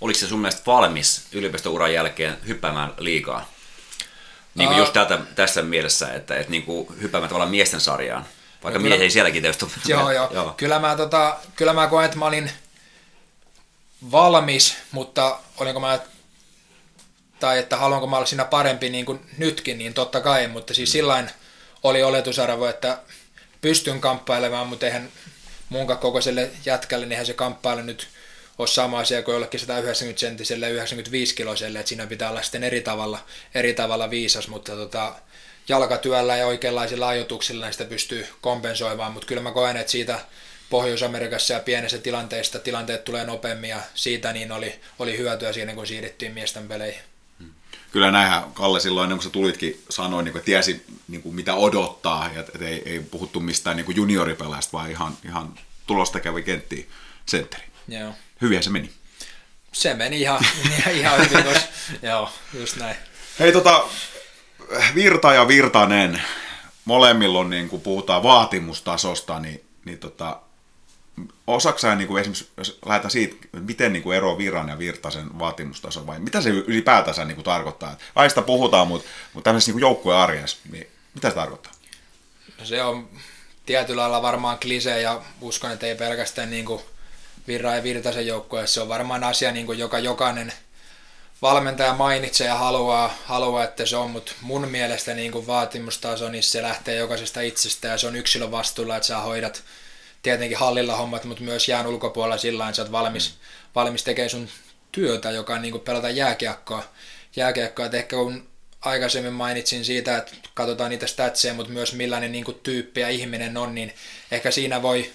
Oliko se sun mielestä valmis yliopistouran jälkeen hyppäämään liikaa? Niin kuin uh, just tältä, tässä mielessä, että, että niin kuin hyppäämään tavallaan miesten sarjaan, vaikka no, miehiä sielläkin tietysti Joo, joo. joo. Kyllä, mä, tota, kyllä mä koen, että mä olin valmis, mutta olinko mä, tai että haluanko mä olla siinä parempi niin kuin nytkin, niin totta kai, mutta siis mm. sillain oli oletusarvo, että pystyn kamppailemaan, mutta eihän mun kokoiselle jätkälle, niin eihän se kamppailu nyt ole sama asia kuin jollekin 190 sentiselle 95 kiloselle, että siinä pitää olla sitten eri tavalla, eri tavalla viisas, mutta tota, jalkatyöllä ja oikeanlaisilla ajoituksilla sitä pystyy kompensoimaan, mutta kyllä mä koen, että siitä Pohjois-Amerikassa ja pienessä tilanteesta tilanteet tulee nopeammin ja siitä niin oli, oli hyötyä siinä, kun siirryttiin miesten peleihin. Kyllä näinhän Kalle silloin, ennen kuin sä tulitkin, sanoi, niin kuin, tiesi niin kuin, mitä odottaa, ja ei, ei puhuttu mistään niin junioripelaista, vaan ihan, ihan tulosta kävi kenttiin sentteri. Joo. Hyvin se meni. Se meni ihan, ihan hyvin, koska, joo, just näin. Hei tota, Virta ja Virtanen, molemmilla on, niin kuin puhutaan vaatimustasosta, niin, niin tota, osaksa niin kuin esimerkiksi, jos lähdetään siitä, miten niin kuin ero Viran ja Virtasen vaatimustaso, vai mitä se ylipäätänsä niin kuin tarkoittaa? Aista puhutaan, mutta, mutta tämmöisessä niin joukkueen arjessa, niin mitä se tarkoittaa? No se on tietyllä lailla varmaan klisee ja uskon, että ei pelkästään niin kuin Virran ja Virtasen joukkueessa. Se on varmaan asia, niin kuin joka jokainen valmentaja mainitsee ja haluaa, haluaa että se on, mutta mun mielestä niin kuin vaatimustaso, niin se lähtee jokaisesta itsestä ja se on yksilön vastuulla, että sä hoidat tietenkin hallilla hommat, mutta myös jään ulkopuolella sillä että sä oot valmis, mm. valmis tekemään sun työtä, joka on niin kuin pelata jääkiekkoa. jääkiekkoa. Että ehkä kun aikaisemmin mainitsin siitä, että katsotaan niitä statseja, mutta myös millainen niin kuin, tyyppi ja ihminen on, niin ehkä siinä voi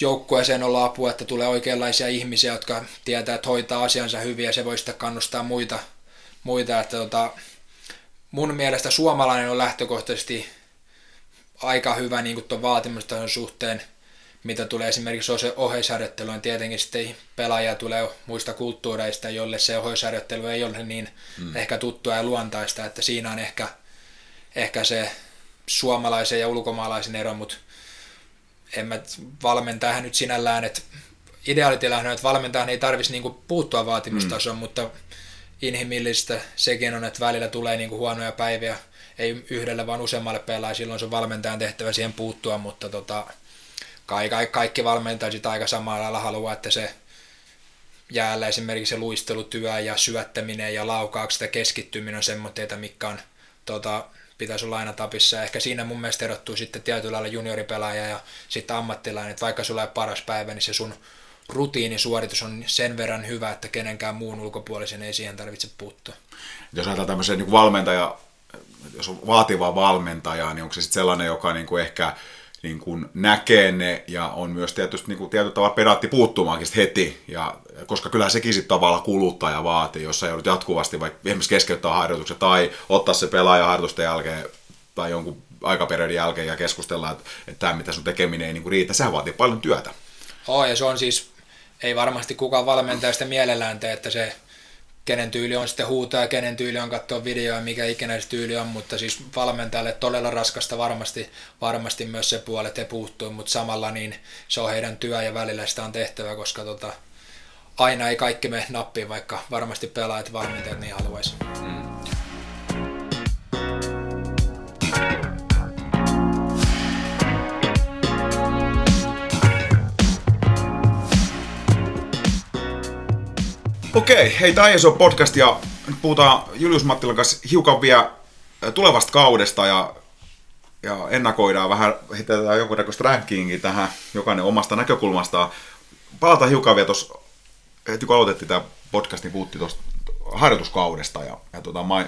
joukkueeseen olla apua, että tulee oikeanlaisia ihmisiä, jotka tietää, että hoitaa asiansa hyvin ja se voi sitten kannustaa muita. muita että tota, mun mielestä suomalainen on lähtökohtaisesti aika hyvä niin tuon vaatimustason suhteen, mitä tulee esimerkiksi oheisharjoitteluun. Tietenkin sitten pelaajia tulee muista kulttuureista, jolle se oheisharjoittelu ei ole niin mm. ehkä tuttua ja luontaista, että siinä on ehkä, ehkä se suomalaisen ja ulkomaalaisen ero, mutta en mä valmentajahan nyt sinällään, että ideaalitilanne on, että valmentajan ei tarvitsisi niinku puuttua vaatimustasoon, mm. mutta inhimillistä sekin on, että välillä tulee niinku huonoja päiviä, ei yhdelle vaan useammalle pelaajalle, silloin se on valmentajan tehtävä siihen puuttua, mutta tota, kaikki, kaikki valmentajat aika samalla lailla haluaa, että se jäällä esimerkiksi se luistelutyö ja syöttäminen ja laukaukset ja keskittyminen on semmoitteita, mikä on tota, pitäisi olla aina tapissa. Ehkä siinä mun mielestä erottuu sitten tietyllä lailla junioripelaaja ja sitten ammattilainen, että vaikka sulla ei paras päivä, niin se sun rutiinisuoritus on sen verran hyvä, että kenenkään muun ulkopuolisen ei siihen tarvitse puuttua. Jos ajatellaan tämmöisen niin valmentaja, jos on vaativa valmentaja, niin onko se sitten sellainen, joka niin kuin ehkä niin kuin näkee ne ja on myös tietysti niin kuin tietyllä tavalla pedaatti puuttumaankin heti, ja, koska kyllä sekin sitten tavallaan kuluttaja vaatii, jos sä joudut jatkuvasti vaikka esimerkiksi keskeyttää harjoitukset tai ottaa se pelaaja harjoitusten jälkeen tai jonkun aikaperiodin jälkeen ja keskustella, että, että tämä mitä sun tekeminen ei niin kuin riitä, sehän vaatii paljon työtä. Oh, ja se on siis, ei varmasti kukaan valmentaja sitä mielellään tee, että se kenen tyyli on sitten huutaa ja kenen tyyli on katsoa videoa, mikä ikinä se tyyli on, mutta siis valmentajalle todella raskasta varmasti, varmasti myös se puolet he puuttuu, mutta samalla niin se on heidän työ ja välillä sitä on tehtävä, koska tota, aina ei kaikki me nappiin, vaikka varmasti pelaajat valmentajat niin haluaisi. Mm. Okei, hei tämä on podcast ja nyt puhutaan Julius Mattilan kanssa hiukan vielä tulevasta kaudesta ja, ja ennakoidaan vähän, heitetään jonkunnäköistä rankingia tähän jokainen omasta näkökulmastaan. Palataan hiukan vielä tuossa, heti kun aloitettiin tämä podcast, niin puhuttiin tuosta harjoituskaudesta ja, ja tota, ma,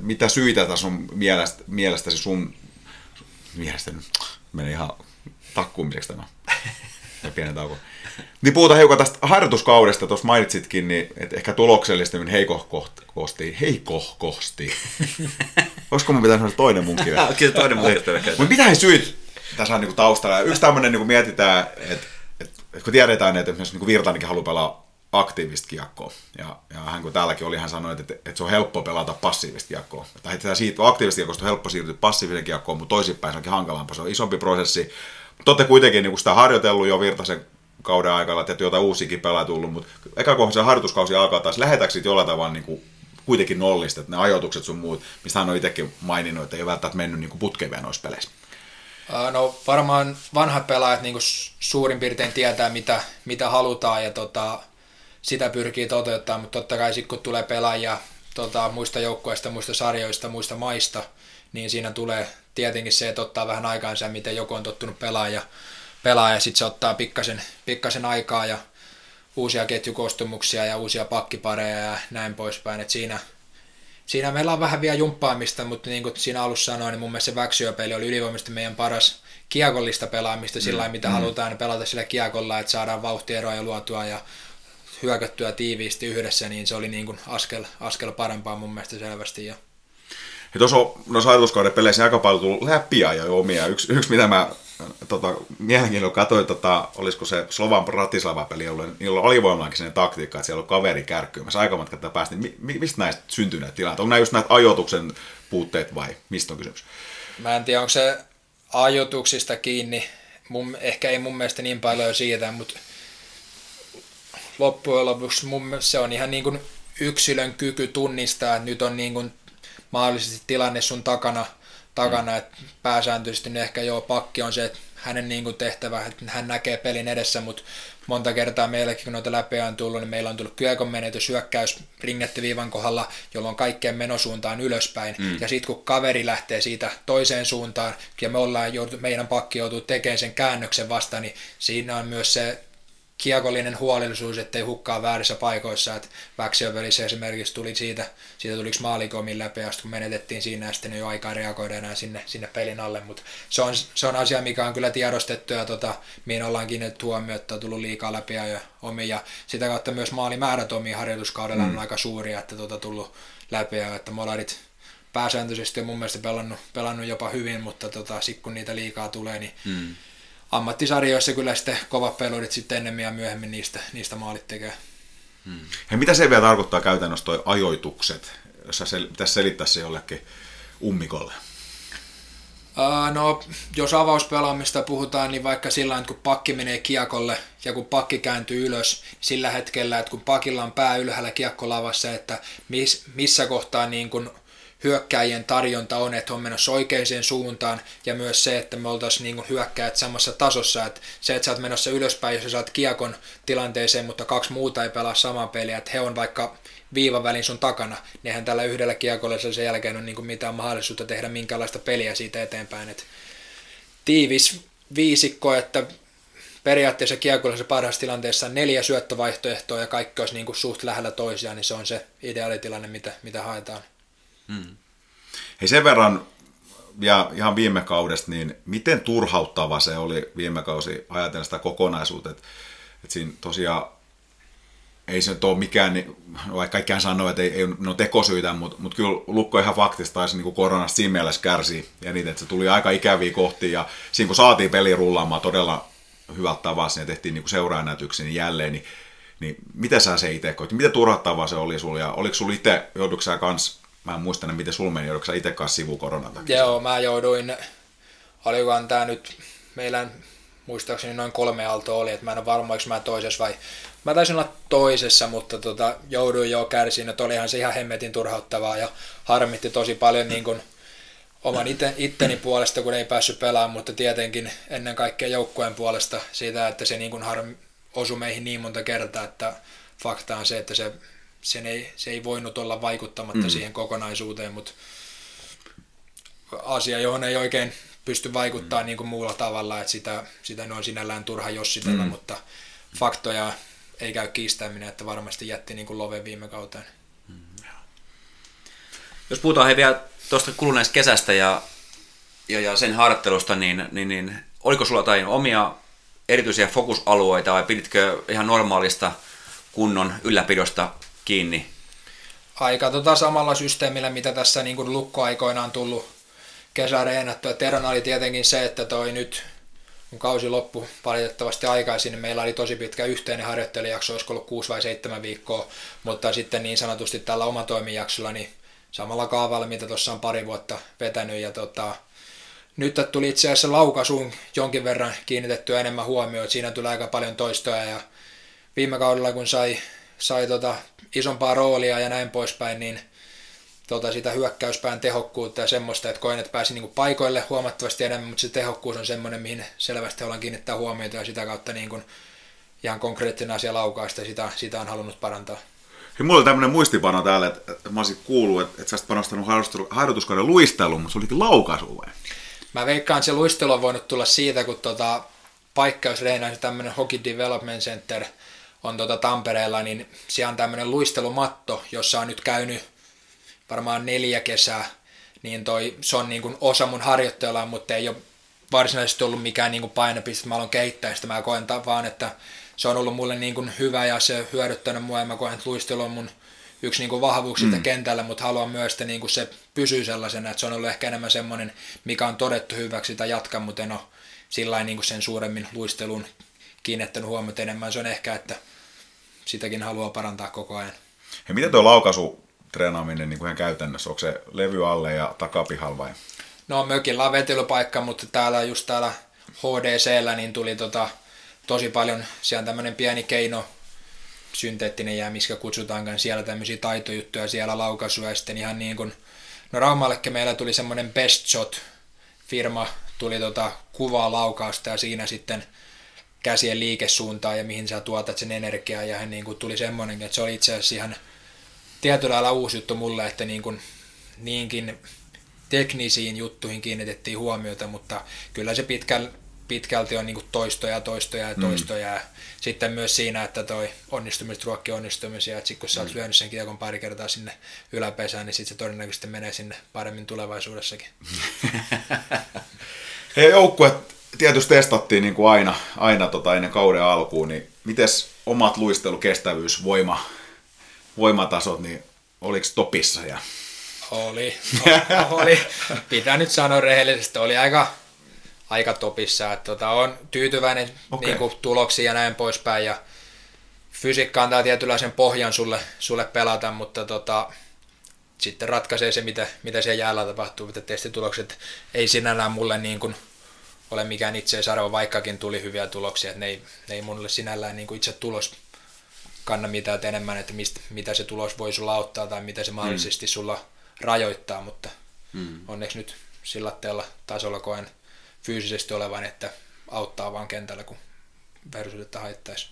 mitä syitä tässä on mielestä, mielestäsi sun, mielestäni, meni ihan takkuumiseksi tämä ja pienen tauko. Niin puhutaan hiukan tästä harjoituskaudesta, tuossa mainitsitkin, niin että ehkä tuloksellistaminen niin heikohkosti, heikohkosti. Olisiko mun pitäisi sanoa toinen munkin? Kyllä toinen munkin. Mutta mitä syyt tässä on niinku taustalla? Yksi tämmöinen niinku mietitään, että et, kun tiedetään, että esimerkiksi niinku Virtanenkin haluaa pelaa aktiivista kiekkoa. Ja, ja hän kun täälläkin oli, hän sanoi, että, että se on helppo pelata passiivista kiekkoa. Tai siitä aktiivista kiekkosta on helppo siirtyä passiivisen kiekkoon, mutta toisinpäin se onkin hankalampaa. Se on isompi prosessi. Mutta olette kuitenkin niin sitä harjoitellut jo Virtasen kauden aikana, että jotain uusiakin pelaa tullut, mutta eka se harjoituskausi alkaa taas, lähetäkö jollain tavalla niin kuin kuitenkin nollista, että ne ajoitukset sun muut, mistä hän on itsekin maininnut, että ei välttämättä mennyt niin putkeen vielä noissa peleissä? No varmaan vanhat pelaajat niin suurin piirtein tietää, mitä, mitä halutaan ja tota, sitä pyrkii toteuttaa, mutta totta kai sitten kun tulee pelaajia tota, muista joukkoista, muista sarjoista, muista maista, niin siinä tulee tietenkin se, että ottaa vähän aikaansa, miten joku on tottunut pelaaja, pelaaja sitten se ottaa pikkasen, pikkasen aikaa ja uusia ketjukostumuksia ja uusia pakkipareja ja näin poispäin. Et siinä, siinä meillä on vähän vielä jumppaamista, mutta niin kuin siinä alussa sanoin, niin mun mielestä se väksyöpeli oli ylivoimaisesti meidän paras kiekollista pelaamista mm. sillä mitä mm. halutaan pelata sillä kiekolla, että saadaan vauhtieroja luotua ja hyökättyä tiiviisti yhdessä, niin se oli niin kuin askel, askel parempaa mun mielestä selvästi. Ja ja tuossa on noissa ajatuskauden peleissä aika paljon tullut läpiä ja omia. Yksi, yksi mitä mä tota, mielenkiinnolla katsoin, tota, olisiko se Slovan Bratislava-peli, ollut, niillä on alivoimallakin sen taktiikka, että siellä on kaveri kärkkyymässä aikamatkalta päästä. Niin mi, mistä näistä syntyy näitä tilanteita? Onko nämä just näitä ajoituksen puutteet vai mistä on kysymys? Mä en tiedä, onko se ajoituksista kiinni. Mun, ehkä ei mun mielestä niin paljon siitä, mutta loppujen lopuksi mun, se on ihan niin kuin yksilön kyky tunnistaa, että nyt on niin kuin mahdollisesti tilanne sun takana, takana että pääsääntöisesti niin ehkä joo, pakki on se, että hänen niin kuin tehtävä, että hän näkee pelin edessä, mutta monta kertaa meillekin, kun noita läpi on tullut, niin meillä on tullut kyökon menetys, hyökkäys ringettiviivan kohdalla, jolloin kaikkeen menosuuntaan ylöspäin. Mm. Ja sitten kun kaveri lähtee siitä toiseen suuntaan, ja me ollaan joutu, meidän pakki joutuu tekemään sen käännöksen vasta, niin siinä on myös se kiekollinen huolellisuus, ettei hukkaa väärissä paikoissa, että väksiövelissä esimerkiksi tuli siitä, siitä tuliko maalikomin läpi, kun menetettiin siinä ja sitten ei ole aikaa reagoida enää sinne, sinne pelin alle, mutta se on, se on asia, mikä on kyllä tiedostettu ja tota, mihin ollaan kiinnitetty huomioon, että on tullut liikaa läpi ja omi. Ja sitä kautta myös maalimäärät omiin harjoituskaudella mm. on aika suuria, että tota, tullut läpi ja että molarit pääsääntöisesti on mun mielestä pelannut, pelannut jopa hyvin, mutta tota, sitten kun niitä liikaa tulee, niin mm ammattisarjoissa kyllä sitten kovat pelurit sitten ennemmin ja myöhemmin niistä, niistä maalit tekee. Hmm. Mitä se vielä tarkoittaa käytännössä toi ajoitukset, jos sä sel- pitäisi selittää se jollekin ummikolle? No, jos avauspelaamista puhutaan, niin vaikka sillä että kun pakki menee kiekolle ja kun pakki kääntyy ylös, niin sillä hetkellä, että kun pakilla on pää ylhäällä kiekkolavassa, että miss, missä kohtaa niin kun hyökkäjien tarjonta on, että on menossa oikeaan suuntaan ja myös se, että me oltaisiin niin hyökkäjät samassa tasossa, että se, että sä oot menossa ylöspäin, jos sä saat kiekon tilanteeseen, mutta kaksi muuta ei pelaa samaa peliä, että he on vaikka viivan välin sun takana, niin eihän tällä yhdellä kiekolla sen jälkeen ole niin mitään mahdollisuutta tehdä minkäänlaista peliä siitä eteenpäin. että tiivis viisikko, että periaatteessa kiekolla se parhaassa tilanteessa on neljä syöttövaihtoehtoa ja kaikki olisi niin kuin suht lähellä toisiaan, niin se on se ideaalitilanne, mitä, mitä haetaan. Hmm. Hei sen verran, ja ihan viime kaudesta, niin miten turhauttava se oli viime kausi ajatella sitä kokonaisuutta, että, että siinä tosiaan ei se nyt ole mikään, niin, vaikka kaikkiaan sanoo, että ei, ei ole tekosyitä, mutta, mutta kyllä Lukko ihan faktista taisi niin koronasta siinä mielessä ja niitä, että se tuli aika ikäviä kohti ja siinä kun saatiin peli rullaamaan todella hyvältä tavassa ja tehtiin niin seuraanäytyksiä niin jälleen, niin, niin mitä sä se itse koit? Miten turhauttavaa se oli sulla ja oliko sulla itse, joudutko sä kans Mä en muista, miten sul meni, joudutko itse kanssa sivu koronan takia? Joo, mä jouduin, olikohan tää nyt, meillä muistaakseni noin kolme aaltoa oli, että mä en ole varma, oliko mä toisessa vai Mä taisin olla toisessa, mutta tota, jouduin jo kärsiin, että olihan se ihan hemmetin turhauttavaa ja harmitti tosi paljon niin kuin oman ite, itteni puolesta, kun ei päässyt pelaamaan, mutta tietenkin ennen kaikkea joukkueen puolesta siitä, että se niin kuin harmi, osui meihin niin monta kertaa, että fakta on se, että se sen ei, se ei voinut olla vaikuttamatta mm. siihen kokonaisuuteen, mutta asia, johon ei oikein pysty vaikuttaa mm. niin kuin muulla tavalla, että sitä, sitä on sinällään turha jossitella, mm. mutta faktoja ei käy kiistäminen, että varmasti jätti niin kuin love viime kauteen. Mm. Jos puhutaan he vielä tuosta kuluneesta kesästä ja, ja, ja sen harjoittelusta, niin, niin, niin oliko sulla jotain omia erityisiä fokusalueita vai piditkö ihan normaalista kunnon ylläpidosta kiinni? Aika tota samalla systeemillä, mitä tässä niin kuin lukkoaikoina on tullut kesäreenattu. Terona oli tietenkin se, että toi nyt kun kausi loppu valitettavasti aikaisin, niin meillä oli tosi pitkä yhteinen harjoittelijakso, olisiko ollut 6 vai 7 viikkoa, mutta sitten niin sanotusti tällä omatoimijaksolla niin samalla kaavalla, mitä tuossa on pari vuotta vetänyt. Ja tota, nyt tuli itse asiassa laukasuun jonkin verran kiinnitettyä enemmän huomioon, siinä tuli aika paljon toistoja ja viime kaudella kun sai, sai tota isompaa roolia ja näin poispäin, niin tota, sitä hyökkäyspään tehokkuutta ja semmoista, että koen, että pääsi niin paikoille huomattavasti enemmän, mutta se tehokkuus on semmoinen, mihin selvästi ollaan kiinnittää huomiota ja sitä kautta niin kuin ihan konkreettinen asia laukaista ja sitä, sitä on halunnut parantaa. Hei, mulla oli tämmöinen muistipano täällä, että, mä olisin kuullut, että, että sä olisit panostanut harjoituskauden luisteluun, mutta se olikin laukaisu vai? Mä veikkaan, että se luistelu on voinut tulla siitä, kun tota, paikkausreinä tämmöinen Hockey Development Center – on tuota Tampereella, niin siellä on tämmöinen luistelumatto, jossa on nyt käynyt varmaan neljä kesää, niin toi, se on niin kuin osa mun harjoittelua, mutta ei ole varsinaisesti ollut mikään niin kuin painopiste, mä haluan kehittää sitä, mä koen vaan, että se on ollut mulle niin kuin hyvä ja se hyödyttänyt mua ja mä koen, että luistelu on mun yksi niin kuin vahvuuksista mm. kentällä, mutta haluan myös, että niin kuin se pysyy sellaisena, että se on ollut ehkä enemmän semmoinen, mikä on todettu hyväksi tai jatkaa, mutta en ole sillä niin kuin sen suuremmin luistelun kiinnittänyt huomiota enemmän. Se on ehkä, että sitäkin haluaa parantaa koko ajan. Ja miten tuo laukaisu treenaaminen niin kuin ihan käytännössä? Onko se levy alle ja takapihalla vai? No mökillä on vetelypaikka, mutta täällä just täällä HDCllä niin tuli tota, tosi paljon, siellä on tämmöinen pieni keino, synteettinen jää, miskä kutsutaankaan, siellä tämmöisiä taitojuttuja, siellä laukaisuja, ja sitten ihan niin kuin, no Raumallekin meillä tuli semmoinen Best Shot firma, tuli tota kuvaa laukausta ja siinä sitten käsien liikesuuntaan ja mihin sä tuotat sen energiaa ja niin kuin tuli semmoinen, että se oli itse asiassa ihan tietyllä lailla uusi juttu mulle, että niin kuin, niinkin teknisiin juttuihin kiinnitettiin huomiota, mutta kyllä se pitkällä pitkälti on niin toistoja, toistoja ja toistoja. Mm. Ja sitten myös siinä, että toi onnistumiset ruokkii onnistumisia, että sit kun sä oot mm. lyönyt sen kiekon pari kertaa sinne yläpesään, niin sitten se todennäköisesti menee sinne paremmin tulevaisuudessakin. Hei joukkue tietysti testattiin niin kuin aina, aina tota ennen kauden alkuun, niin mites omat luistelukestävyys, voima, voimatasot, niin oliko topissa? Ja... Oli, oli. Pitää nyt sanoa rehellisesti, oli aika, aika topissa. Että tota, on tyytyväinen okay. niin kuin, tuloksiin ja näin poispäin. Ja fysiikka antaa tietynlaisen pohjan sulle, sulle pelata, mutta tota, sitten ratkaisee se, mitä, mitä siellä jäällä tapahtuu, mitä testitulokset ei sinällään mulle niin kuin, ole mikään itseisarvo, vaikkakin tuli hyviä tuloksia, että ne ei, ne ei mulle sinällään niin kuin itse tulos kanna mitään enemmän, että mistä, mitä se tulos voi sulla auttaa tai mitä se mahdollisesti mm. sulla rajoittaa, mutta mm. onneksi nyt sillä tasolla koen fyysisesti olevan, että auttaa vaan kentällä, kun verisuudetta haittaisi.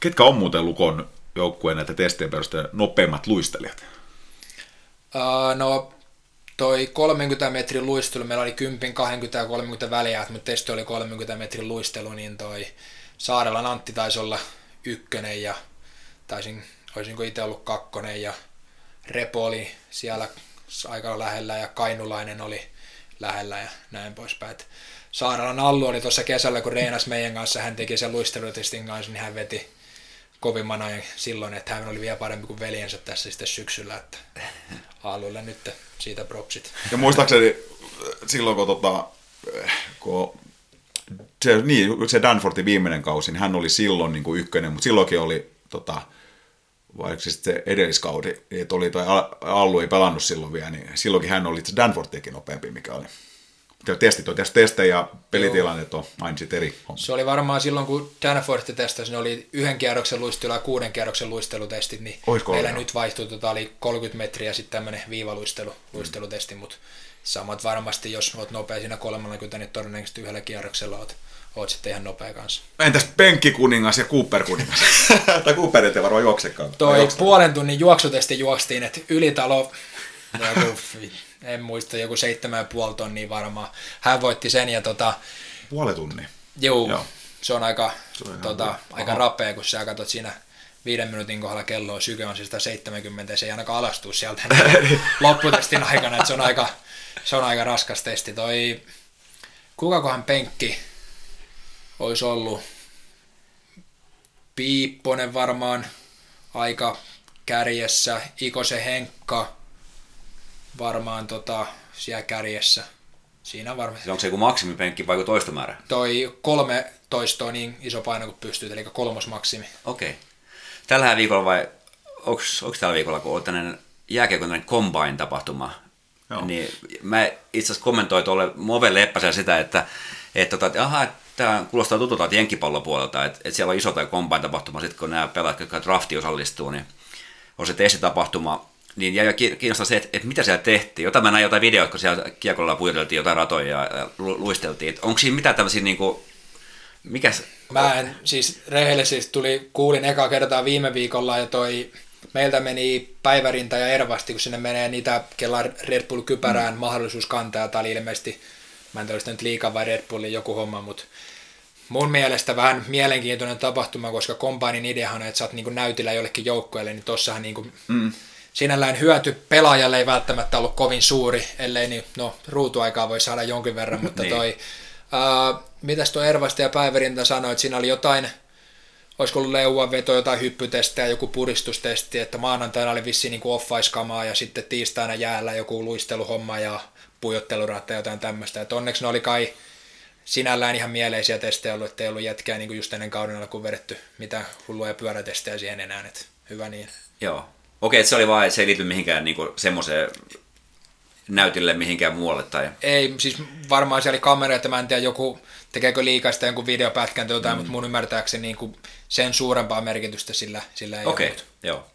Ketkä on muuten Lukon joukkueen näitä testien perusteella nopeimmat luistelijat? Uh, no toi 30 metrin luistelu, meillä oli 10, 20 ja 30 väliä, mutta testi oli 30 metrin luistelu, niin toi Saarelan Antti taisi olla ykkönen ja taisin, olisinko itse ollut kakkonen ja Repo oli siellä aika lähellä ja Kainulainen oli lähellä ja näin poispäin. Saaralan Allu oli tuossa kesällä, kun reenas meidän kanssa, hän teki sen luistelutestin kanssa, niin hän veti kovimman ajan silloin, että hän oli vielä parempi kuin veljensä tässä sitten syksyllä, että Allulle nyt siitä propsit. Ja muistaakseni silloin, kun, tota, kun se, niin, se Danfortin viimeinen kausi, niin hän oli silloin niin kuin ykkönen, mutta silloinkin oli tota, vaikka siis se edelliskaudi, että oli toi Allu ei pelannut silloin vielä, niin silloinkin hän oli Danfortiakin nopeampi, mikä oli. Testit on testejä ja pelitilanteet on aina sitten eri homma. Se oli varmaan silloin, kun Danforth testasi, ne oli yhden kierroksen luistelu ja kuuden kierroksen luistelutestit, niin Oisko meillä ollut? nyt vaihtui, tota, oli 30 metriä sitten tämmöinen viivaluistelu, luistelutesti, mm. mutta samat varmasti, jos olet nopea siinä 30, niin todennäköisesti yhdellä kierroksella olet oot sitten ihan nopea kanssa. Entäs penkkikuningas ja Cooper kuningas? tai Cooper ei varmaan juoksekaan. Toi puolen tunnin juoksutesti juostiin, että ylitalo, joku, en muista, joku seitsemän ja puoli tonnia varmaan. Hän voitti sen ja tota... Puoli tunnia? Juu, Joo. se on aika, se on tota, aika rapea, kun sä katsot siinä viiden minuutin kohdalla kelloa, syke on siis 70 ja se ei ainakaan alastuu sieltä lopputestin aikana, että se on aika, se on aika raskas testi. Toi, kukakohan penkki, olisi ollut Piipponen varmaan aika kärjessä, Ikosen Henkka varmaan tota, siellä kärjessä. Siinä varmaan. Onko se joku maksimipenkki vai toistomäärä? Toi kolme toistoa niin iso paino kuin pystyy, eli kolmos maksimi. Okei. Okay. Tällä viikolla vai onko tällä viikolla, kun on tämmöinen jääkiekon combine-tapahtuma, Joo. niin mä itse asiassa kommentoin tuolle Move Leppäsellä sitä, että, että, tota, että aha, tämä kuulostaa tutulta jenkkipallopuolelta, että, että siellä on iso tai kompain tapahtuma, sitten kun nämä pelaat, jotka drafti osallistuu, niin on se testitapahtuma, niin jäi kiinnostaa se, että, että mitä siellä tehtiin. Jota mä näin jotain videoita, kun siellä kiekolla puideltiin jotain ratoja ja luisteltiin. Että onko siinä mitään tämmöisiä niin kuin, mikä Mä en, siis rehellisesti tuli, kuulin eka kertaa viime viikolla ja toi meiltä meni päivärinta ja ervasti, kun sinne menee niitä, kella Red Bull-kypärään mm. mahdollisuus kantaa. Tämä oli ilmeisesti Mä en tiedä, nyt liikaa vai Red Bullin joku homma, mutta mun mielestä vähän mielenkiintoinen tapahtuma, koska Combinein ideahan on, että sä oot niin näytillä jollekin joukkueelle, niin tossahan niin kuin mm. Sinällään hyöty pelaajalle ei välttämättä ollut kovin suuri, ellei niin, no ruutuaikaa voi saada jonkin verran, mutta niin. toi, uh, mitäs tuo Ervasta ja Päivärintä sanoi, että siinä oli jotain, olisiko ollut leuanveto, jotain hyppytestejä, joku puristustesti, että maanantaina oli vissiin niin off ja sitten tiistaina jäällä joku luisteluhomma ja pujotteluratta ja jotain tämmöistä. Et onneksi ne oli kai sinällään ihan mieleisiä testejä ollut, ettei ollut jätkää niin just ennen kauden alkuun vedetty mitä hulluja pyörätestejä siihen enää, et hyvä niin. Joo. Okei, että se oli vaan, että se ei liity mihinkään niin semmoiseen näytille mihinkään muualle? Tai... Ei, siis varmaan siellä oli kamera, että mä en tiedä joku, tekeekö liikaista jonkun videopätkän tai jotain, mm. mutta mun ymmärtääkseni niin kuin sen suurempaa merkitystä sillä, sillä ei Okei, ollut. joo.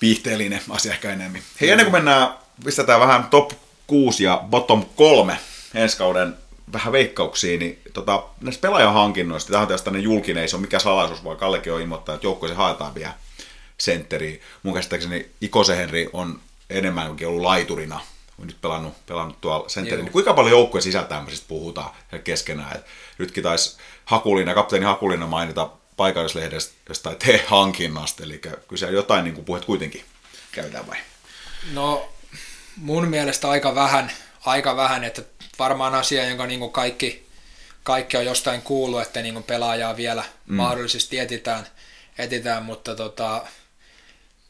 Viihteellinen asia ehkä enemmän. Hei, ennen kuin mennään, pistetään vähän top 6 ja bottom 3 ensi kauden vähän veikkauksiin, niin tota, näistä pelaajahankinnoista, tämä on tästä julkinen, ei se ole mikä salaisuus, vaan Kallekin on ilmoittaa, että joukkueeseen haetaan vielä sentteriä. Mun käsittääkseni Ikose Henri on enemmänkin ollut laiturina on nyt pelannut, pelannut tuolla sentterin, niin kuinka paljon joukkueen sisältämisestä puhutaan keskenään. Et nytkin taisi Hakulina, kapteeni Hakulina mainita paikallislehdestä jostain T-hankinnasta, eli kyllä jotain niin puhet kuitenkin käydään vai? No mun mielestä aika vähän, aika vähän että varmaan asia, jonka niin kuin kaikki, kaikki on jostain kuullut, että niin kuin pelaajaa vielä mm. mahdollisesti etitään, etitään mutta tota,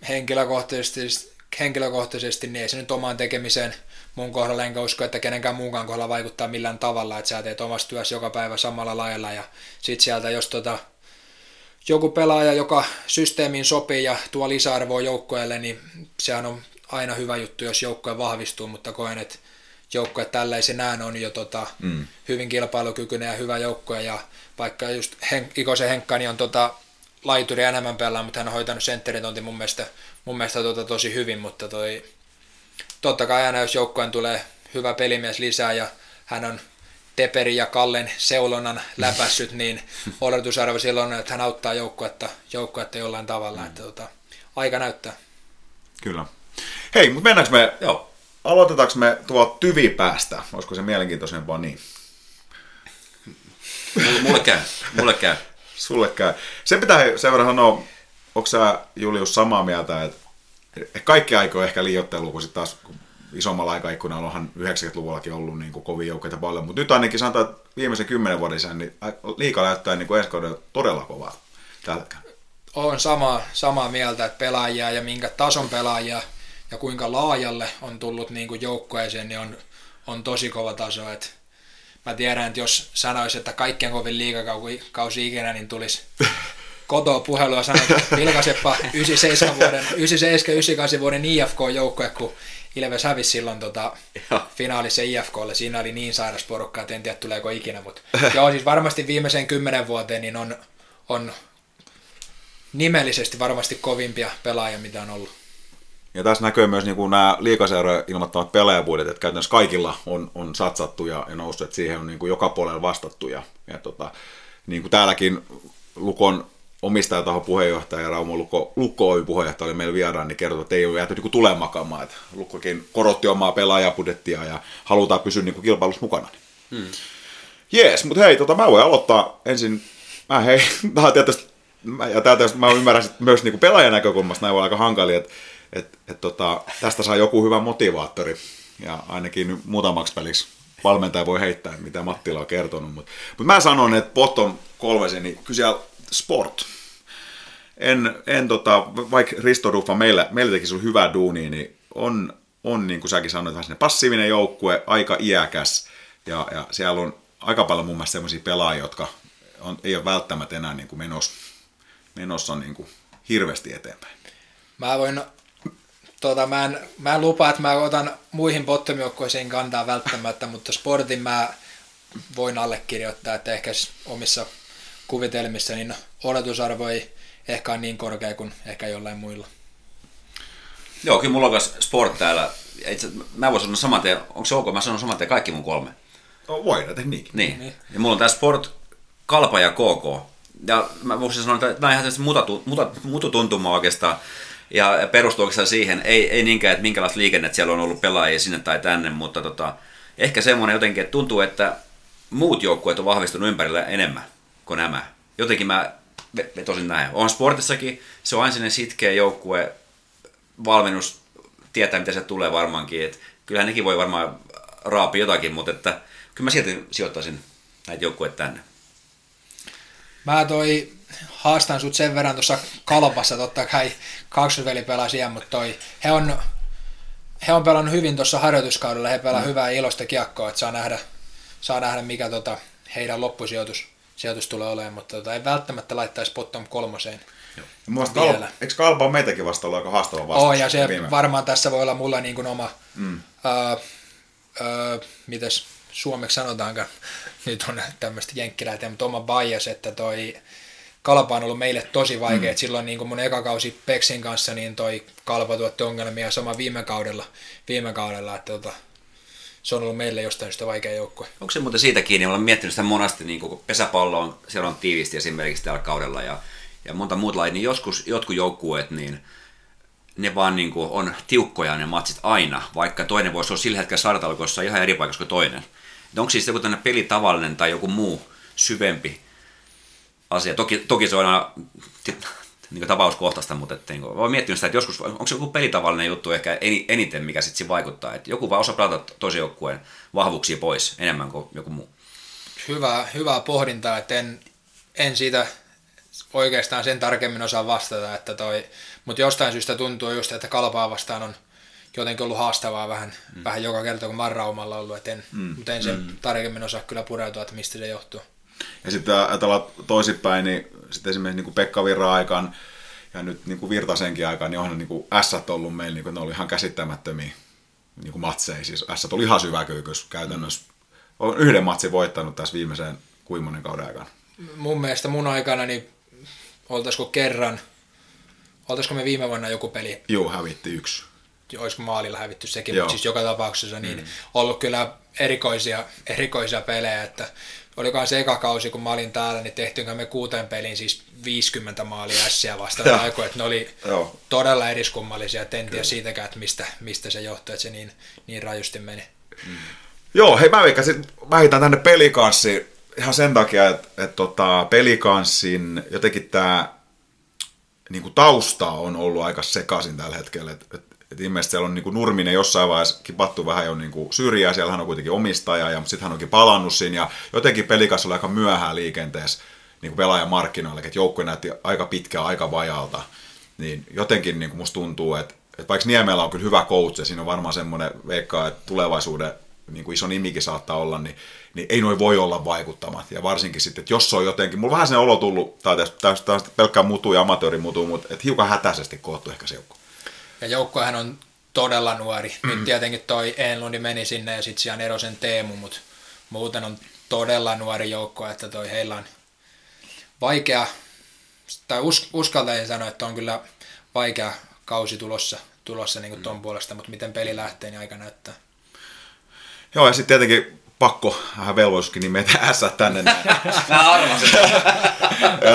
henkilökohtaisesti, henkilökohtaisesti niin ei se nyt omaan tekemiseen mun kohdalla enkä usko, että kenenkään muunkaan kohdalla vaikuttaa millään tavalla, että sä teet omassa työssä joka päivä samalla lailla ja sit sieltä jos tota, joku pelaaja, joka systeemiin sopii ja tuo lisäarvoa joukkueelle, niin sehän on aina hyvä juttu, jos joukkue vahvistuu, mutta koen, että joukkue tällaisenään on jo tota, mm. hyvin kilpailukykyinen ja hyvä joukkue, ja vaikka just Hen- Ikosen Henkka niin on tota, laituri enemmän pelaa, mutta hän on hoitanut sentteritontin mun mielestä, mun mielestä tota, tosi hyvin, mutta toi, totta kai aina jos joukkueen tulee hyvä pelimies lisää ja hän on Teperi ja Kallen seulonnan läpässyt, niin odotusarvo silloin on, että hän auttaa joukkuetta, joukkuetta jollain tavalla. Mm. Että, tota, aika näyttää. Kyllä. Hei, mutta mennäänkö me, joo, aloitetaanko me tuo tyvipäästä? Olisiko se mielenkiintoisempaa niin? Mulle, mulle käy, mulle käy. Sulle käy. Se pitää sen verran sanoa, onko sä Julius samaa mieltä, että kaikki aikoja ehkä liiottelu, kun sitten taas isommalla aikaikkunalla onhan 90-luvullakin ollut niin kuin kovin joukkoita paljon, mutta nyt ainakin sanotaan, että viimeisen kymmenen vuoden sisään niin liika näyttää niin kuin todella kovaa tällä Olen samaa, samaa mieltä, että pelaajia ja minkä tason pelaajia ja kuinka laajalle on tullut niin kuin joukkueeseen, niin on, on tosi kova taso. Et mä tiedän, että jos sanoisi, että kaikkien kovin liikakausi ikinä, niin tulisi kotoa puhelua sanoa, että vilkaisepa 97 vuoden, 97 vuoden IFK-joukkue, kun Ilves hävisi silloin tota, finaalissa IFKlle. Siinä oli niin sairas porukka, että en tiedä tuleeko ikinä. Mutta joo, siis varmasti viimeiseen kymmenen vuoteen niin on, on nimellisesti varmasti kovimpia pelaajia, mitä on ollut. Ja tässä näkyy myös niin kuin nämä liikaseurojen ilmoittamat pelaajabuudet, että käytännössä kaikilla on, on satsattu ja, ja noussut, että siihen on niin kuin joka puolella vastattu. Ja, ja tota, niin kuin täälläkin Lukon omistajataho puheenjohtaja ja Raumo Lukko, Lukko Oy puheenjohtaja oli meillä vieraan, niin kertoi, että ei ole jääty niin tuleen makaamaan. Että Lukkokin korotti omaa pelaajapudettia ja halutaan pysyä niin kuin kilpailussa mukana. Hmm. Jees, mutta hei, tota, mä voin aloittaa ensin. Mä hei, tämä tietysti, ja täältä mä ymmärrän että myös niin kuin pelaajan näkökulmasta näin voi aika hankali, että et, et, tota, tästä saa joku hyvä motivaattori. Ja ainakin muutamaksi peliksi valmentaja voi heittää, mitä Mattila on kertonut. Mutta mut mä sanon, että bottom kolmesi, niin kyllä sport. En, en tota, vaikka Risto Ruffa meillä, meillä teki sun hyvää duunia, niin on, on niin kuin säkin sanoit, vähän passiivinen joukkue, aika iäkäs, ja, ja siellä on aika paljon mun mielestä sellaisia pelaajia, jotka on, ei ole välttämättä enää niin kuin menossa, menossa niin kuin hirveästi eteenpäin. Mä voin Tota, mä, en, mä en lupaa, että mä otan muihin bottomijoukkoisiin kantaa välttämättä, mutta sportin mä voin allekirjoittaa, että ehkä omissa kuvitelmissa, niin odotusarvo ei ehkä ole niin korkea kuin ehkä jollain muilla. Joo, kyllä mulla on sport täällä. Itse, mä voin sanoa saman tien, onko se ok, mä sanon saman tien kaikki mun kolme. No, voidaan tehdä niinkin. Niin. niin. Ja mulla on tää sport, kalpa ja KK. Ja mä voisin sanoa, että nämä on ihan mututuntuma oikeastaan. Ja perustuu oikeastaan siihen, ei, ei niinkään, että minkälaista liikennettä siellä on ollut pelaajia sinne tai tänne, mutta tota, ehkä semmoinen jotenkin, että tuntuu, että muut joukkueet on vahvistunut ympärillä enemmän kuin nämä. Jotenkin mä vetosin näin. On sportissakin, se on aina sitkeä joukkue, valmennus tietää, mitä se tulee varmaankin. Et kyllähän nekin voi varmaan raapia jotakin, mutta että, kyllä mä silti sijoittaisin näitä joukkueita tänne. Mä toi haastan sut sen verran tuossa kalpassa, totta kai kaksosveli pelaa siellä, mutta toi, he on, he on pelannut hyvin tuossa harjoituskaudella, he pelaa mm. hyvää ilosta kiekkoa, että saa nähdä, saa nähdä mikä tota, heidän loppusijoitus sijoitus tulee olemaan, mutta tota, ei välttämättä laittaisi bottom kolmoseen. Kalpa, eikö Kalpa on meitäkin vasta ollut aika haastava vastaan? Oh, ja se viime. varmaan tässä voi olla mulla niin kuin oma, mm. uh, uh, mites suomeksi sanotaankaan, nyt on tämmöistä jenkkiläitä, mutta oma bias, että toi Kalpa on ollut meille tosi vaikea. Mm. silloin niin kuin mun eka kausi Peksin kanssa, niin toi Kalpa tuotti ongelmia sama viime kaudella, viime kaudella että tota, se on ollut meille jostain sitä vaikea joukkue. Onko se muuten siitä kiinni? Olen miettinyt sitä monasti, niin kun pesäpallo on, siellä on tiivisti esimerkiksi tällä kaudella ja, ja monta muuta lajia, niin joskus jotkut joukkueet, niin ne vaan niin kuin on tiukkoja ne matsit aina, vaikka toinen voisi olla sillä hetkellä sarjatalkoissa ihan eri paikassa kuin toinen. Et onko siis joku tämmöinen pelitavallinen tai joku muu syvempi asia? Toki, toki se on aina niin tapauskohtaista, mutta että, niin kuin, olen miettinyt sitä, että joskus, onko se joku pelitavallinen juttu ehkä eniten, mikä sitten vaikuttaa, että joku vaan osaa pelata toisen joukkueen vahvuuksia pois enemmän kuin joku muu. Hyvää, hyvää pohdintaa, että en, en siitä oikeastaan sen tarkemmin osaa vastata, että toi, mutta jostain syystä tuntuu just, että kalpaa vastaan on jotenkin ollut haastavaa vähän, mm. vähän joka kerta, kun Marraumalla ollut, et en, mm. mutta en sen mm. tarkemmin osaa kyllä pureutua, että mistä se johtuu. Ja sitten ajatellaan toisinpäin, niin sitten esimerkiksi niin kuin Pekka Virra aikaan ja nyt niin kuin Virtasenkin aikaan, niin onhan niin kuin S ollut meillä, niin kuin ne oli ihan käsittämättömiä niin kuin matseja. Siis S oli ihan syväkyykys käytännössä. Olen yhden matsin voittanut tässä viimeiseen kuimonen kauden aikana. Mun mielestä mun aikana niin oltaisiko kerran, oltaisiko me viime vuonna joku peli? Joo, hävitti yksi. Olisiko maalilla hävitty sekin, Joo. mutta siis joka tapauksessa niin mm. ollut kyllä erikoisia, erikoisia pelejä, että olikohan se eka kausi, kun mä olin täällä, niin tehtiinkö me kuuteen peliin siis 50 maalia ässiä vastaan aiku, että ne oli Joo. todella eriskummallisia, et en tiedä siitäkään, että mistä, mistä se johtui, että se niin, niin rajusti meni. Mm. Joo, hei mä veikkasin, mä tänne pelikanssiin ihan sen takia, että, että tota, pelikanssin jotenkin tämä niin tausta on ollut aika sekaisin tällä hetkellä. Että, että, että ilmeisesti siellä on niin kuin Nurminen jossain vaiheessa kipattu vähän jo niin kuin syrjää, siellä hän on kuitenkin omistaja, ja sitten hän onkin palannut siinä, ja jotenkin pelikas oli aika myöhään liikenteessä niin kuin pelaajamarkkinoille, että joukkue näytti aika pitkään, aika vajalta. Niin jotenkin niin kuin musta tuntuu, että, että vaikka Niemellä on kyllä hyvä coach, ja siinä on varmaan semmoinen veikkaa, että tulevaisuuden niin kuin iso nimikin saattaa olla, niin, niin ei noin voi olla vaikuttamat. Ja varsinkin sitten, että jos on jotenkin, mulla on vähän sen olo tullut, tai tästä pelkkää mutu ja amatöörimutu, mutta että hiukan hätäisesti koottu ehkä se joukko. Ja joukkohan on todella nuori. Mm. Nyt tietenkin toi Enlundi meni sinne ja sitten siellä Erosen Teemu, mutta muuten on todella nuori joukko, että toi heillä on vaikea, tai us, uskaltaisin sanoa, että on kyllä vaikea kausi tulossa, tulossa niin kuin ton mm. puolesta, mutta miten peli lähtee, niin aika näyttää. Joo, ja sitten tietenkin pakko vähän velvollisuuskin nimetä S tänne. Mä arvasin.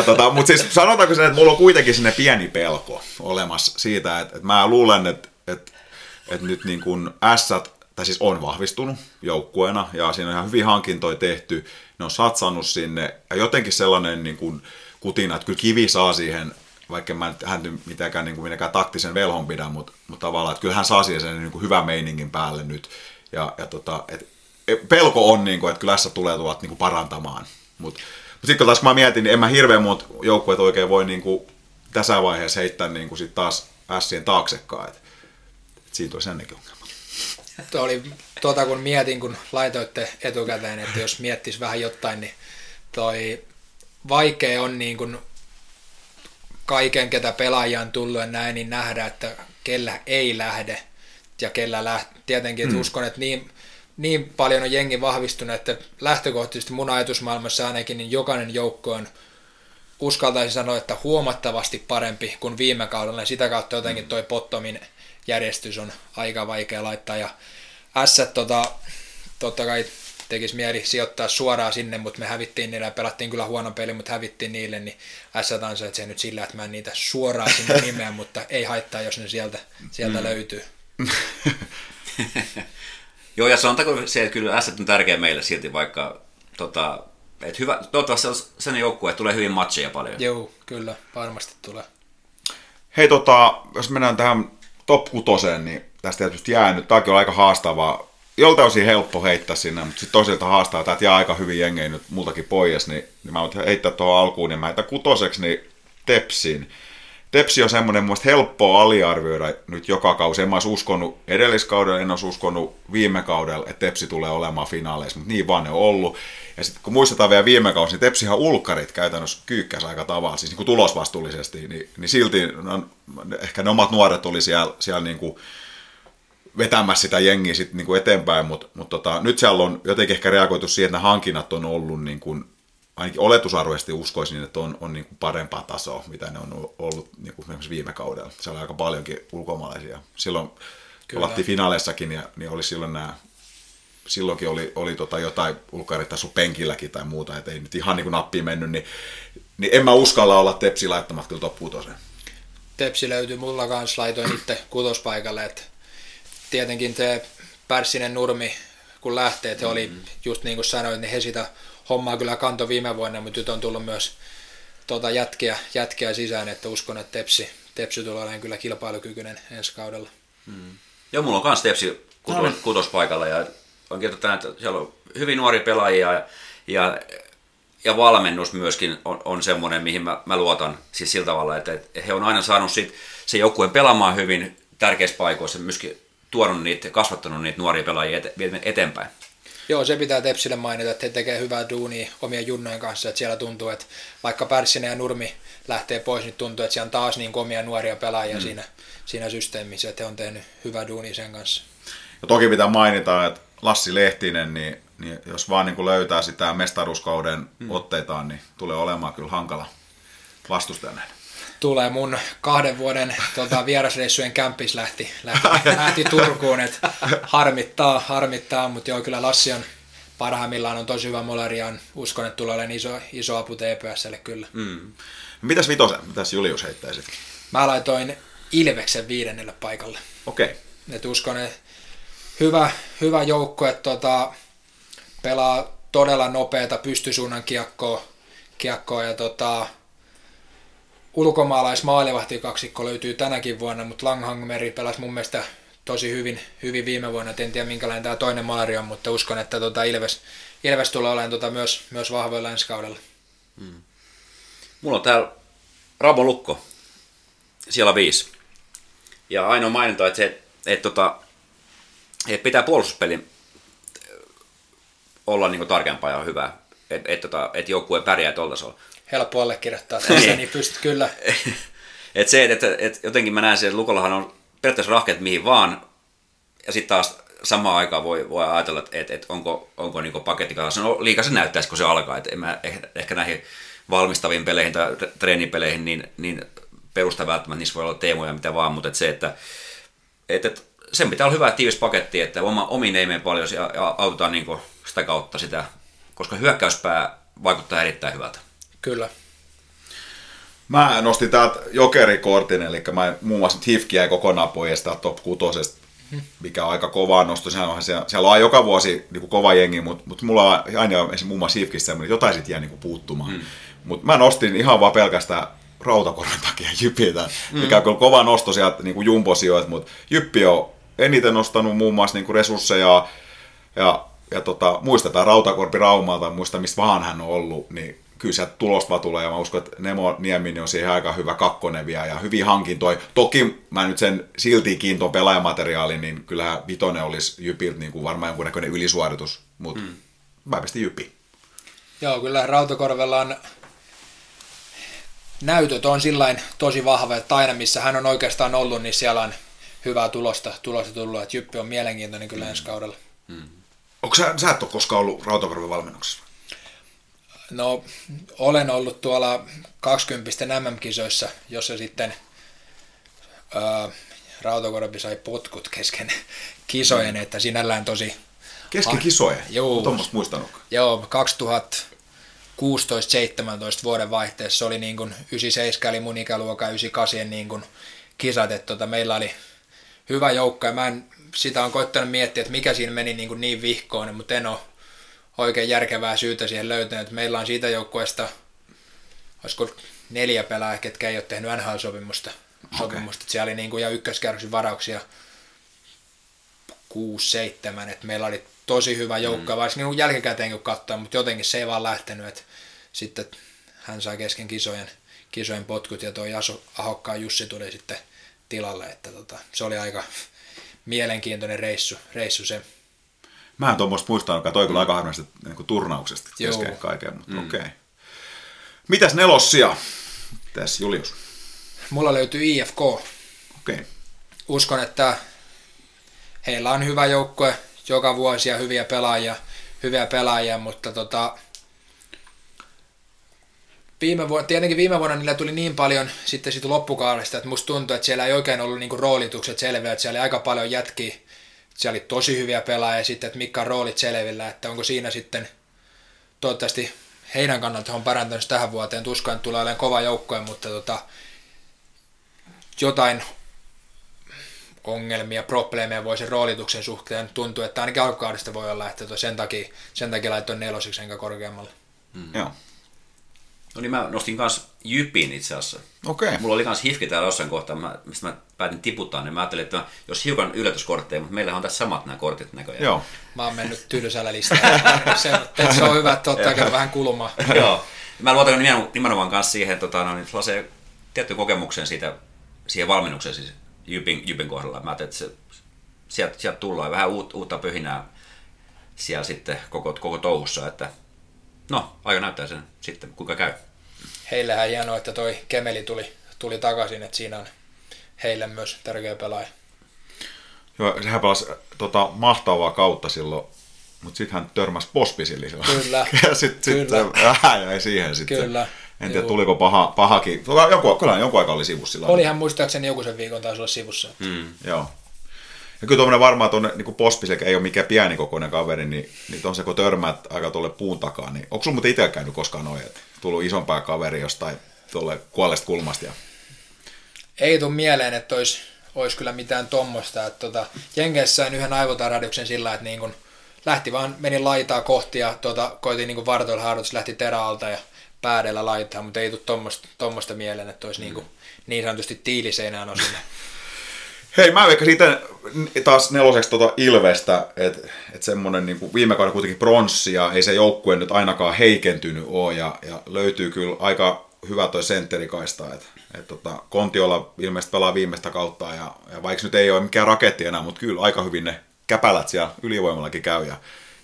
tota, mutta siis sanotaanko se, että mulla on kuitenkin sinne pieni pelko olemassa siitä, että, että mä luulen, että, että, että nyt niin kuin S, tai siis on vahvistunut joukkueena, ja siinä on ihan hyvin hankintoja tehty, ne on satsannut sinne, ja jotenkin sellainen niin kuin kutina, että kyllä kivi saa siihen vaikka mä nyt hän mitenkään, niin kuin, mitenkään taktisen velhon pidä, mutta, mutta tavallaan, että kyllä hän saa siihen sen niin kuin hyvän meiningin päälle nyt. Ja, ja tota, et, pelko on, niin kuin, että kyllä S tulee tuolta niin kuin parantamaan. Mutta mut sitten taas kun mä mietin, niin en mä hirveän muut joukkueet oikein voi niin kuin, tässä vaiheessa heittää niin kuin sit taas Sien taaksekaan. Et, et siitä olisi ennenkin ongelma. Tuo oli, tuota kun mietin, kun laitoitte etukäteen, että jos miettisi vähän jotain, niin toi vaikea on niin kuin kaiken, ketä pelaajia on tullut ja näin, niin nähdä, että kellä ei lähde ja kellä lähtee. Tietenkin, että mm. uskon, että niin, niin paljon on jengi vahvistunut, että lähtökohtaisesti mun ajatusmaailmassa ainakin niin jokainen joukko on uskaltaisin sanoa, että huomattavasti parempi kuin viime kaudella. Ja sitä kautta jotenkin mm. toi Pottomin järjestys on aika vaikea laittaa. Ja S tota, totta kai tekisi mieli sijoittaa suoraan sinne, mutta me hävittiin niille ja pelattiin kyllä huono peli, mutta hävittiin niille, niin S ansaitsee nyt sillä, että mä en niitä suoraan sinne nimeä, mutta ei haittaa, jos ne sieltä, sieltä mm. löytyy. Joo, ja sanotaanko se, että kyllä S on tärkeä meille silti, vaikka tota, et hyvä, toivottavasti se on sen joukkue, että tulee hyvin matcheja paljon. Joo, kyllä, varmasti tulee. Hei, tota, jos mennään tähän top kutoseen, niin tästä tietysti jäänyt. Tämäkin on aika haastavaa. Jolta osin helppo heittää sinne, mutta sitten toisilta haastaa, että jää aika hyvin jengejä nyt multakin pois, niin, niin mä voin heittää tuohon alkuun, niin mä heitän kutoseksi niin Tepsiin. Tepsi on semmoinen mun helppoa aliarvioida nyt joka kausi. En mä olisi uskonut edelliskaudella, en olisi uskonut viime kaudella, että Tepsi tulee olemaan finaaleissa, mutta niin vaan ne on ollut. Ja sitten kun muistetaan vielä viime kausi, niin Tepsihan ulkkarit käytännössä kyykkäsi aika tavalla, siis niin kuin tulosvastuullisesti, niin, niin silti no, ehkä ne omat nuoret oli siellä, siellä niin kuin vetämässä sitä jengiä sitten niin kuin eteenpäin, mutta, mutta tota, nyt siellä on jotenkin ehkä reagoitu siihen, että ne hankinnat on ollut niin kuin ainakin oletusarvoisesti uskoisin, että on, on niin kuin parempaa tasoa, mitä ne on ollut niin kuin viime kaudella. Se oli aika paljonkin ulkomaalaisia. Silloin pelattiin finaaleissakin, ja, niin oli silloin nämä silloinkin oli, oli tota jotain ulkoaritasu penkilläkin tai muuta, että ei nyt ihan niin kuin nappiin mennyt, niin, niin en mä uskalla olla tepsi laittamat kyllä top Tepsi löytyi mulla kanssa, laitoin itse kutospaikalle, että tietenkin te Pärssinen Nurmi, kun lähtee, että he oli, mm-hmm. just niin kuin sanoit, niin he sitä hommaa kyllä kanto viime vuonna, mutta nyt on tullut myös tuota jätkiä, jätkiä sisään, että uskon, että Tepsi, Tepsi tulee olemaan kyllä kilpailukykyinen ensi kaudella. Mm. Joo, mulla on myös Tepsi kutos, no. kutospaikalla ja on kirjoittanut, että siellä on hyvin nuori pelaajia ja, ja, ja valmennus myöskin on, on semmoinen, mihin mä, mä luotan siis sillä tavalla, että, että he on aina saanut sit se joukkueen pelaamaan hyvin tärkeissä paikoissa, myöskin tuonut niitä, kasvattanut niitä nuoria pelaajia eteenpäin. Joo, se pitää Tepsille mainita, että he tekee hyvää duunia omien junnojen kanssa, että siellä tuntuu, että vaikka Pärssinen ja Nurmi lähtee pois, niin tuntuu, että siellä on taas niin omia nuoria pelaajia mm. siinä, siinä systeemissä, että he on tehnyt hyvää duunia sen kanssa. Ja toki pitää mainita, että Lassi Lehtinen, niin, niin jos vaan niin kuin löytää sitä mestaruuskauden mm. otteitaan, niin tulee olemaan kyllä hankala vastustajana tulee mun kahden vuoden tota, vierasreissujen kämppis lähti, lähti, lähti Turkuun, että harmittaa, harmittaa, mutta joo, kyllä Lassi on parhaimmillaan on tosi hyvä moleri ja uskon, että tulee olemaan iso, iso apu TPSlle kyllä. Mm. Mitäs vitosen, mitäs Julius heittäisi? Mä laitoin Ilveksen viidennelle paikalle. Okei. Okay. Et uskon, että hyvä, hyvä joukko, että tota, pelaa todella nopeata pystysuunnan kiekkoa, kiekkoa ja tota, ulkomaalaismaalivahti kaksikko löytyy tänäkin vuonna, mutta Langhangmeri pelasi mun mielestä tosi hyvin, hyvin viime vuonna. En tiedä minkälainen tämä toinen maali on, mutta uskon, että tota Ilves, Ilves tulee olemaan tota myös, myös vahvoilla ensi kaudella. Hmm. Mulla on täällä Rabo Lukko, siellä viisi. Ja ainoa maininta, että, se, että, tota, että pitää puolustuspelin olla niin tarkempaa ja hyvää. Että et, tota, et joukkue pärjää tuolla tasolla helppo allekirjoittaa tässä, niin, niin pystyt kyllä. et se, että et, et jotenkin mä näen sen, että Lukollahan on periaatteessa rahkeet mihin vaan, ja sitten taas samaan aikaan voi, voi ajatella, että et, et onko, onko niinku paketti kanssa. No liikaa se näyttäisi, kun se alkaa. Et en mä ehkä, ehkä näihin valmistaviin peleihin tai treenipeleihin, niin, niin perusta välttämättä niissä voi olla teemoja ja mitä vaan, mutta et se, että et, et, sen pitää olla hyvä tiivis paketti, että oma, omiin ei mene paljon ja, ja autetaan niinku sitä kautta sitä, koska hyökkäyspää vaikuttaa erittäin hyvältä. Kyllä. Mä nostin täältä jokerikortin, eli mä muun muassa Hifki jäi kokonaan pois top 6, mikä on aika kovaa nosto. Sehän on, siellä, siellä on joka vuosi niin kuin kova jengi, mutta, mutta mulla on aina esimerkiksi muun muassa Hifkissä semmoinen, että jotain sitten jää niin kuin puuttumaan. Hmm. Mutta mä nostin ihan vaan pelkästään rautakorven takia Jypiltä, mm. mikä on kyllä kova nosto sieltä niin kuin jumbosijoilta, mutta Jyppi on eniten nostanut muun muassa niin kuin resursseja ja, ja tota, muistetaan Rautakorpi Raumalta, muista mistä vaan hän on ollut, niin kyllä sieltä tulosta tulee, ja mä uskon, että Nemo Nieminen on siihen aika hyvä kakkonen vielä, ja hyvin hankintoi. Toki mä nyt sen silti kiintoon pelaajamateriaalin, niin kyllähän Vitonen olisi Jypiltä niin kuin varmaan jonkunnäköinen ylisuoritus, mutta mm. mä pistin Jypi. Joo, kyllä Rautakorvella on näytöt on sillain tosi vahva, että aina missä hän on oikeastaan ollut, niin siellä on hyvää tulosta, tulosta tullut, että Jyppi on mielenkiintoinen kyllä mm. ensi kaudella. Mm. Onko sä, sä et ole koskaan ollut Rautakorven valmennuksessa? No, olen ollut tuolla 20 MM-kisoissa, jossa sitten ää, Rautakorpi sai potkut kesken kisojen, mm. että sinällään tosi... Kesken kisoja? Joo. Tuommoista muistanut. Joo, 2016-17 vuoden vaihteessa oli niin kuin 97 eli mun ikäluokan 98 niin kuin kisat, että tota, meillä oli hyvä joukko ja mä en, sitä on koittanut miettiä, että mikä siinä meni niin, kuin niin vihkoon, mutta en ole oikein järkevää syytä siihen löytänyt. Meillä on siitä joukkueesta, olisiko neljä pelaajaa, ketkä ei ole tehnyt NHL-sopimusta. Okay. sopimusta. Siellä oli niin kuin, ja ykköskerroksen varauksia 6-7, että meillä oli tosi hyvä joukko, mm. varsinkin niin jälkikäteen kun katsoa, mutta jotenkin se ei vaan lähtenyt, että sitten hän sai kesken kisojen, kisojen potkut ja tuo Ahokkaan Jussi tuli sitten tilalle, että tota, se oli aika mielenkiintoinen reissu, reissu se. Mä en tuommoista muistanut, joka toi kyllä aika harvinaisesti niin turnauksesta kesken Joo. kaiken, mutta mm. okei. Okay. Mitäs nelossia? Tässä Julius? Mulla löytyy IFK. Okei. Okay. Uskon, että heillä on hyvä joukkue joka vuosi ja hyviä pelaajia, hyviä pelaajia mutta tota, viime vuonna, tietenkin viime vuonna niillä tuli niin paljon sitten siitä loppukaudesta, että musta tuntuu, että siellä ei oikein ollut niinku roolitukset selviä, että siellä oli aika paljon jätkiä, siellä oli tosi hyviä pelaajia sitten, että mitkä on roolit selvillä, että onko siinä sitten toivottavasti heidän kannalta on parantanut tähän vuoteen. Tuskaan tulee olemaan kova joukkoja, mutta tota, jotain ongelmia, probleemeja voi sen roolituksen suhteen. Tuntuu, että ainakin alkukaudesta voi olla, että sen takia, sen takia laitoin nelosiksi enkä korkeammalle. Mm. Joo. No niin mä nostin kanssa Jypin itse asiassa. Okei. Okay. Mulla oli kans hifki täällä jossain kohtaa, mä, mistä mä päätin tiputtaa, niin mä ajattelin, että jos hiukan yllätyskortteja, mutta meillä on tässä samat nämä kortit näköjään. Joo. Mä oon mennyt tylsällä listalla. se, se on hyvä, että ottaa vähän kulmaa. Joo. Mä luotan nimenomaan kanssa siihen, että tota, no, niin tietty kokemuksen siitä, siihen valmennukseen siis Jypin, Jypin kohdalla. Mä ajattelin, että se, sieltä, sieltä tullaan vähän uut, uutta pöhinää siellä sitten koko, koko touhussa, että no, aika näyttää sen sitten, kuinka käy. Heillähän hienoa, että toi Kemeli tuli, tuli takaisin, että siinä on heille myös tärkeä pelaaja. Joo, sehän pelasi tota, mahtavaa kautta silloin, mutta sitten hän törmäsi Pospisille Kyllä, ja sitten sit vähän jäi siihen sitten. Kyllä. En tiedä, tuliko paha, pahakin. Joku, kyllä jonkun aika oli sivussa sillä Oli hän muistaakseni joku sen viikon taisi olla sivussa. Mm. Joo. Ja kyllä tuommoinen varmaan tuonne niin Pospiselle ei ole mikään pieni kokoinen kaveri, niin, niin on se kun törmäät aika tuolle puun takaa, niin onko sulla muuten itse käynyt koskaan noin, että tullut isompaa kaveri jostain tuolle kuolleesta kulmasta? Ja... Ei tule mieleen, että olisi, olisi kyllä mitään tuommoista. Että tota, Jenkeissä sain yhden aivotarahduksen sillä, että niin kun lähti vaan, meni laitaa kohti ja tota, koitin niin vartoilla harjoitus, lähti terältä ja päädellä laittaa, mutta ei tule tuommoista mieleen, että olisi mm. niin, kuin, niin sanotusti tiiliseinään osunut. Hei, mä veikkasin siitä taas neloseksi tuota Ilvestä, että et semmoinen niin viime kauden kuitenkin pronssi ja ei se joukkue nyt ainakaan heikentynyt ole ja, ja löytyy kyllä aika hyvä toi sentterikaista, että et tota, Kontiolla ilmeisesti pelaa viimeistä kautta ja, ja vaikka nyt ei ole mikään raketti enää, mutta kyllä aika hyvin ne käpälät siellä ylivoimallakin käy ja,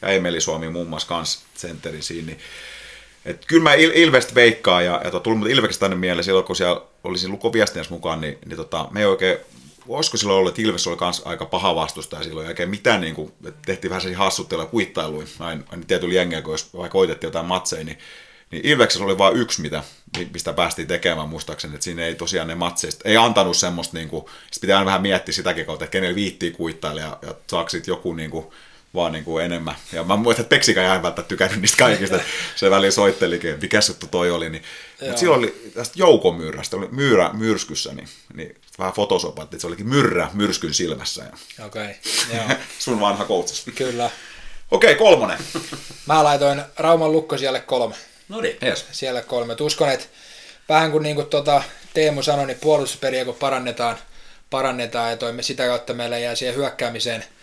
ja Emeli Suomi muun muassa kans sentteri siinä, niin et kyllä mä Il- Ilvestä veikkaan ja, ja tuli mutta Ilvestä tänne mieleen silloin, kun siellä olisi lukoviestinnässä mukaan, niin, niin tota, me ei oikein olisiko silloin ollut, että Ilves oli myös aika paha vastustaja silloin, ja oikein mitään, niin kuin, tehtiin vähän sellaisia hassutteluja kuittailuja, aina, aina tietyllä jengellä, kun jos vaikka koitettiin jotain matseja, niin, niin Ilveksessä oli vain yksi, mitä, mistä päästiin tekemään muistaakseni, että siinä ei tosiaan ne matseista, ei antanut semmoista, niin kuin, sit pitää aina vähän miettiä sitäkin kautta, että kenellä viittii kuittailla, ja, ja saako joku niin kuin, vaan niin kuin enemmän. Ja mä muistan, että Peksika ei välttämättä tykännyt niistä kaikista. se väliin soittelikin, mikä juttu toi oli. Niin. Mutta silloin oli tästä joukomyyrrästä, oli myyrä myrskyssä, niin, niin vähän fotosopatti, että se olikin myrrä myrskyn silmässä. Okei, okay, Sun vanha koutsis. Kyllä. Okei, okay, kolmonen. Mä laitoin Rauman lukko siellä kolme. No niin. Yes. Siellä kolme. Uskon, että vähän kuin, niin kuin tuota Teemu sanoi, niin puolustusperiä kun parannetaan, parannetaan ja toimme sitä kautta meillä jää siihen hyökkäämiseen –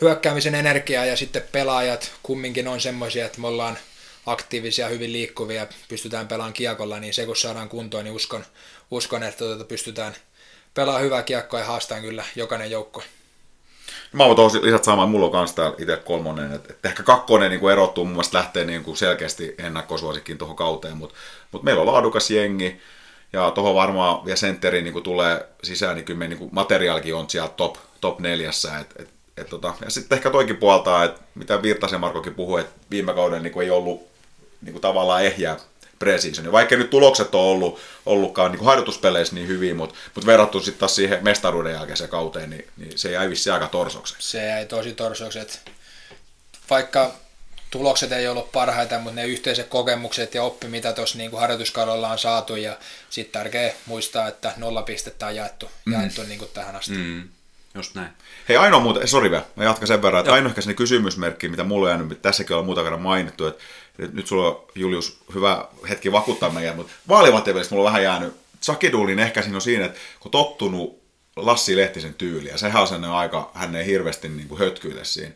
hyökkäämisen energiaa ja sitten pelaajat kumminkin on semmoisia, että me ollaan aktiivisia, hyvin liikkuvia, pystytään pelaamaan kiekolla, niin se kun saadaan kuntoon, niin uskon, uskon että tuota pystytään pelaamaan hyvää kiekkoa ja haastaa kyllä jokainen joukko. Mä voin tosi lisät saamaan, mulla on kanssa täällä itse kolmonen, että, ehkä kakkonen niin kuin erottuu, mun mielestä lähtee niin kuin selkeästi ennakkosuosikkiin tuohon kauteen, mutta, mutta meillä on laadukas jengi, ja tuohon varmaan vielä sentteriin niin tulee sisään, niin kyllä me niin kuin materiaalikin on siellä top, top neljässä, että et et tota, ja sitten ehkä toikin puoltaa, että mitä Virtasen Markokin puhui, että viime kauden niin kuin ei ollut niin kuin tavallaan ehjää preseason. Vaikka nyt tulokset on ollut, ollutkaan niin kuin harjoituspeleissä niin hyvin, mutta, mutta verrattu sitten taas siihen mestaruuden jälkeiseen kauteen, niin, niin se jäi vissi aika torsoksen. Se jäi tosi torsokset. Vaikka tulokset ei ollut parhaita, mutta ne yhteiset kokemukset ja oppi, mitä tuossa niin harjoituskaudella on saatu, ja sitten tärkeä muistaa, että nolla pistettä on jaettu, mm. jaettu niin kuin tähän asti. Mm. Just näin. Hei, ainoa muuta, sori vielä, mä jatkan sen verran, että Joo. ainoa ehkä kysymysmerkki, mitä mulla on jäänyt, tässäkin on muuta kerran mainittu, että nyt sulla on, Julius, hyvä hetki vakuuttaa meidän, mutta vaalivahtien mulla on vähän jäänyt, Sakiduulin ehkä siinä on siinä, että kun tottunut Lassi Lehtisen tyyliä, ja sehän on sellainen aika, hän ei hirveästi niin kuin hötkyile siinä,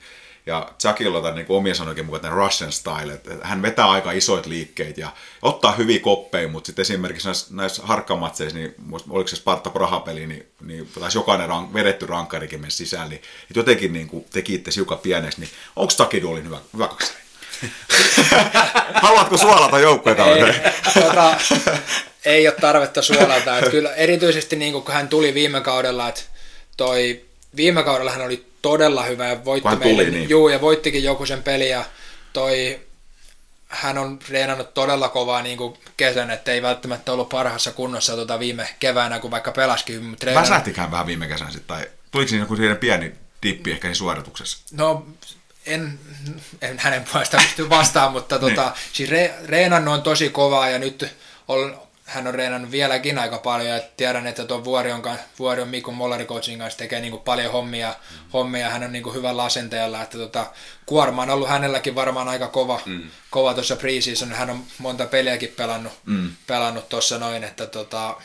ja Chuckilla on niin omien sanoikin mukaan Russian style, että hän vetää aika isoit liikkeet ja ottaa hyviä koppeja, mutta sitten esimerkiksi näissä, näissä harkkamatseissa, niin oliko se Sparta Praha-peli, niin, niin taisi jokainen rank, vedetty rankkarikin mennä sisään, niin jotenkin niin kuin teki itse hiukan pieneksi, niin onko Takiduolin hyvä, hyvä kaksari? Haluatko suolata joukkueita? Ei, tota, ei ole tarvetta suolata. Että kyllä erityisesti niin kun hän tuli viime kaudella, että toi viime kaudella hän oli todella hyvä ja voitti tuli, meille, niin. juu, ja voittikin joku sen peli ja toi hän on reenannut todella kovaa niin kuin kesän, että ei välttämättä ollut parhaassa kunnossa tuota viime keväänä, kun vaikka pelaskin hyvin. Mutta reenannut... Väsähtikään vähän viime kesän sitten, tai tuliko siinä joku pieni dippi ehkä suorituksessa? No, en, en hänen puolestaan pysty vastaan, mutta tota, niin. siis re, reenannut on tosi kovaa ja nyt on, hän on reenannut vieläkin aika paljon ja tiedän, että tuon Vuorion, Vuorion Mikko Mollari coachin kanssa tekee niin kuin paljon hommia, hommia. Hän on niin kuin hyvällä asenteella, että tota, kuorma on ollut hänelläkin varmaan aika kova, mm. kova tuossa preseason. Hän on monta peliäkin pelannut, mm. pelannut tuossa noin, että tota,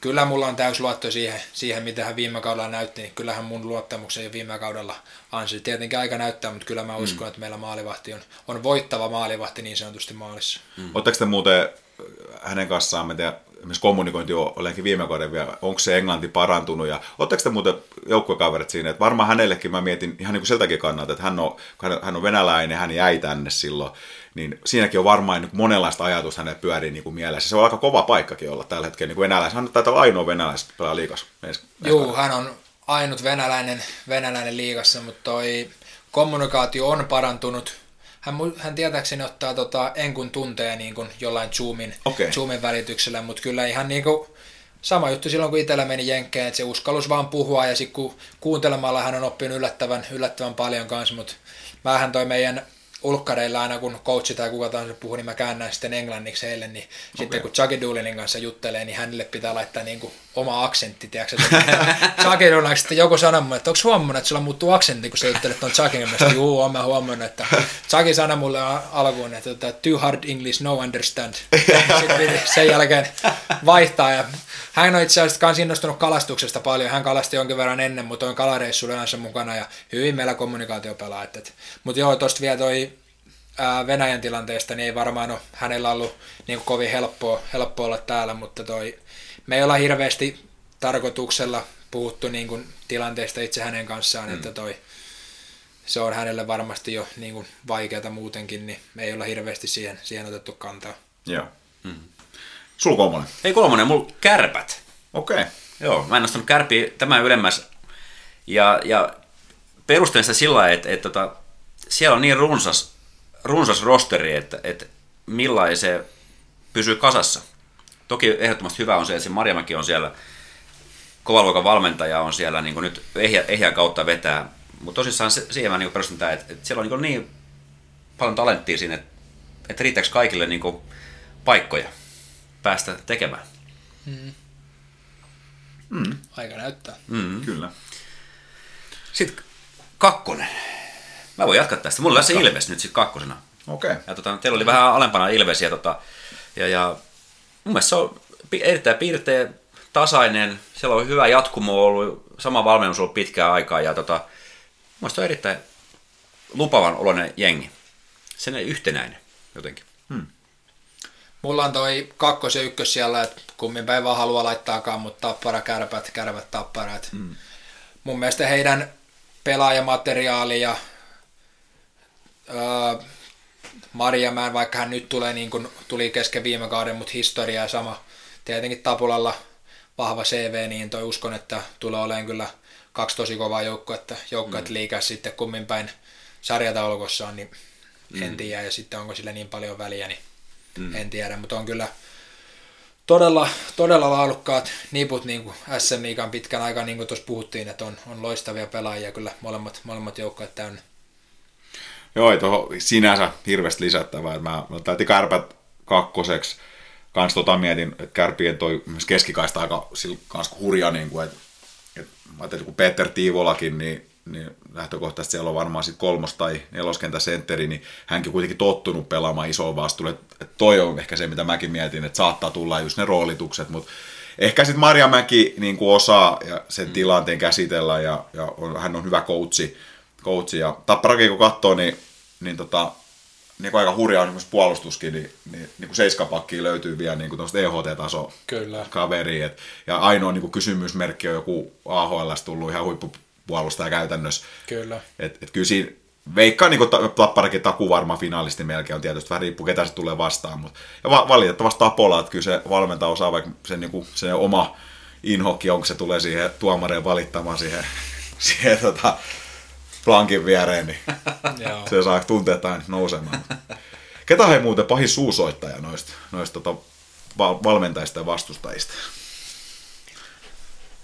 kyllä mulla on täys luotto siihen, siihen, mitä hän viime kaudella näytti, niin kyllähän mun luottamuksen jo viime kaudella ansi. Tietenkin aika näyttää, mutta kyllä mä uskon, mm. että meillä maalivahti on, on voittava maalivahti niin sanotusti maalissa. Mm. Oletteko te muuten hänen kanssaan, mä tiedän, esimerkiksi kommunikointi on olenkin viime kauden vielä, onko se englanti parantunut ja oletteko te muuten joukkuekaverit siinä, että varmaan hänellekin mä mietin ihan niin kuin siltäkin kannalta, että hän on, hän on venäläinen, hän jäi tänne silloin, niin siinäkin on varmaan niin monenlaista ajatusta hänen pyörii niin kuin mielessä. Se on aika kova paikkakin olla tällä hetkellä niin venäläinen. Hän taitaa olla ainoa venäläinen pelaa liikas. Joo, hän on ainut venäläinen, venäläinen liigassa, mutta toi kommunikaatio on parantunut. Hän, hän tietääkseni ottaa tota, enkun tunteja niin kuin jollain Zoomin, okay. Zoomin välityksellä, mutta kyllä ihan niin kuin, sama juttu silloin, kun itsellä meni Jenkkeen, että se uskallus vaan puhua ja sitten kun kuuntelemalla hän on oppinut yllättävän, yllättävän paljon kanssa, mutta vähän toi meidän ulkkareilla aina kun coachi tai kuka tahansa puhuu, niin mä käännän sitten englanniksi heille, niin okay. sitten kun Chucky Doolinin kanssa juttelee, niin hänelle pitää laittaa niin kuin oma aksentti, tiedätkö? Doolin sitten joku sanoi mulle, että onko huomannut, että sulla muuttuu aksentti, kun sä juttelet tuon Chuckin kanssa, juu, oon mä huomannut, että Chucky sanoi mulle alkuun, että too hard English, no understand. Sitten sen jälkeen vaihtaa ja hän on itse asiassa myös innostunut kalastuksesta paljon. Hän kalasti jonkin verran ennen, mutta on kalareissu yleensä mukana ja hyvin meillä kommunikaatio pelaa. Mutta joo, tuosta vielä toi Venäjän tilanteesta, niin ei varmaan ole hänellä ollut niin kovin helppoa, helppoa olla täällä, mutta toi, me ei olla hirveästi tarkoituksella puhuttu niin kuin tilanteesta itse hänen kanssaan, mm. että toi, se on hänelle varmasti jo niin kuin vaikeata muutenkin, niin me ei olla hirveästi siihen, siihen otettu kantaa. Joo. Mm. Sulla kolmonen? Ei kolmonen, mulla kärpät. Okei. Okay. Joo, mä en nostanut kärpiä tämän ylemmäs. Ja, ja perustelen sitä sillä että, että, että tota, siellä on niin runsas, runsas rosteri, että, että millainen se pysyy kasassa. Toki ehdottomasti hyvä on se, että se Marjamäki on siellä, kovaluokan valmentaja on siellä niin nyt ehjä, ehjän kautta vetää. Mutta tosissaan se, siihen mä niin perustan tämä, että, että siellä on niin, niin paljon talenttia siinä, että, että riittääkö kaikille niin paikkoja päästä tekemään. Mm. Mm. Aika näyttää. Mm. Kyllä. Sitten kakkonen. Mä voin jatkaa tästä. Mulla on tässä Ilves nyt sitten kakkosena. Okei. Okay. Ja tota, teillä oli vähän alempana Ilves ja, tota, ja, ja mun mielestä se on erittäin piirteä, tasainen. Siellä on hyvä jatkumo ollut, sama valmennus ollut pitkään aikaa ja tota, mun se on erittäin lupavan oloinen jengi. Sen yhtenäinen jotenkin. Hmm. Mulla on toi kakkos ja ykkös siellä, että kummin päin vaan haluaa laittaakaan, mutta tappara, kärpät, kärpät, tappara. Mm. Mun mielestä heidän pelaajamateriaali ja öö, Marjamäen, vaikka hän nyt tulee niin kuin tuli kesken viime kauden, mutta historia ja sama. Tietenkin Tapulalla vahva CV, niin toi uskon, että tulee olemaan kyllä kaksi tosi kovaa joukkuetta, joukkuet mm. liikaa sitten kummin päin sarjataulukossa on, niin mm. en tiedä, ja sitten onko sille niin paljon väliä, niin mm. en tiedä, mutta on kyllä todella, todella laadukkaat niput niin kuin SM pitkän aikaa, niin kuin tuossa puhuttiin, että on, on loistavia pelaajia kyllä molemmat, molemmat joukkueet täynnä. Joo, ei tuohon sinänsä hirveästi lisättävää. Mä, mä täytin kärpät kakkoseksi. Kans tota mietin, että kärpien toi keskikaista aika kans hurja, niin kuin, että, että mä ajattelin, kun Peter Tiivolakin, niin niin lähtökohtaisesti siellä on varmaan sitten kolmos- tai neloskentä sentteri, niin hänkin kuitenkin tottunut pelaamaan isoon vastuulle. Että toi on ehkä se, mitä mäkin mietin, että saattaa tulla just ne roolitukset, mutta ehkä sitten Marja Mäki niin kuin osaa ja sen mm. tilanteen käsitellä ja, ja on, hän on hyvä coachi, coachi ja Tapparakin kun katsoo, niin, niin tota, niin aika hurjaa on puolustuskin, niin, niin, niin kuin seiskapakkiin löytyy vielä niin kuin EHT-taso Kyllä. kaveri. Et, ja ainoa niin kuin kysymysmerkki on joku AHL tullut ihan huippu puolustaja käytännössä. Kyllä. Et, et kyllä siinä veikkaa niin Tapparakin taku varma finaalisti melkein on tietysti, vähän riippuu ketä se tulee vastaan, mutta ja va- valitettavasti Tapola, että kyllä se valmenta osaa vaikka se, niin kuin, se oma inhokki, onko se tulee siihen tuomareen valittamaan siihen, siihen tota, plankin viereen, niin se saa tunteet aina nousemaan. Ketä he muuten pahin suusoittaja noista, noista tota, valmentajista ja vastustajista?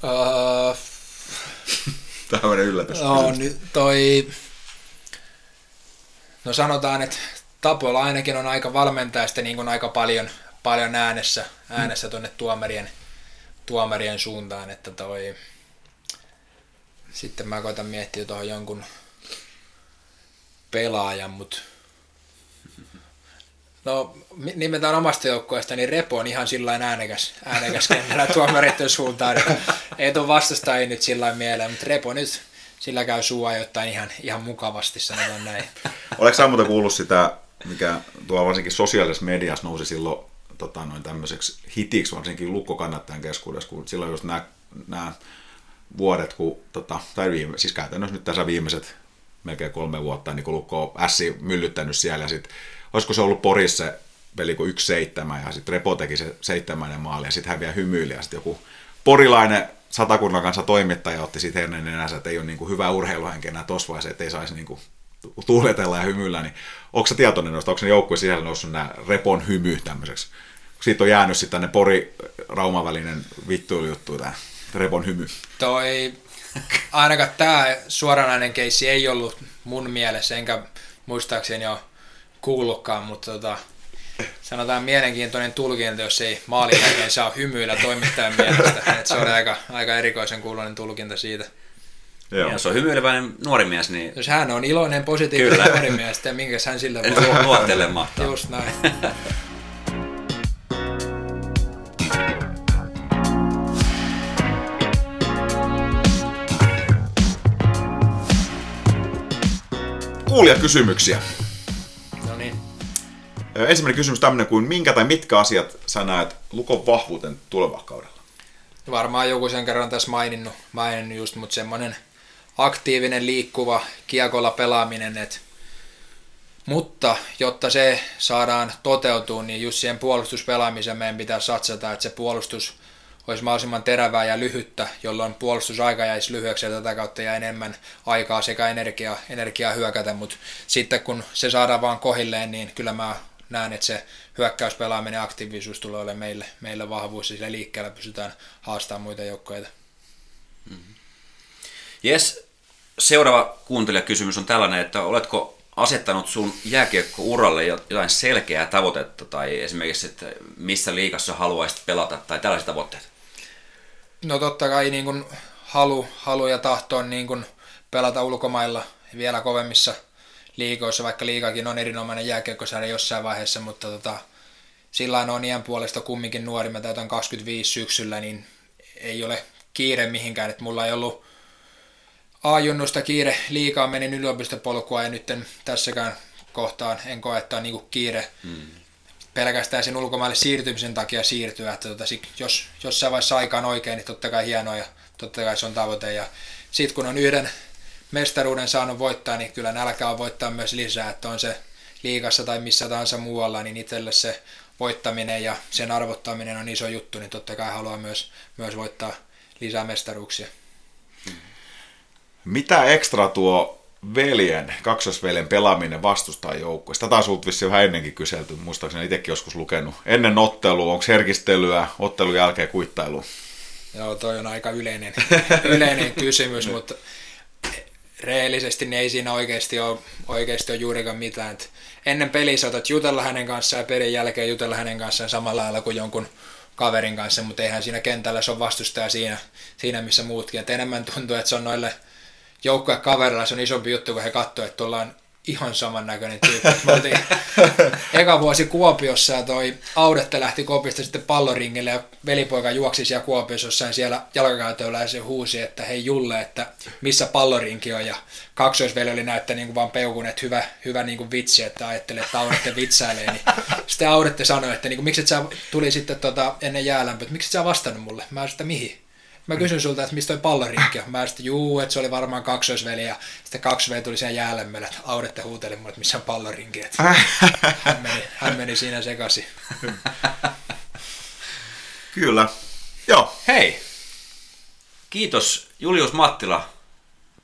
Uh, Tämmöinen yllätys. No, nyt toi... No sanotaan, että Tapola ainakin on aika valmentajasta niin kuin aika paljon paljon äänessä, äänessä tuonne tuomarien, tuomarien suuntaan, että toi... Sitten mä koitan miettiä tuohon jonkun pelaajan, mutta No, nimetään omasta joukkueesta, niin Repo on ihan sillä äänekäs, äänekäs kentällä tuomareiden suuntaan. Ei tule vastustajia nyt sillä mieleen, mutta Repo nyt sillä käy suu jotain ihan, ihan mukavasti, sanotaan näin. Oletko sä muuta kuullut sitä, mikä tuo varsinkin sosiaalisessa mediassa nousi silloin tota, noin tämmöiseksi hitiksi, varsinkin lukkokannattajan keskuudessa, kun silloin just nämä, nämä vuodet, kun, tota, tai viime, siis käytännössä nyt tässä viimeiset melkein kolme vuotta, niin kun Lukko on ässi myllyttänyt siellä, ja sitten olisiko se ollut Porissa se peli kuin yksi seitsemän, ja sitten Repo teki se seitsemännen maali, ja sitten hän vielä hymyili, ja sitten joku porilainen satakunnan kanssa toimittaja otti sitten hernen nenänsä, että ei ole niin kuin hyvä urheiluhenki enää tuossa vaiheessa, että ei saisi niin kuin tuuletella ja hymyillä, niin onko se tietoinen noista, onko se joukkueen sisällä noussut nämä repon hymy tämmöiseksi? Siitä on jäänyt sitten tänne Pori-Rauman välinen vittuilijuttu, tämä repon hymy. Toi, ainakaan tämä suoranainen keissi ei ollut mun mielessä, enkä muistaakseni ole kuullutkaan, mutta tota, sanotaan mielenkiintoinen tulkinta, jos ei maalin jälkeen saa hymyillä toimittajan mielestä. Et se on aika, aika erikoisen kuuloinen tulkinta siitä. Joo. Ja se on hymyileväinen nuori mies, niin... Jos hän on iloinen, positiivinen Kyllä. nuori mies, sitten minkä hän sillä voi... Luottele mahtaa. Just näin. Kysymyksiä. Ensimmäinen kysymys tämmöinen kuin, minkä tai mitkä asiat sä näet Lukon vahvuuten tulevalla kaudella? Varmaan joku sen kerran tässä maininnut, maininnut just, mutta semmoinen aktiivinen, liikkuva, kiekolla pelaaminen, että mutta jotta se saadaan toteutua, niin just siihen puolustuspelaamiseen meidän pitää satsata, että se puolustus olisi mahdollisimman terävää ja lyhyttä, jolloin puolustusaika jäisi lyhyeksi ja tätä kautta jää enemmän aikaa sekä energiaa, energiaa hyökätä, mutta sitten kun se saadaan vaan kohilleen, niin kyllä mä näen, että se hyökkäyspelaaminen ja aktiivisuus tulee olemaan meille, meille vahvuus ja sillä liikkeellä pystytään haastamaan muita joukkoja. Mm-hmm. Seuraava kuuntelijakysymys on tällainen, että oletko asettanut sun jääkiekko-uralle jotain selkeää tavoitetta tai esimerkiksi, että missä liikassa haluaisit pelata tai tällaiset tavoitteet? No totta kai niin kuin halu, halu ja tahto on niin kuin pelata ulkomailla vielä kovemmissa liikoissa, vaikka liikakin on erinomainen jääkiekkosarja jossain vaiheessa, mutta tota, sillä on iän puolesta kumminkin nuori, mä täytän 25 syksyllä, niin ei ole kiire mihinkään, että mulla ei ollut A-junnusta kiire, liikaa menin yliopistopolkua ja nyt tässäkään kohtaan en koe, että on niinku kiire. Hmm. Pelkästään sen ulkomaille siirtymisen takia siirtyä, että tota, jos jossain vaiheessa aikaan oikein, niin totta kai hienoa ja totta kai se on tavoite ja sitten kun on yhden mestaruuden saanut voittaa, niin kyllä nälkä on voittaa myös lisää, että on se liikassa tai missä tahansa muualla, niin itselle se voittaminen ja sen arvottaminen on iso juttu, niin totta kai haluaa myös, myös voittaa lisää mestaruuksia. Mitä ekstra tuo veljen, kaksosveljen pelaaminen vastustaa joukkueesta? Tätä sinulta vissiin vähän ennenkin kyselty, muistaakseni itsekin joskus lukenut. Ennen ottelua, onko herkistelyä, ottelun jälkeen kuittailu? Joo, toi on aika yleinen, yleinen kysymys, mutta reellisesti niin ei siinä oikeasti ole, oikeasti ole juurikaan mitään. Et ennen peliä saatat jutella hänen kanssaan ja pelin jälkeen jutella hänen kanssaan samalla lailla kuin jonkun kaverin kanssa, mutta eihän siinä kentällä se on vastustaja siinä, siinä missä muutkin. Et enemmän tuntuu, että se on noille joukkuekaverilla se on isompi juttu, kun he katsoo, että ollaan ihan samannäköinen tyyppi. Me oltiin eka vuosi Kuopiossa ja toi Audette lähti Kopista sitten palloringille ja velipoika juoksi siellä Kuopiossa jossain siellä jalkakäytöllä ja se huusi, että hei Julle, että missä pallorinki on ja kaksoisveli oli näyttää niin kuin vaan peukun, että hyvä, hyvä niin kuin vitsi, että ajattelee, että Audette vitsailee. Niin sitten Audette sanoi, että niin kuin, miksi et sä tuli sitten tota, ennen jäälämpöä, että miksi et sä vastannut mulle? Mä sanoin, että mihin? Mä kysyn sulta, että mistä toi pallorinkki on. Mä sitten, juu, että se oli varmaan kaksoisveli ja sitten kaksi veli tuli sen jäälemmelle, että Audette huuteli mulle, että missä on pallorinki. Että hän, meni, hän meni siinä sekaisin. Kyllä. Joo. Hei, kiitos Julius Mattila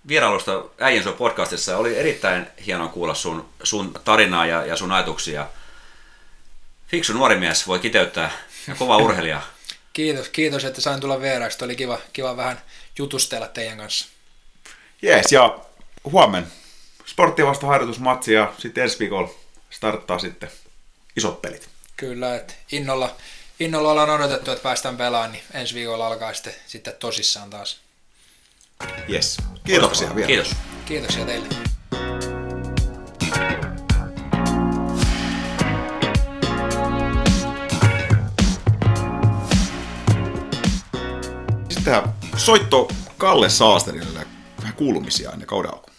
vierailusta Äijensä podcastissa. Oli erittäin hienoa kuulla sun, sun tarinaa ja, ja sun ajatuksia. Fiksu nuori mies voi kiteyttää ja kova urheilija. Kiitos, kiitos, että sain tulla vieraaksi. Oli kiva, kiva vähän jutustella teidän kanssa. Jees, ja huomen sporttivasta harjoitusmatsi ja sitten ensi viikolla starttaa sitten isot pelit. Kyllä, että innolla, innolla ollaan odotettu, että päästään pelaamaan, niin ensi viikolla alkaa sitten, sitten tosissaan taas. Yes. Kiitoksia vielä. Kiitos. Kiitoksia teille. Sitten soitto Kalle Saasterille vähän kuulumisia ennen kauden alkuun.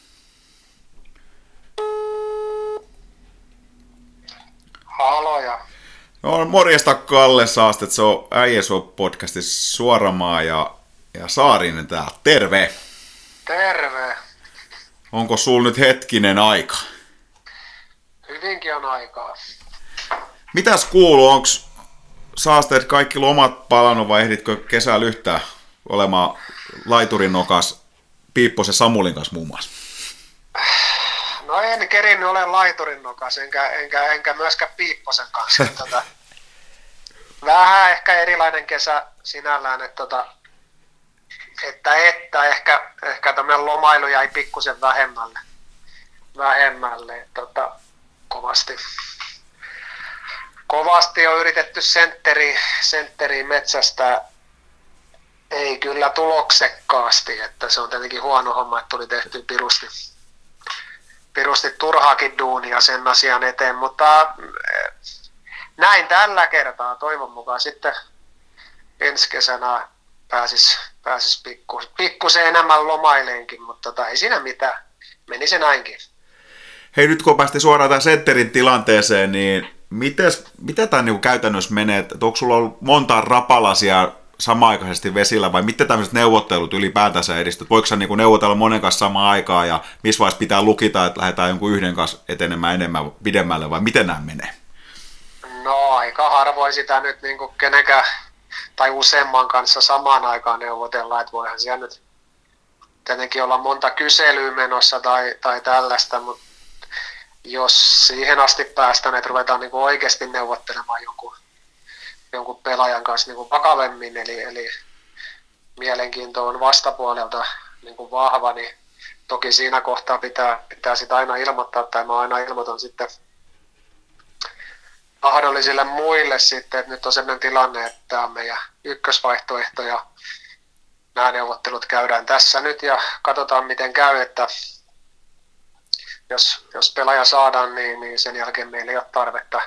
Haloja. No, morjesta Kalle Saastet, se on Äijäsuo podcastissa Suoramaa ja, ja Saarinen täällä. Terve! Terve. Onko sul nyt hetkinen aika? Hyvinkin on aikaa. Mitäs kuuluu? Onko Saasteet kaikki lomat palannut vai ehditkö kesällä yhtään olemaan laiturin nokas Piipposen Samulin kanssa muun muassa? No en kerinnyt ole laiturin nokas, enkä, enkä, enkä myöskään Piipposen kanssa. tota, vähän ehkä erilainen kesä sinällään, että, tota, että, että ehkä, ehkä tämmöinen lomailu jäi pikkusen vähemmälle. vähemmälle tota, kovasti, kovasti on yritetty sentteri, sentteri metsästä ei kyllä tuloksekkaasti, että se on tietenkin huono homma, että tuli tehty pirusti, pirusti turhaakin duunia sen asian eteen, mutta eh, näin tällä kertaa toivon mukaan sitten ensi kesänä pääsis, pääsis pikku, pikkusen enemmän lomaileenkin, mutta tota, ei siinä mitään. Meni se näinkin. Hei, nyt kun päästiin suoraan tämän sentterin tilanteeseen, niin mites, mitä tämä niin käytännössä menee? Että onko sulla ollut monta rapalasia samaaikaisesti vesillä vai miten tämmöiset neuvottelut ylipäätänsä edistyt? Voiko sä niin neuvotella monen kanssa samaan aikaan ja missä vaiheessa pitää lukita, että lähdetään jonkun yhden kanssa etenemään enemmän pidemmälle vai miten nämä menee? No aika harvoin sitä nyt niin kuin kenenkään tai useamman kanssa samaan aikaan neuvotellaan, että voihan siellä nyt tietenkin olla monta kyselyä menossa tai, tai tällaista, mutta jos siihen asti päästään, että ruvetaan niin kuin oikeasti neuvottelemaan jonkun, jonkun pelaajan kanssa niin kuin vakavemmin, eli, eli mielenkiinto on vastapuolelta niin kuin vahva, niin toki siinä kohtaa pitää, pitää sitä aina ilmoittaa, tai mä aina ilmoitan sitten mahdollisille muille sitten, että nyt on sellainen tilanne, että tämä on meidän ykkösvaihtoehto ja nämä neuvottelut käydään tässä nyt ja katsotaan miten käy, että jos, jos pelaaja saadaan, niin, niin sen jälkeen meillä ei ole tarvetta.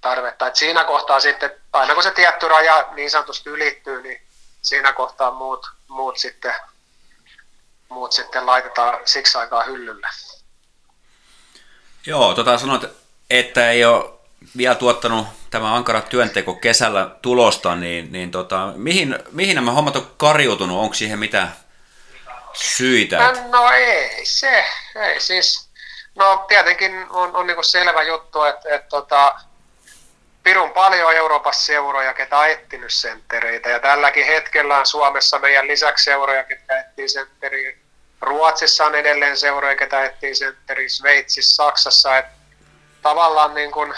Tarvetta. Et siinä kohtaa sitten, aina kun se tietty raja niin sanotusti ylittyy, niin siinä kohtaa muut, muut, sitten, muut sitten laitetaan siksi aikaa hyllylle. Joo, tota sanoit, että ei ole vielä tuottanut tämä ankara työnteko kesällä tulosta, niin, niin tota, mihin, mihin nämä hommat on kariutunut? Onko siihen mitään syitä? No ei se, ei siis, no tietenkin on, on niinku selvä juttu, että et, tota, Pirun paljon Euroopassa seuroja, ketä on etsinyt senttereitä, ja tälläkin hetkellä on Suomessa meidän lisäksi seuroja, ketkä etsii sentteriä. Ruotsissa on edelleen seuroja, ketä etsii sentteriä, Sveitsissä, Saksassa, että tavallaan niin kuin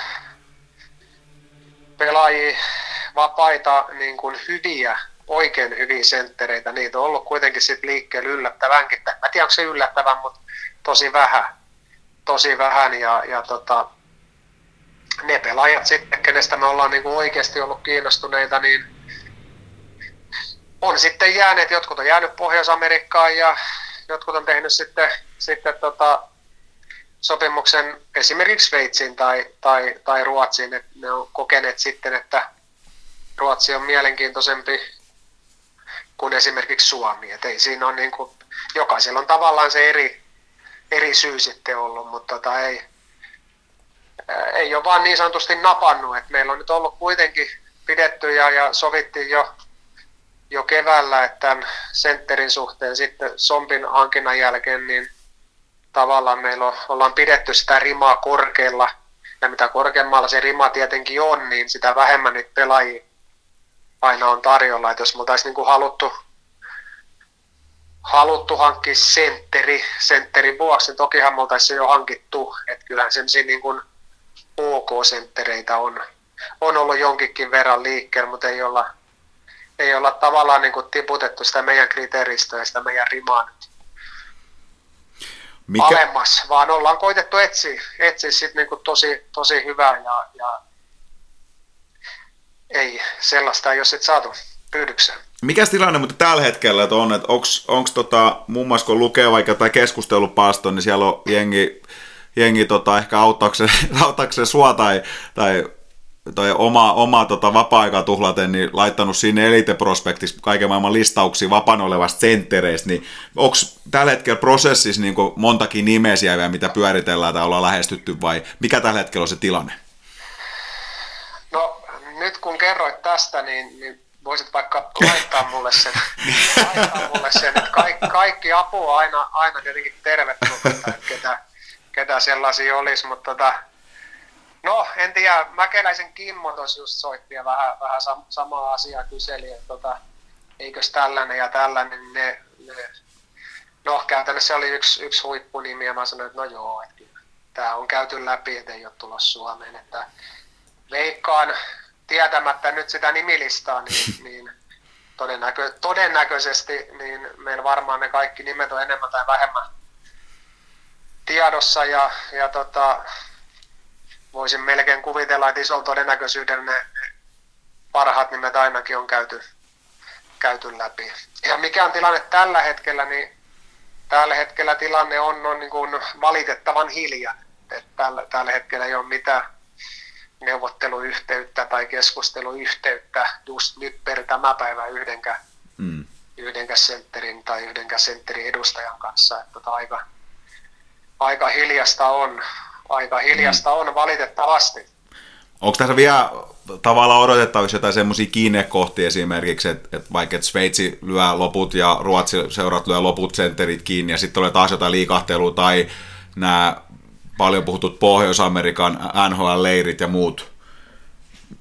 pelaajia, vapaita, niin kuin hyviä, oikein hyviä senttereitä, niitä on ollut kuitenkin sit liikkeellä yllättävänkin. Mä tiedän, onko se yllättävän, mutta tosi vähän. Tosi vähän ja, ja tota, ne pelaajat sitten, kenestä me ollaan niin kuin oikeasti ollut kiinnostuneita, niin on sitten jääneet, jotkut on jäänyt Pohjois-Amerikkaan ja jotkut on tehnyt sitten, sitten tota, sopimuksen esimerkiksi Sveitsiin tai, tai, tai Ruotsiin, että ne on kokeneet sitten, että Ruotsi on mielenkiintoisempi kuin esimerkiksi Suomi. Et ei siinä on niin kuin, jokaisella on tavallaan se eri, eri syy sitten ollut, mutta tota ei, ei ole vaan niin sanotusti napannut. Et meillä on nyt ollut kuitenkin pidetty ja, ja sovittiin jo, jo keväällä, että tämän sentterin suhteen sitten Sompin hankinnan jälkeen, niin tavallaan meillä on, ollaan pidetty sitä rimaa korkealla, ja mitä korkeammalla se rima tietenkin on, niin sitä vähemmän niitä pelaajia aina on tarjolla. Että jos me oltaisiin niin kuin haluttu, haluttu hankkia sentteri, sentterin vuoksi, niin tokihan me oltaisiin jo hankittu. Että kyllähän semmoisia niin OK-senttereitä on, on ollut jonkinkin verran liikkeellä, mutta ei olla, ei olla tavallaan niin kuin tiputettu sitä meidän kriteeristöä ja sitä meidän rimaa nyt mikä... alemmas, vaan ollaan koitettu etsiä, etsiä sit niinku tosi, tosi hyvää ja, ja ei sellaista ei ole sitten saatu pyydykseen. Mikä tilanne mutta tällä hetkellä että on, että onko tota, muun muassa kun lukee vaikka tai keskustelupaasto, niin siellä on jengi, jengi tota, ehkä auttaakseen, auttaakseen sua tai, tai tai oma, oma tota, vapaa-aikaa tuhlaten, niin laittanut sinne Elite Prospectissa kaiken maailman listauksia vapaan olevasta senttereistä, niin onko tällä hetkellä prosessissa niin montakin nimeä siellä, mitä pyöritellään tai ollaan lähestytty, vai mikä tällä hetkellä on se tilanne? No nyt kun kerroit tästä, niin, niin voisit vaikka laittaa mulle sen, laittaa mulle sen että kaikki, kaikki apu on aina, aina tietenkin tervetullut, ketä, ketä sellaisia olisi, mutta tota, No, en tiedä. Mäkeläisen Kimmo tuossa just soitti ja vähän, vähän sam- samaa asiaa kyseli, että tota, eikös tällainen ja tällainen, ne, ne no käytännössä oli yksi, yksi huippunimi ja mä sanoin, että no joo, että tämä on käyty läpi, että ei ole tulossa Suomeen, että veikkaan tietämättä nyt sitä nimilistaa, niin, niin todennäkö, todennäköisesti niin meillä varmaan ne kaikki nimet on enemmän tai vähemmän tiedossa ja, ja tota, voisin melkein kuvitella, että isolla todennäköisyydellä ne parhaat nimet ainakin on käyty, käyty läpi. Ja mikä on tilanne tällä hetkellä, niin tällä hetkellä tilanne on, on niin kuin valitettavan hilja. Että tällä, tällä hetkellä ei ole mitään neuvotteluyhteyttä tai keskusteluyhteyttä just nyt per tämä päivä yhdenkä, mm. yhdenkä sentterin tai yhdenkä sentterin edustajan kanssa. Että tota aika, aika hiljasta on, aika hiljasta mm. on valitettavasti. Onko tässä vielä tavallaan odotettavissa jotain semmoisia kiinnekohtia esimerkiksi, että, että vaikka että Sveitsi lyö loput ja Ruotsi seurat lyö loput sentterit kiinni ja sitten tulee taas jotain liikahtelua tai nämä paljon puhutut Pohjois-Amerikan NHL-leirit ja muut,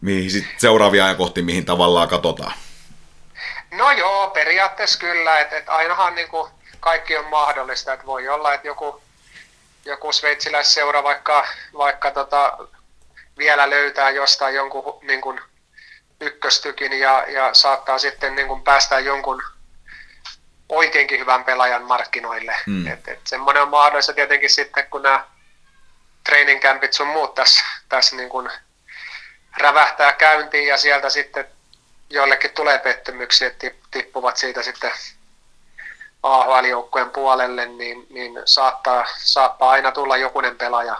mihin sit seuraavia ajankohtia, mihin tavallaan katsotaan? No joo, periaatteessa kyllä, että et ainahan niinku kaikki on mahdollista, että voi olla, että joku joku sveitsiläisseura vaikka, vaikka tota, vielä löytää jostain jonkun niin kuin, ykköstykin ja, ja saattaa sitten niin kuin, päästä jonkun oikeinkin hyvän pelaajan markkinoille. Mm. Et, et semmoinen on mahdollista tietenkin sitten, kun nämä training campit sun muut tässä, tässä niin kuin rävähtää käyntiin ja sieltä sitten joillekin tulee pettymyksiä, että tippuvat siitä sitten AHL-joukkueen puolelle, niin, niin saattaa, saattaa aina tulla jokunen pelaaja,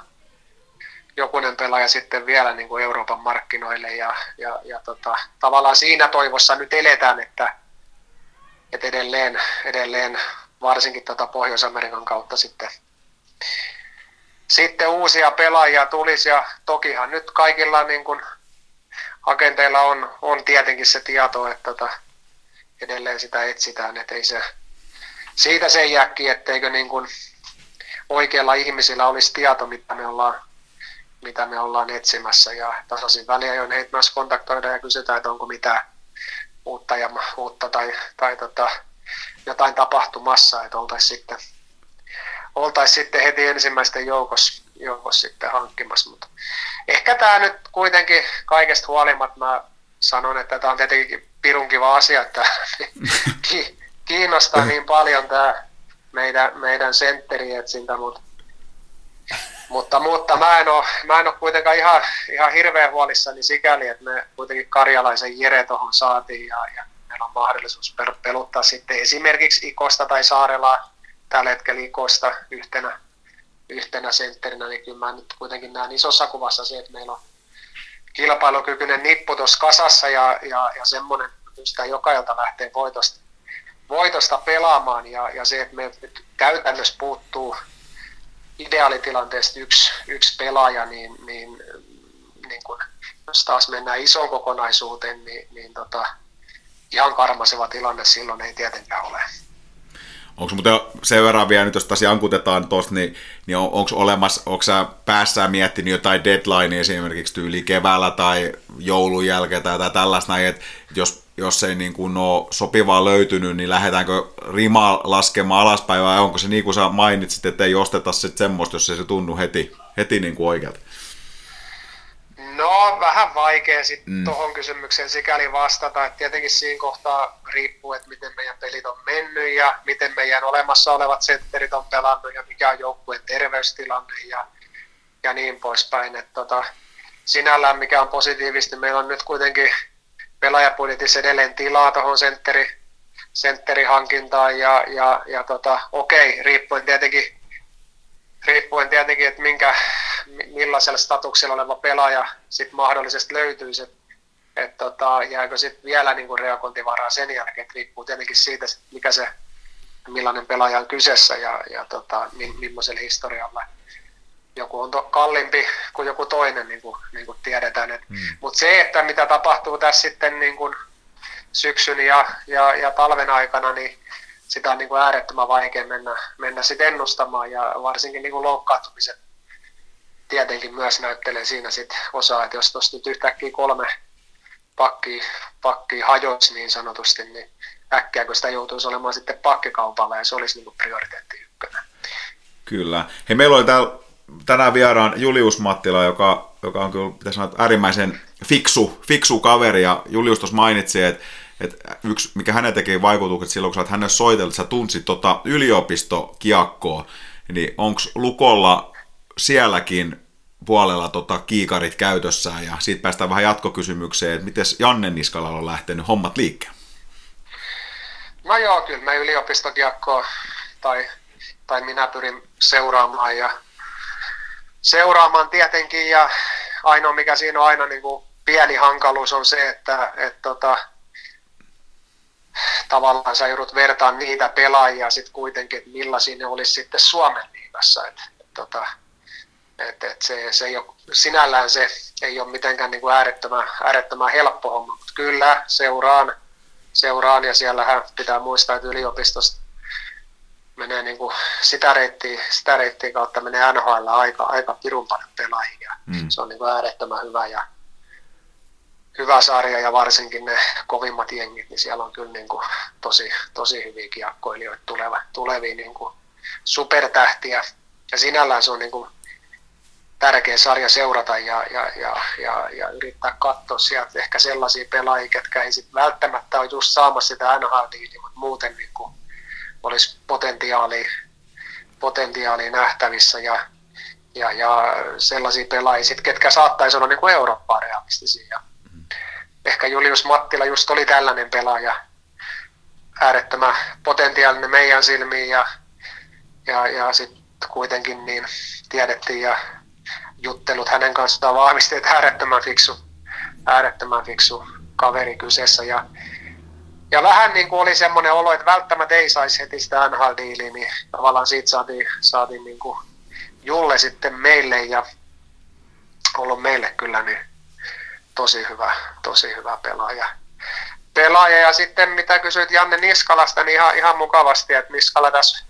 jokunen pelaaja sitten vielä niin kuin Euroopan markkinoille. Ja, ja, ja tota, tavallaan siinä toivossa nyt eletään, että, että edelleen, edelleen varsinkin tota Pohjois-Amerikan kautta sitten, sitten uusia pelaajia tulisi. Ja tokihan nyt kaikilla niin kuin agenteilla on, on tietenkin se tieto, että tota, edelleen sitä etsitään, että ei se, siitä se jääkin, etteikö niin kuin oikealla ihmisillä olisi tieto, mitä me ollaan, mitä me ollaan etsimässä. Ja tasaisin väliajoin heitä myös kontaktoida ja kysytään, että onko mitään uutta, ja, uutta tai, tai tota, jotain tapahtumassa, että oltaisiin sitten, oltais sitten heti ensimmäisten joukossa, joukossa sitten hankkimassa. Mutta ehkä tämä nyt kuitenkin kaikesta huolimatta mä sanon, että tämä on tietenkin pirun kiva asia, että kiinnostaa niin. paljon tämä meidän, meidän sentterietsintä, mutta, mutta, mutta mä, en ole, mä en ole kuitenkaan ihan, ihan hirveän huolissani sikäli, että me kuitenkin karjalaisen Jere tuohon saatiin ja, ja meillä on mahdollisuus peluttaa sitten esimerkiksi Ikosta tai Saarelaa tällä hetkellä Ikosta yhtenä, yhtenä sentterinä, niin kyllä mä nyt kuitenkin näen isossa kuvassa se, että meillä on kilpailukykyinen nippu tuossa kasassa ja, ja, ja semmoinen, että jokailta lähtee voitosta voitosta pelaamaan ja, ja se, että me käytännössä puuttuu ideaalitilanteesta yksi, yksi pelaaja, niin, niin, niin kun, jos taas mennään isoon kokonaisuuteen, niin, niin tota, ihan karmaseva tilanne silloin ei tietenkään ole. Onko muuten sen verran vielä nyt, jos taas jankutetaan tuosta, niin, niin on, onko olemassa, onko sä päässään miettinyt jotain deadline esimerkiksi tyyli keväällä tai joulun jälkeen tai tällaista näin, että jos jos ei niin kuin ole sopivaa löytynyt, niin lähdetäänkö rima laskemaan alaspäin vai onko se niin kuin sä mainitsit, että ei osteta sitten semmoista, jos ei se tunnu heti, heti niin kuin oikealta? No vähän vaikea sitten mm. tuohon kysymykseen sikäli vastata, että tietenkin siinä kohtaa riippuu, että miten meidän pelit on mennyt ja miten meidän olemassa olevat sentterit on pelannut ja mikä on joukkueen terveystilanne ja, ja niin poispäin. Että tota, sinällään mikä on positiivisesti, meillä on nyt kuitenkin pelaajapudjetissa edelleen tilaa tuohon sentteri, sentterihankintaan ja, ja, ja tota, okei, riippuen tietenkin, riippuen tietenkin, että minkä, millaisella statuksella oleva pelaaja sitten mahdollisesti löytyisi, että et tota, jääkö sitten vielä niinku reagointivaraa sen jälkeen, että riippuu tietenkin siitä, mikä se, millainen pelaaja on kyseessä ja, ja tota, mi, millaisella historialla joku on to, kalliimpi kuin joku toinen, niin kuin, niin kuin tiedetään. Mm. Mutta se, että mitä tapahtuu tässä sitten niin kuin syksyn ja, ja, ja talven aikana, niin sitä on niin kuin äärettömän vaikea mennä, mennä sit ennustamaan ja varsinkin niin kuin loukkaantumiset tietenkin myös näyttelee siinä sit osaa, että jos tuosta nyt yhtäkkiä kolme pakki, pakki hajoisi niin sanotusti, niin äkkiä, sitä joutuisi olemaan sitten pakkikaupalla ja se olisi niin kuin prioriteetti ykkönen. Kyllä. Hei, meillä oli täällä tänään vieraan Julius Mattila, joka, joka on kyllä, pitäisi sanoa, äärimmäisen fiksu, fiksu kaveri, ja Julius tuossa mainitsi, että että yksi, mikä hänen teki vaikutukset silloin, kun sä oot hänelle soitellut, sä tunsit tota yliopistokiekkoa, niin onko Lukolla sielläkin puolella tota kiikarit käytössään, ja siitä päästään vähän jatkokysymykseen, että miten Janne Niskala on lähtenyt hommat liikkeen? No joo, kyllä me yliopistokiekkoa tai, tai minä pyrin seuraamaan ja seuraamaan tietenkin ja ainoa mikä siinä on aina niin kuin pieni hankaluus on se, että et tota, tavallaan sä joudut vertaan niitä pelaajia sitten kuitenkin, että millaisia ne olisi sitten Suomen liigassa. Et, et, tota, et, et se, se ei ole, sinällään se ei ole mitenkään niin kuin äärettömän, äärettömän helppo homma, mutta kyllä seuraan, seuraan ja siellähän pitää muistaa, että yliopistosta menee niin kuin sitä, reittiä, sitä reittiä kautta menee NHL aika, aika pirun paljon pelaajia. Mm. Se on niin kuin äärettömän hyvä ja hyvä sarja ja varsinkin ne kovimmat jengit, niin siellä on kyllä niin kuin tosi, tosi hyviä kiekkoilijoita tuleva, tulevia niin kuin supertähtiä. Ja sinällään se on niin kuin tärkeä sarja seurata ja, ja, ja, ja, ja yrittää katsoa sieltä ehkä sellaisia pelaajia, jotka ei sit välttämättä ole just saamassa sitä NHL-diiliä, mutta muuten niin kuin olisi potentiaali, potentiaali nähtävissä ja, ja, ja sellaisia pelaajia, sit, ketkä saattaisi olla niin kuin Eurooppaan realistisia. Ja ehkä Julius Mattila just oli tällainen pelaaja, äärettömän potentiaalinen meidän silmiin ja, ja, ja sitten kuitenkin niin tiedettiin ja juttelut hänen kanssaan vahvisti, että äärettömän fiksu, äärettömän fiksu kaveri kyseessä. Ja ja vähän niin kuin oli semmoinen olo, että välttämättä ei saisi heti sitä NHL-diiliä, niin tavallaan siitä saatiin, saatiin niin kuin Julle sitten meille ja ollut meille kyllä niin tosi hyvä, tosi hyvä pelaaja. pelaaja. Ja sitten mitä kysyit Janne Niskalasta, niin ihan, ihan mukavasti, että Niskala tässä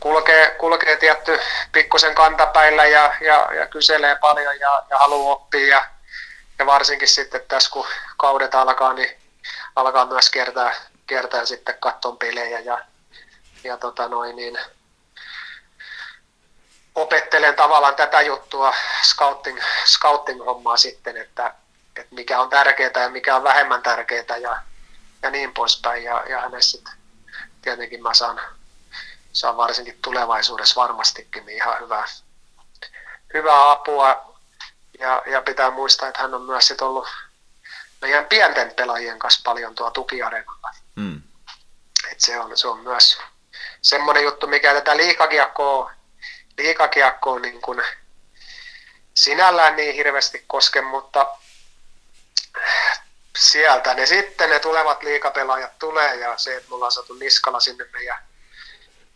kulkee, kulkee tietty pikkusen kantapäillä ja, ja, ja kyselee paljon ja, ja haluaa oppia. Ja, ja varsinkin sitten tässä kun kaudet alkaa, niin alkaa myös kiertää, kiertää sitten katton pelejä ja, ja tota noin, niin, opettelen tavallaan tätä juttua, scouting, scouting-hommaa sitten, että, että mikä on tärkeää ja mikä on vähemmän tärkeää ja, ja niin poispäin. Ja, ja hänessä sitten tietenkin mä saan, saan varsinkin tulevaisuudessa varmastikin niin ihan hyvää, hyvää apua. Ja, ja pitää muistaa, että hän on myös sit ollut meidän pienten pelaajien kanssa paljon tuo tukiareenalla. Mm. Et se, on, se on myös semmoinen juttu, mikä tätä liikakiekkoa, liikakiekkoa niin kuin sinällään niin hirveästi koske, mutta sieltä ne sitten, ne tulevat liikapelaajat tulee ja se, että me ollaan saatu niskala sinne meidän,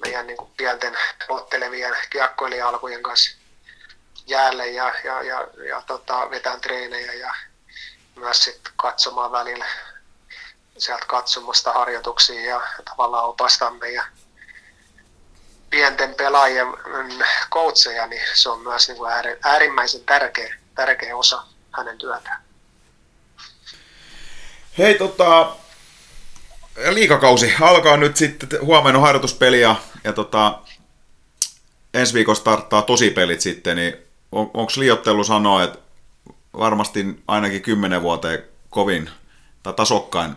meidän niin kuin pienten ottelevien kiekkoilija-alkujen kanssa jäälle ja, ja, ja, ja tota, vetään treenejä ja myös sit katsomaan välillä sieltä katsomusta harjoituksia ja tavallaan opastamme ja pienten pelaajien coacheja, niin se on myös niin kuin äärimmäisen tärkeä, tärkeä osa hänen työtään. Hei, tota, liikakausi alkaa nyt sitten huomenna harjoituspeli ja, ja tota, ensi viikolla starttaa tosipelit sitten, niin on, onko liiottelu sanoa, että varmasti ainakin kymmenen vuoteen kovin tai tasokkain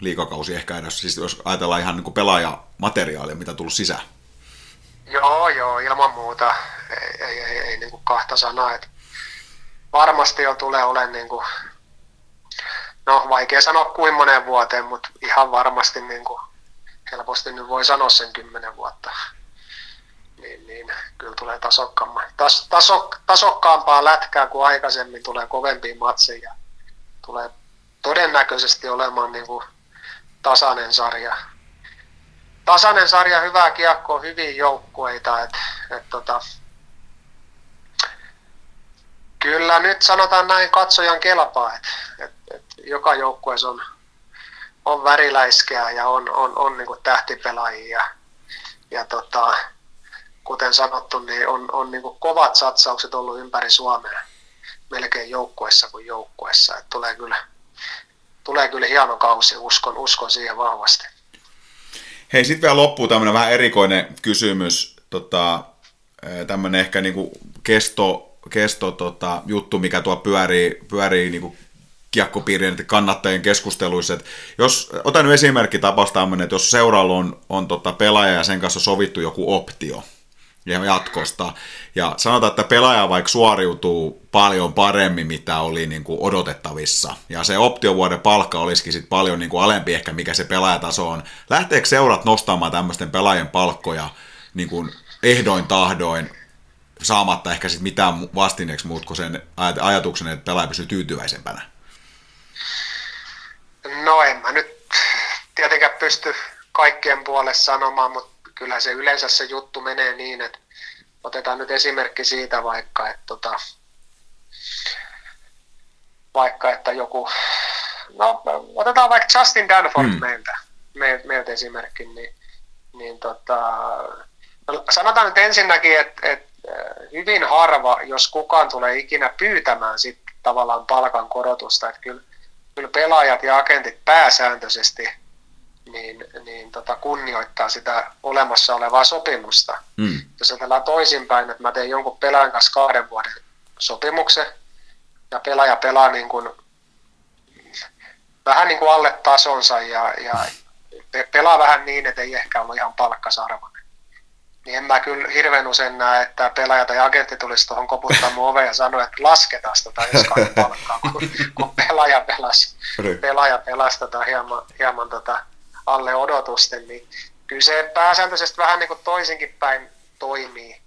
liikakausi ehkä edes, siis jos ajatellaan ihan niin pelaajamateriaalia, mitä tullut sisään. Joo, joo, ilman muuta. Ei, ei, ei, ei niin kuin kahta sanaa. Että varmasti jo tulee olemaan niin kuin no vaikea sanoa kuin moneen vuoteen, mutta ihan varmasti niin kuin, helposti nyt voi sanoa sen kymmenen vuotta. Niin, niin kyllä tulee tas, taso, tasokkaampaa lätkää kuin aikaisemmin, tulee kovempia matseja. Tulee todennäköisesti olemaan niin kuin tasainen sarja. Tasainen sarja, hyvää kiekkoa, hyviä joukkueita. Et, et tota, kyllä nyt sanotaan näin katsojan kelpaa, että et, et joka joukkueessa on, on väriläiskeä ja on, on, on niin tähtipelaajia. Ja, ja tota, kuten sanottu, niin on, on niin kovat satsaukset ollut ympäri Suomea melkein joukkuessa kuin joukkuessa. Et tulee kyllä tulee kyllä hieno kausi, uskon, uskon siihen vahvasti. Hei, sitten vielä loppuu tämmöinen vähän erikoinen kysymys, tota, tämmöinen ehkä niinku kesto, kesto tota, juttu, mikä tuo pyörii, pyörii niinku kiekkopiirien kannattajien keskusteluissa. Et jos, otan nyt esimerkki tapaus tämmöinen, että jos seuralla on, on tota pelaaja ja sen kanssa sovittu joku optio, ja jatkosta. Ja sanotaan, että pelaaja vaikka suoriutuu paljon paremmin, mitä oli niin kuin odotettavissa. Ja se optiovuoden palkka olisikin sitten paljon niin kuin alempi ehkä, mikä se pelaajataso on. Lähteekö seurat nostamaan tämmöisten pelaajien palkkoja niin kuin ehdoin tahdoin saamatta ehkä sitten mitään vastineeksi muut kuin sen ajatuksen, että pelaaja pysyy tyytyväisempänä? No en mä nyt tietenkään pysty kaikkien puolesta sanomaan, mutta kyllä se yleensä se juttu menee niin, että otetaan nyt esimerkki siitä vaikka, että tota, vaikka että joku, no otetaan vaikka Justin Danford mm. meiltä, meiltä, meiltä esimerkki, niin, niin tota, no sanotaan nyt ensinnäkin, että, että äh, hyvin harva, jos kukaan tulee ikinä pyytämään sit tavallaan palkan korotusta, että kyllä, kyllä pelaajat ja agentit pääsääntöisesti – niin, niin tota, kunnioittaa sitä olemassa olevaa sopimusta. Mm. Jos ajatellaan toisinpäin, että mä teen jonkun pelaajan kanssa kahden vuoden sopimuksen, ja pelaaja pelaa niin kuin, vähän niin kuin alle tasonsa ja, ja pelaa vähän niin, että ei ehkä ole ihan palkkasarvoinen. Niin en mä kyllä hirveän usein näe, että pelaaja tai agentti tulisi tuohon koputtaa mun oveen ja sanoo, että lasketaan sitä tai palkkaa, kun, kun pelaaja pelasi, pelaaja pelasi tota hieman, hieman tota, alle odotusten, niin kyllä se pääsääntöisesti vähän niin kuin toisinkin päin toimii.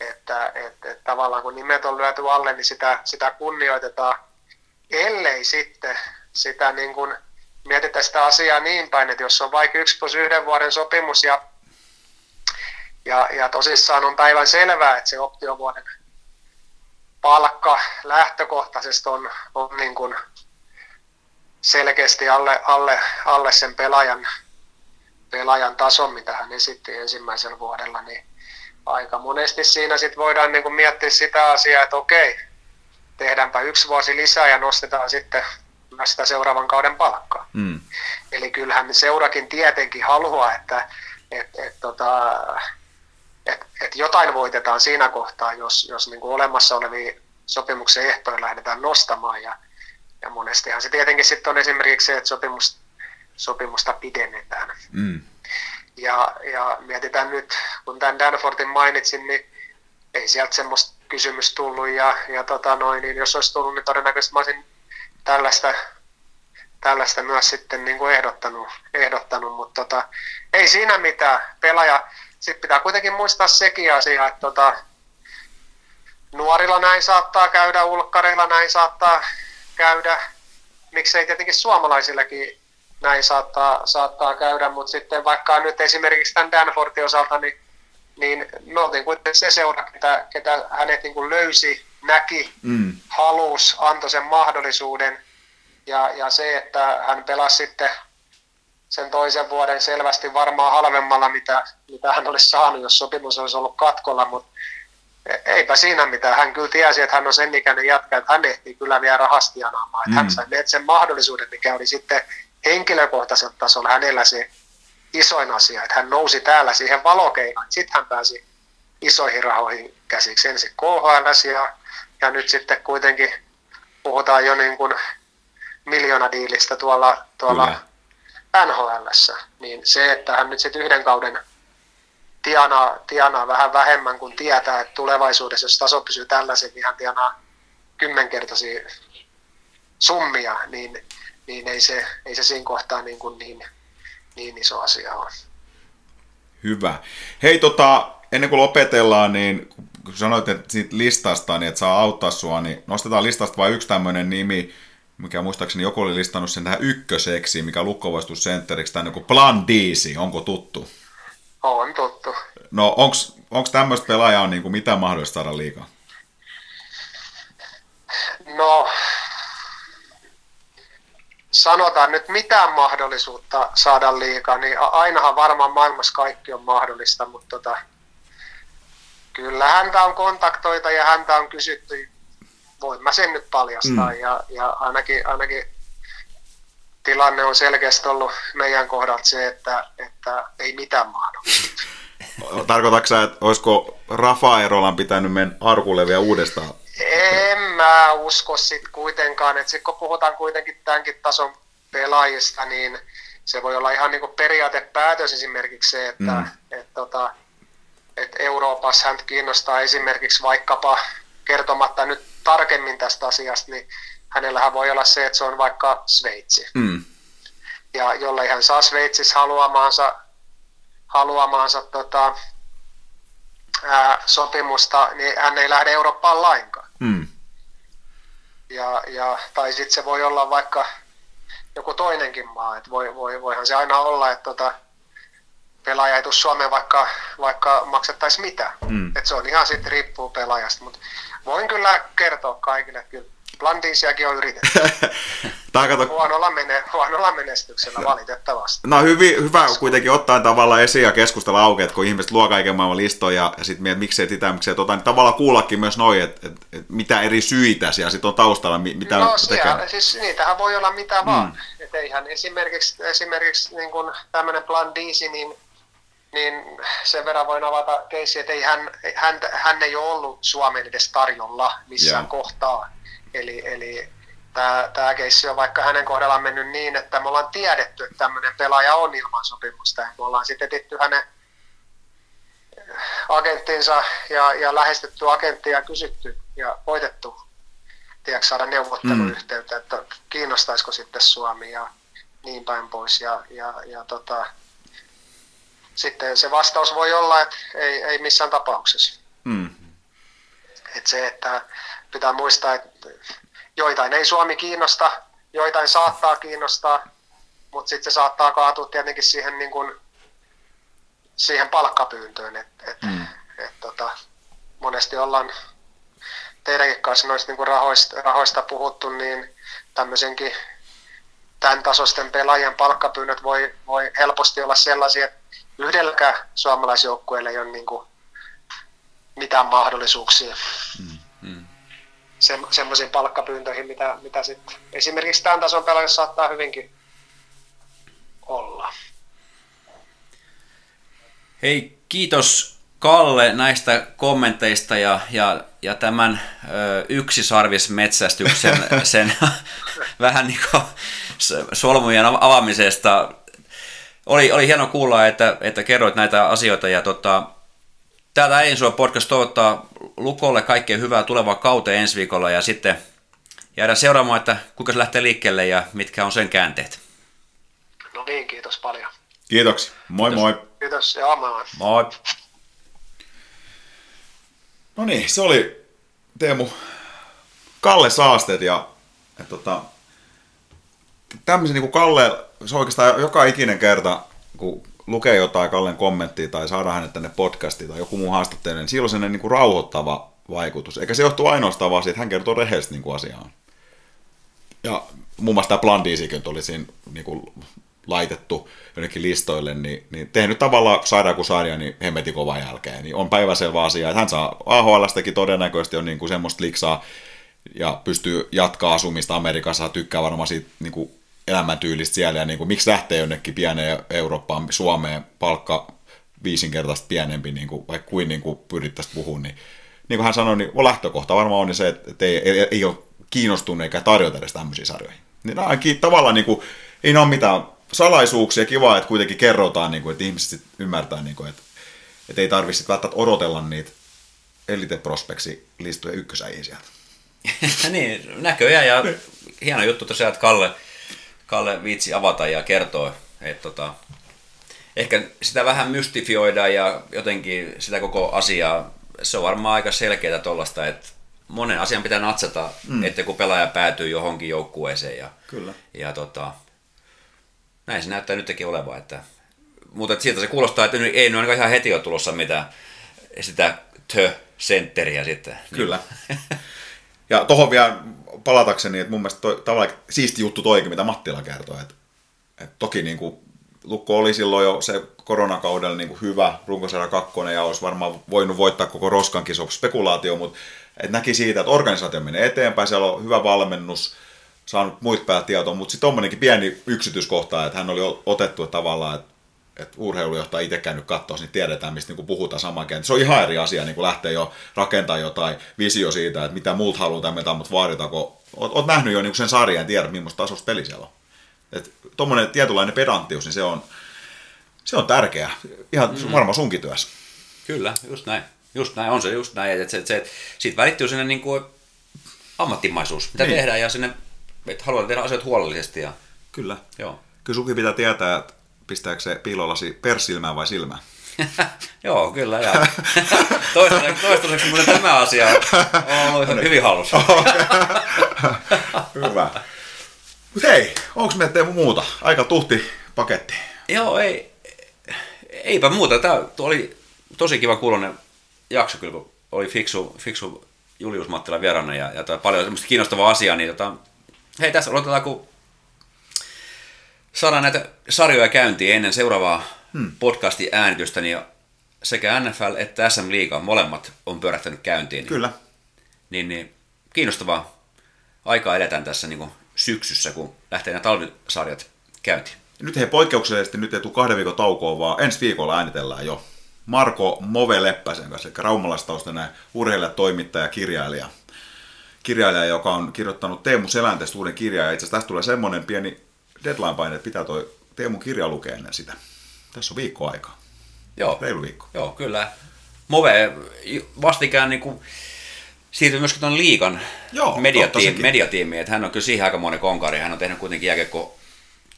Että, että, että tavallaan kun nimet on lyöty alle, niin sitä, sitä kunnioitetaan, ellei sitten sitä niin kuin mietitä sitä asiaa niin päin, että jos on vaikka yksi plus yhden vuoden sopimus ja, ja, ja tosissaan on päivän selvää, että se optiovuoden palkka lähtökohtaisesti on, on niin kuin selkeästi alle, alle, alle sen pelaajan, pelaajan tason, mitä hän esitti ensimmäisellä vuodella, niin aika monesti siinä sit voidaan niin kuin miettiä sitä asiaa, että okei, tehdäänpä yksi vuosi lisää ja nostetaan sitten myös sitä seuraavan kauden palkkaa. Mm. Eli kyllähän seurakin tietenkin haluaa, että et, et, tota, et, et jotain voitetaan siinä kohtaa, jos, jos niin kuin olemassa olevia sopimuksen ehtoja lähdetään nostamaan. Ja, ja monestihan se tietenkin sitten on esimerkiksi se, että sopimus, sopimusta pidennetään. Mm. Ja, ja mietitään nyt, kun tämän Danfortin mainitsin, niin ei sieltä semmoista kysymys tullut. Ja, ja tota noin, niin jos olisi tullut, niin todennäköisesti mä olisin tällaista, tällaista myös sitten niin kuin ehdottanut, ehdottanut mutta tota, ei siinä mitään. Pelaaja, sitten pitää kuitenkin muistaa sekin asia, että tota, nuorilla näin saattaa käydä, ulkkarilla näin saattaa käydä, miksei tietenkin suomalaisillakin näin saattaa, saattaa käydä, mutta sitten vaikka nyt esimerkiksi tämän Danfortin osalta, niin, niin me oltiin kuitenkin se seura, ketä, ketä hänet niin kuin löysi, näki, mm. halus, antoi sen mahdollisuuden. Ja, ja se, että hän pelasi sitten sen toisen vuoden selvästi varmaan halvemmalla, mitä, mitä hän olisi saanut, jos sopimus olisi ollut katkolla, mutta eipä siinä mitään. Hän kyllä tiesi, että hän on sen ikäinen jatka, että hän ehtii kyllä vielä rahasti janaamaan. Mm. Hän sai sen mahdollisuuden, mikä oli sitten henkilökohtaisella tasolla hänellä se isoin asia, että hän nousi täällä siihen valokeinaan. Sitten hän pääsi isoihin rahoihin käsiksi ensin KHL ja, ja nyt sitten kuitenkin puhutaan jo niin kuin miljoonadiilistä tuolla, tuolla NHL. Niin se, että hän nyt sitten yhden kauden tienaa, tienaa vähän vähemmän kuin tietää, että tulevaisuudessa, jos taso pysyy tällaisen, niin hän tienaa kymmenkertaisia summia, niin niin ei se, ei se siinä kohtaa niin, kuin niin, niin iso asia ole. Hyvä. Hei, tota, ennen kuin lopetellaan, niin kun sanoit että siitä listasta, niin että saa auttaa sua, niin nostetaan listasta vain yksi tämmöinen nimi, mikä muistaakseni joku oli listannut sen tähän ykköseksi, mikä lukkovaistuscentteriksi, tämä niin Plan Diisi, onko tuttu? On tuttu. No onko tämmöistä pelaajaa niin kuin mitään mahdollista saada liikaa? No, sanotaan nyt mitään mahdollisuutta saada liikaa, niin ainahan varmaan maailmassa kaikki on mahdollista, mutta tota, kyllä häntä on kontaktoita ja häntä on kysytty, voin mä sen nyt paljastaa, mm. ja, ja ainakin, ainakin tilanne on selkeästi ollut meidän kohdalta se, että, että ei mitään mahdollista. Tarkoitatko sä, että olisiko Rafa Erolan pitänyt mennä arkulle vielä uudestaan? En mä usko sit kuitenkaan, että sit kun puhutaan kuitenkin tämänkin tason pelaajista, niin se voi olla ihan niin kuin periaatepäätös esimerkiksi se, että mm. et, tota, et Euroopassa hän kiinnostaa esimerkiksi vaikkapa kertomatta nyt tarkemmin tästä asiasta, niin hänellähän voi olla se, että se on vaikka Sveitsi. Mm. Ja jollei hän saa Sveitsissä haluamaansa, haluamaansa tota, ää, sopimusta, niin hän ei lähde Eurooppaan lainkaan. Mm. Ja, ja, tai sitten se voi olla vaikka joku toinenkin maa. Et voi, voi, voihan se aina olla, että tota, pelaaja ei tule Suomeen vaikka, vaikka maksettaisiin mitä. Mm. Et se on ihan sitten riippuu pelaajasta. Mutta voin kyllä kertoa kaikille, että kyllä Blandisiakin on yritetty. kato... huonolla, mene, huonolla menestyksellä no. valitettavasti. No hyvin, hyvä kuitenkin ottaa tavallaan esiin ja keskustella auki, että kun ihmiset luo kaiken maailman listoja ja, ja sitten mietit, miksei sitä, miksei tota, niin tavallaan kuullakin myös noin, että, että, että mitä eri syitä siellä sitten on taustalla, mitä no, siellä, siis niitähän voi olla mitä mm. vaan. Että eihän esimerkiksi, esimerkiksi niin kuin tämmöinen Blandisi, niin niin sen verran voin avata keissi, että ei hän, hän, hän ei ole ollut Suomen edes tarjolla missään yeah. kohtaa Eli, eli tämä, tämä keissi on vaikka hänen kohdallaan mennyt niin, että me ollaan tiedetty, että tämmöinen pelaaja on ilman sopimusta. Me ollaan sitten etitty hänen agenttinsa ja, ja lähestytty agenttia ja kysytty ja voitettu tiedätkö, saada neuvotteluyhteyttä, mm. että kiinnostaisiko sitten Suomi ja niin päin pois. Ja, ja, ja tota, sitten se vastaus voi olla, että ei, ei missään tapauksessa. Mm. Et se, että pitää muistaa, että joitain ei Suomi kiinnosta, joitain saattaa kiinnostaa, mutta sitten se saattaa kaatua tietenkin siihen, niin kuin, siihen palkkapyyntöön. Et, et, mm. et, tota, monesti ollaan teidänkin kanssa noista niin rahoista, rahoista puhuttu, niin tämmöisenkin tämän tasoisten pelaajien palkkapyynnöt voi, voi helposti olla sellaisia, että yhdelläkään suomalaisjoukkueella ei ole niin kuin mitään mahdollisuuksia. Mm se, semmoisiin palkkapyyntöihin, mitä, mitä sitten esimerkiksi tämän tason pelaajassa saattaa hyvinkin olla. Hei, kiitos Kalle näistä kommenteista ja, ja, ja tämän ö, yksisarvismetsästyksen sen vähän niin kuin solmujen avaamisesta. Oli, oli hieno kuulla, että, että kerroit näitä asioita ja tota, Täältä Einsua podcast toivottaa Lukolle kaikkea hyvää tulevaa kauteen ensi viikolla ja sitten jäädään seuraamaan, että kuinka se lähtee liikkeelle ja mitkä on sen käänteet. No niin, kiitos paljon. Kiitoksia. Moi kiitos. moi. Kiitos, ja moi. Moi. No niin, se oli Teemu Kalle Saasteet ja, ja tota, tämmöisen niin kuin Kalle, se oikeastaan joka ikinen kerta, kun lukee jotain Kallen kommenttia tai saada hänet tänne podcastiin tai joku muu haastattelu, niin silloin sellainen niin kuin rauhoittava vaikutus. Eikä se johtuu ainoastaan vaan siitä, että hän kertoo rehellisesti niin kuin asiaan. Ja muun muassa tämä Blandisikin oli siinä niin kuin laitettu jonnekin listoille, niin, niin tehnyt tavallaan sairaan kuin sarja, niin hemmetin kovan jälkeen. Niin on päiväselvä asia, että hän saa AHLstäkin todennäköisesti on niin kuin semmoista liksaa ja pystyy jatkaa asumista Amerikassa, tykkää varmaan siitä niin kuin elämäntyylistä siellä ja niin kuin, miksi lähtee jonnekin pieneen Eurooppaan, Suomeen palkka viisinkertaisesti pienempi, niin kuin, vaikka kuin, niin kuin pyrittäisiin puhumaan, niin niin kuin hän sanoi, niin lähtökohta varmaan on se, että ei, ei, ei ole kiinnostunut eikä tarjota edes tämmöisiä sarjoja. Niin ainakin tavallaan niin kuin, ei ole mitään salaisuuksia, kiva, että kuitenkin kerrotaan, niin kuin, että ihmiset ymmärtää, niin kuin, että, että ei tarvitse välttämättä odotella niitä Elite Prospectsi listoja ykkösäjiä sieltä. niin, näköjään ja hieno juttu tosiaan, että Kalle Kalle viitsi avata ja kertoa, että tota, ehkä sitä vähän mystifioidaan ja jotenkin sitä koko asiaa, se on varmaan aika selkeää tuollaista, että monen asian pitää natsata, mm. että kun pelaaja päätyy johonkin joukkueeseen ja, Kyllä. ja tota, näin se näyttää nytkin olevan, että mutta siltä se kuulostaa, että ei nyt ainakaan ihan heti ole tulossa mitään sitä tö-sentteriä sitten. Kyllä. Ja tohon vielä palatakseni, että mun mielestä toi, tavallaan siisti juttu toikin, mitä Mattila kertoi, että, että toki niin kuin Lukko oli silloin jo se koronakaudella niin kuin hyvä runkosarja kakkonen ja olisi varmaan voinut voittaa koko roskankin spekulaatio, mutta et näki siitä, että organisaatio menee eteenpäin, siellä on hyvä valmennus, saanut muita päät tietoa, mutta sitten tuommoinenkin pieni yksityiskohta, että hän oli otettu tavallaan, että että urheilujohtaja itse käynyt katsoa, niin tiedetään, mistä niin puhutaan saman kerran. Se on ihan eri asia niin lähteä jo rakentamaan jotain visio siitä, että mitä muut haluaa mitä mut vaaditaan, kun oot, oot nähnyt jo niin sen sarjan ja tiedät, millaista tasosta peli siellä on. Tuommoinen tietynlainen pedanttius, niin se on, se on tärkeää. Ihan mm. varmaan sunkin työssä. Kyllä, just näin. Just näin, on se just näin. Että se, se, siitä välittyy sinne niin kuin ammattimaisuus, mitä niin. tehdään ja sinne, että haluaa tehdä asiat huolellisesti. Ja... Kyllä. Joo. Kyllä sukin pitää tietää, että pistääkö se piilolasi perssilmään vai silmään? Joo, kyllä. Ja toistaiseksi, toistaiseksi muuten tämä asia on ollut hyvin hallussa. Hyvä. Mutta hei, onko meillä Teemu muuta? Aika tuhti paketti. Joo, ei, eipä muuta. Tämä oli tosi kiva kuulonen jakso kyllä, kun oli fiksu, fiksu Julius Mattila vieraana ja, ja paljon semmoista kiinnostavaa asiaa, niin tota, hei tässä odotetaan, kun saadaan näitä sarjoja käyntiin ennen seuraavaa hmm. podcastin äänitystä, niin sekä NFL että SM Liiga molemmat on pyörähtänyt käyntiin. Kyllä. Niin, niin kiinnostavaa aikaa edetään tässä niin syksyssä, kun lähtee nämä talvisarjat käyntiin. Nyt he poikkeuksellisesti nyt ei tule kahden viikon taukoa, vaan ensi viikolla äänitellään jo Marko Move Leppäsen kanssa, eli raumalaistaustainen urheilija, toimittaja, kirjailija. Kirjailija, joka on kirjoittanut Teemu Selänteestä uuden kirjan, ja itse asiassa tästä tulee semmoinen pieni deadline-paine, että pitää toi Teemu kirja lukea ennen sitä. Tässä on viikko aikaa. Joo. Reilu viikko. Joo, kyllä. Move vastikään niin kuin siirtyi myöskin tuon liikan Joo, mediatiimi, mediatiimi, että hän on kyllä siihen aikamoinen konkari. Hän on tehnyt kuitenkin jääkiekko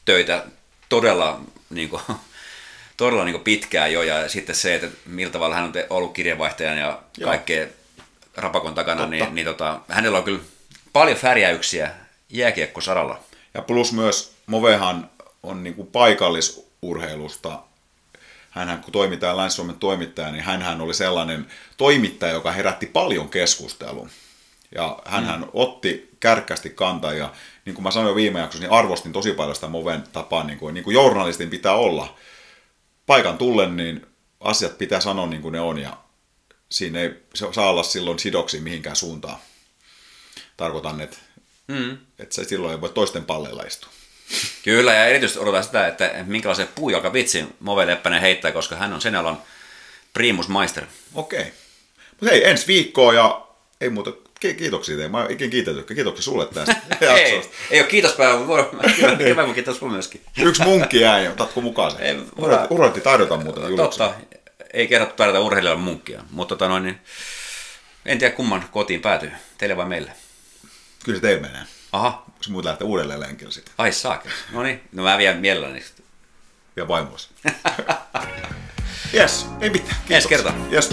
töitä todella, niin kuin, todella niin kuin pitkään jo, ja sitten se, että millä tavalla hän on ollut kirjeenvaihtajan ja kaikkea rapakon takana, niin, Totta. niin, niin tota, hänellä on kyllä paljon färjäyksiä jääkiekkosaralla. Ja plus myös Movehan on niin kuin paikallisurheilusta hänhän kun toimittaja, Länsi-Suomen toimittaja, niin hän oli sellainen toimittaja, joka herätti paljon keskustelua. Ja hän mm. otti kärkkästi kantaa ja niin kuin mä sanoin viime jaksossa, niin arvostin tosi paljon sitä Moven tapaa, niin kuin, niin kuin journalistin pitää olla. Paikan tullen, niin asiat pitää sanoa niin kuin ne on ja siinä ei saa olla silloin sidoksi mihinkään suuntaan. Tarkoitan, että, mm. että se silloin ei voi toisten palleilla istua. Kyllä, ja erityisesti odotan sitä, että minkälaisen puujalka vitsi Move Leppänen heittää, koska hän on sen alan primus maister. Okei. Okay. Mutta hei, ensi viikkoa ja ei muuta kiitoksia teille. Mä oon ikinä kiitetty. Kiitoksia sulle tästä ei, ei ole kiitospäivä, mutta kyllä, kyllä mä kiitos sun myöskin. Yksi munkki jäi, otatko mukaan sen? Urheilutti taidota muuten. Totta, ei kerrottu tarjota urheilijalle munkkia, mutta tota noin, niin, en tiedä kumman kotiin päätyy, teille vai meille. Kyllä se teille menee. Aha. Se muut lähtee uudelleen lenkille sitten. Ai saakka. No niin, no mä vien mielelläni Ja vaimosi. yes, ei mitään. Ensi kertaa. Yes.